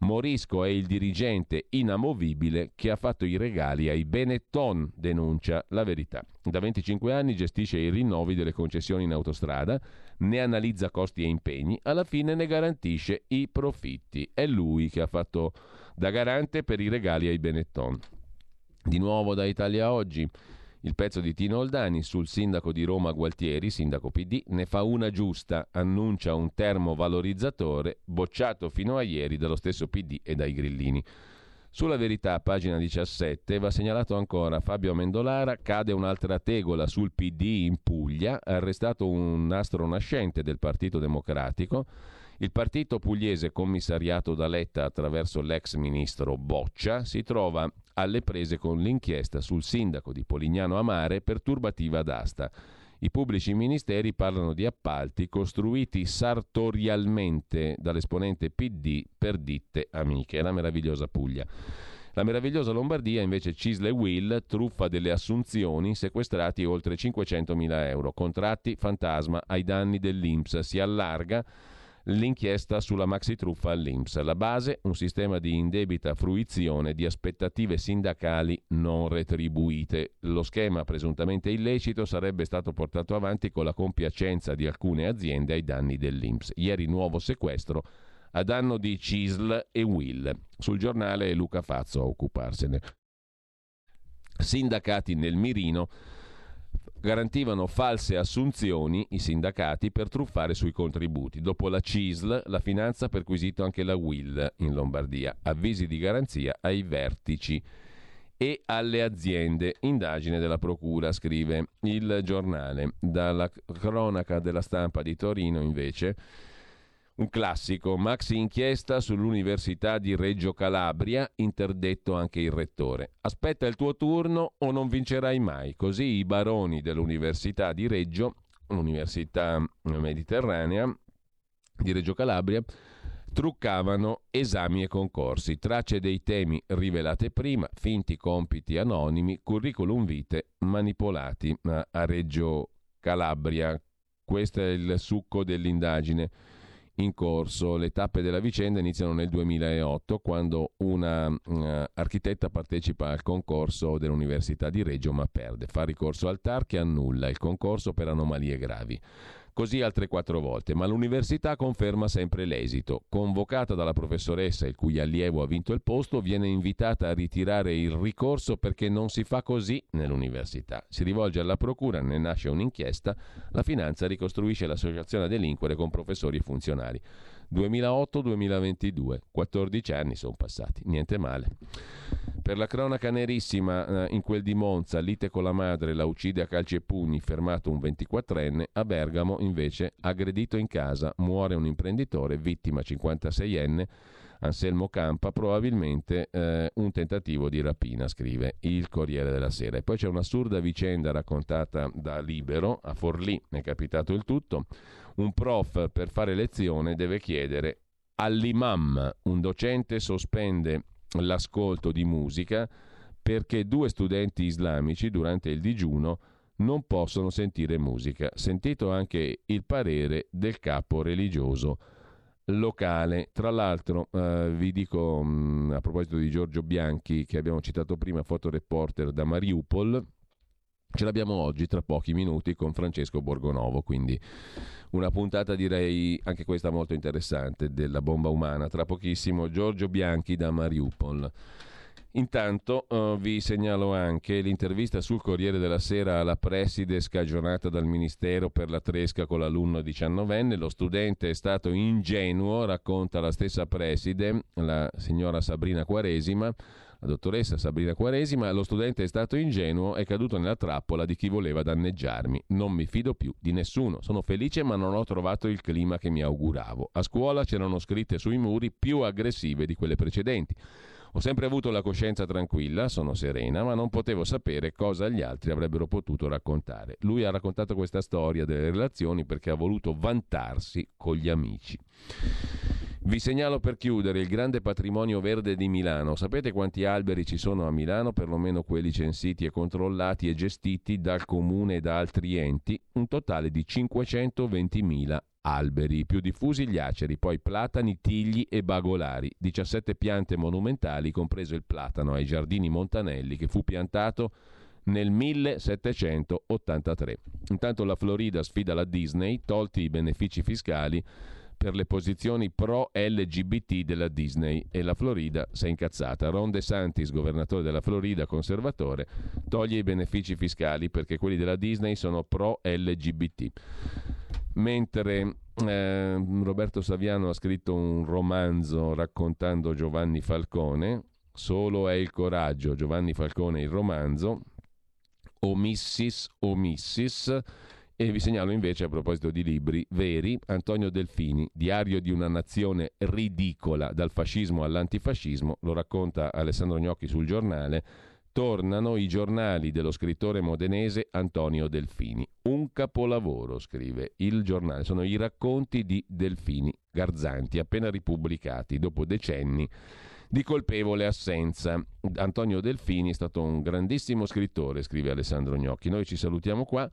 Morisco è il dirigente inamovibile che ha fatto i regali ai Benetton, denuncia la verità. Da 25 anni gestisce i rinnovi delle concessioni in autostrada, ne analizza costi e impegni, alla fine ne garantisce i profitti. È lui che ha fatto da garante per i regali ai Benetton. Di nuovo da Italia Oggi. Il pezzo di Tino Oldani sul sindaco di Roma Gualtieri, sindaco PD, ne fa una giusta, annuncia un termovalorizzatore bocciato fino a ieri dallo stesso PD e dai grillini. Sulla verità, pagina 17, va segnalato ancora Fabio Amendolara, cade un'altra tegola sul PD in Puglia, arrestato un nastro nascente del Partito Democratico. Il partito pugliese commissariato da Letta attraverso l'ex ministro Boccia si trova alle prese con l'inchiesta sul sindaco di Polignano a Mare per turbativa d'asta. I pubblici ministeri parlano di appalti costruiti sartorialmente dall'esponente PD per ditte amiche. La meravigliosa Puglia. La meravigliosa Lombardia invece Cisle Will, truffa delle assunzioni, sequestrati oltre 500.000 euro, contratti fantasma ai danni dell'Inps, si allarga l'inchiesta sulla maxi truffa all'Inps. La base, un sistema di indebita fruizione di aspettative sindacali non retribuite. Lo schema presuntamente illecito sarebbe stato portato avanti con la compiacenza di alcune aziende ai danni dell'Inps. Ieri nuovo sequestro a danno di Cisl e Will. Sul giornale è Luca Fazzo a occuparsene. Sindacati nel mirino garantivano false assunzioni i sindacati per truffare sui contributi. Dopo la CISL, la finanza ha perquisito anche la WIL in Lombardia. Avvisi di garanzia ai vertici e alle aziende. Indagine della Procura, scrive il giornale. Dalla cronaca della stampa di Torino, invece, un classico, maxi inchiesta sull'Università di Reggio Calabria, interdetto anche il rettore. Aspetta il tuo turno o non vincerai mai. Così i baroni dell'Università di Reggio, l'Università Mediterranea di Reggio Calabria, truccavano esami e concorsi, tracce dei temi rivelate prima, finti compiti anonimi, curriculum vitae manipolati a Reggio Calabria. Questo è il succo dell'indagine in corso. Le tappe della vicenda iniziano nel 2008 quando una uh, architetta partecipa al concorso dell'Università di Reggio ma perde. Fa ricorso al TAR che annulla il concorso per anomalie gravi. Così altre quattro volte, ma l'università conferma sempre l'esito. Convocata dalla professoressa il cui allievo ha vinto il posto, viene invitata a ritirare il ricorso perché non si fa così nell'università. Si rivolge alla procura, ne nasce un'inchiesta, la finanza ricostruisce l'associazione a delinquere con professori e funzionari. 2008-2022, 14 anni sono passati, niente male. Per la cronaca nerissima, eh, in quel di Monza, lite con la madre, la uccide a calci e pugni, fermato un 24enne. A Bergamo, invece, aggredito in casa, muore un imprenditore, vittima 56enne. Anselmo Campa, probabilmente eh, un tentativo di rapina, scrive il Corriere della Sera. E poi c'è un'assurda vicenda raccontata da Libero, a Forlì è capitato il tutto. Un prof per fare lezione deve chiedere all'imam, un docente sospende l'ascolto di musica perché due studenti islamici durante il digiuno non possono sentire musica. Sentito anche il parere del capo religioso locale. Tra l'altro, eh, vi dico mh, mm, a proposito di Giorgio Bianchi, che abbiamo citato prima, fotoreporter da Mariupol, ce l'abbiamo oggi tra pochi minuti con Francesco Borgonovo, quindi una puntata direi anche questa molto interessante della bomba umana. Tra pochissimo Giorgio Bianchi da Mariupol. Intanto uh, vi segnalo anche l'intervista sul Corriere della Sera alla preside scagionata dal Ministero per la Tresca con l'alunno 19enne. Lo studente è stato ingenuo, racconta la stessa preside, la signora Sabrina Quaresima la dottoressa Sabrina Quaresima, lo studente è stato ingenuo, è caduto nella trappola di chi voleva danneggiarmi. Non mi fido più di nessuno. Sono felice ma non ho trovato il clima che mi auguravo. A scuola c'erano scritte sui muri più aggressive di quelle precedenti. Ho sempre avuto la coscienza tranquilla, sono serena, ma non potevo sapere cosa gli altri avrebbero potuto raccontare. Lui ha raccontato questa storia delle relazioni perché ha voluto vantarsi con gli amici. Vi segnalo per chiudere il grande patrimonio verde di Milano. Sapete quanti alberi ci sono a Milano, perlomeno quelli censiti e controllati e gestiti dal comune e da altri enti? Un totale di 520.000 alberi, più diffusi gli aceri, poi platani, tigli e bagolari, 17 piante monumentali, compreso il platano ai giardini Montanelli che fu piantato nel 1783. Intanto la Florida sfida la Disney, tolti i benefici fiscali per le posizioni pro LGBT della Disney e la Florida si è incazzata. Ron DeSantis, governatore della Florida, conservatore, toglie i benefici fiscali perché quelli della Disney sono pro LGBT. Mentre eh, Roberto Saviano ha scritto un romanzo raccontando Giovanni Falcone, Solo è il coraggio, Giovanni Falcone il romanzo, Omissis, Omissis, e vi segnalo invece, a proposito di libri veri, Antonio Delfini, Diario di una nazione ridicola, dal fascismo all'antifascismo, lo racconta Alessandro Gnocchi sul giornale, tornano i giornali dello scrittore modenese Antonio Delfini. Un capolavoro, scrive il giornale, sono i racconti di Delfini, garzanti, appena ripubblicati dopo decenni di colpevole assenza. Antonio Delfini è stato un grandissimo scrittore, scrive Alessandro Gnocchi. Noi ci salutiamo qua.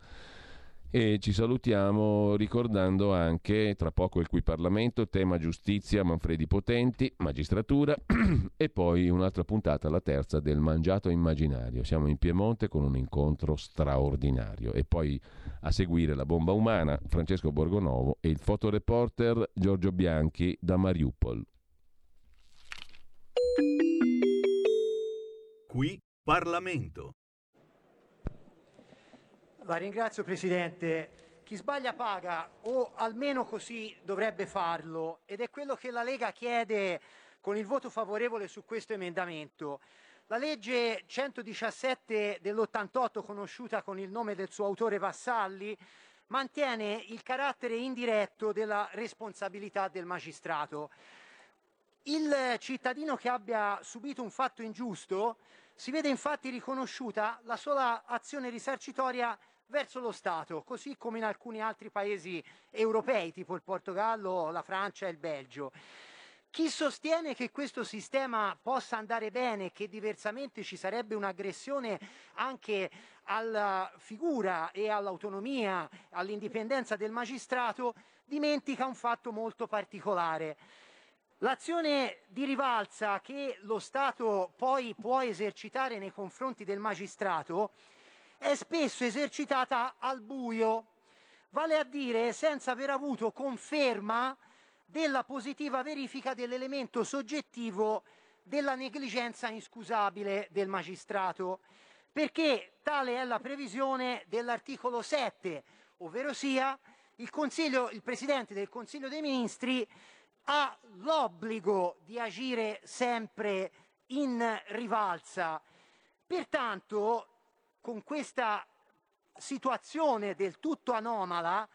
E ci salutiamo ricordando anche tra poco il qui Parlamento, tema giustizia, Manfredi Potenti, magistratura e poi un'altra puntata, la terza del Mangiato Immaginario. Siamo in Piemonte con un incontro straordinario e poi a seguire la bomba umana Francesco Borgonovo e il fotoreporter Giorgio Bianchi da Mariupol. Qui Parlamento. La ringrazio Presidente. Chi sbaglia paga, o almeno così dovrebbe farlo, ed è quello che la Lega chiede con il voto favorevole su questo emendamento. La legge 117 dell'88, conosciuta con il nome del suo autore Vassalli, mantiene il carattere indiretto della responsabilità del magistrato. Il cittadino che abbia subito un fatto ingiusto si vede infatti riconosciuta la sola azione risarcitoria verso lo Stato, così come in alcuni altri paesi europei, tipo il Portogallo, la Francia e il Belgio. Chi sostiene che questo sistema possa andare bene, che diversamente ci sarebbe un'aggressione anche alla figura e all'autonomia, all'indipendenza del magistrato, dimentica un fatto molto particolare. L'azione di rivalsa che lo Stato poi può esercitare nei confronti del magistrato è spesso esercitata al buio, vale a dire senza aver avuto conferma della positiva verifica dell'elemento soggettivo della negligenza inscusabile del magistrato, perché tale è la previsione dell'articolo 7, ovvero sia il, il Presidente del Consiglio dei Ministri ha l'obbligo di agire sempre in rivalsa. Pertanto, con questa situazione del tutto anomala,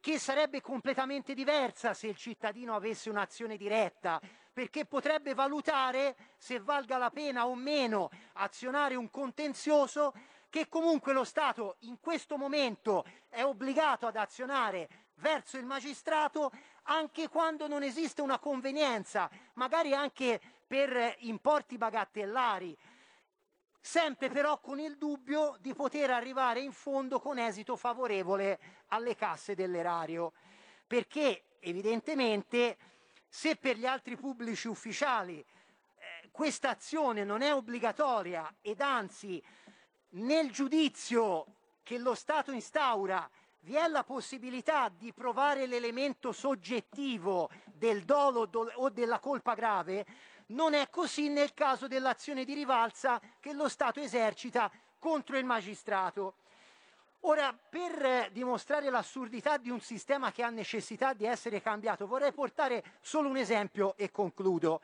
che sarebbe completamente diversa se il cittadino avesse un'azione diretta, perché potrebbe valutare se valga la pena o meno azionare un contenzioso che comunque lo Stato in questo momento è obbligato ad azionare verso il magistrato anche quando non esiste una convenienza, magari anche per importi bagattellari, sempre però con il dubbio di poter arrivare in fondo con esito favorevole alle casse dell'erario, perché evidentemente se per gli altri pubblici ufficiali eh, questa azione non è obbligatoria ed anzi nel giudizio che lo Stato instaura vi è la possibilità di provare l'elemento soggettivo del dolo o della colpa grave, non è così nel caso dell'azione di rivalsa che lo Stato esercita contro il magistrato. Ora, per dimostrare l'assurdità di un sistema che ha necessità di essere cambiato, vorrei portare solo un esempio e concludo.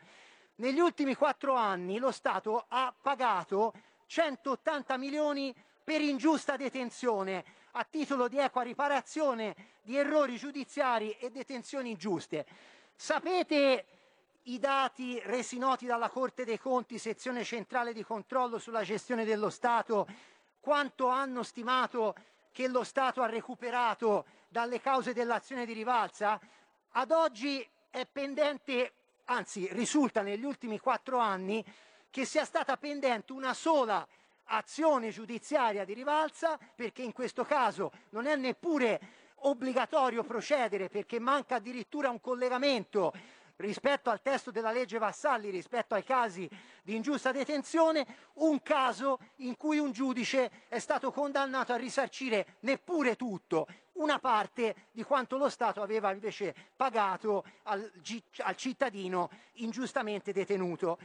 Negli ultimi quattro anni lo Stato ha pagato 180 milioni per ingiusta detenzione a titolo di equa riparazione di errori giudiziari e detenzioni ingiuste. Sapete i dati resi noti dalla Corte dei Conti, sezione centrale di controllo sulla gestione dello Stato, quanto hanno stimato che lo Stato ha recuperato dalle cause dell'azione di rivalsa? Ad oggi è pendente, anzi risulta negli ultimi quattro anni, che sia stata pendente una sola azione giudiziaria di rivalsa, perché in questo caso non è neppure obbligatorio procedere perché manca addirittura un collegamento rispetto al testo della legge Vassalli, rispetto ai casi di ingiusta detenzione, un caso in cui un giudice è stato condannato a risarcire neppure tutto, una parte di quanto lo Stato aveva invece pagato al, al cittadino ingiustamente detenuto.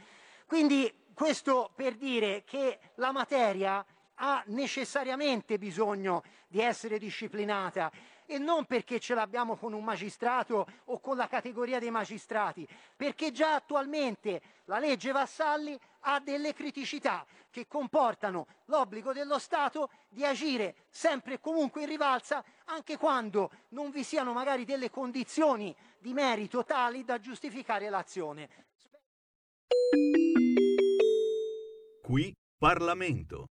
Quindi questo per dire che la materia ha necessariamente bisogno di essere disciplinata e non perché ce l'abbiamo con un magistrato o con la categoria dei magistrati, perché già attualmente la legge Vassalli ha delle criticità che comportano l'obbligo dello Stato di agire sempre e comunque in rivalsa anche quando non vi siano magari delle condizioni di merito tali da giustificare l'azione. Qui Parlamento.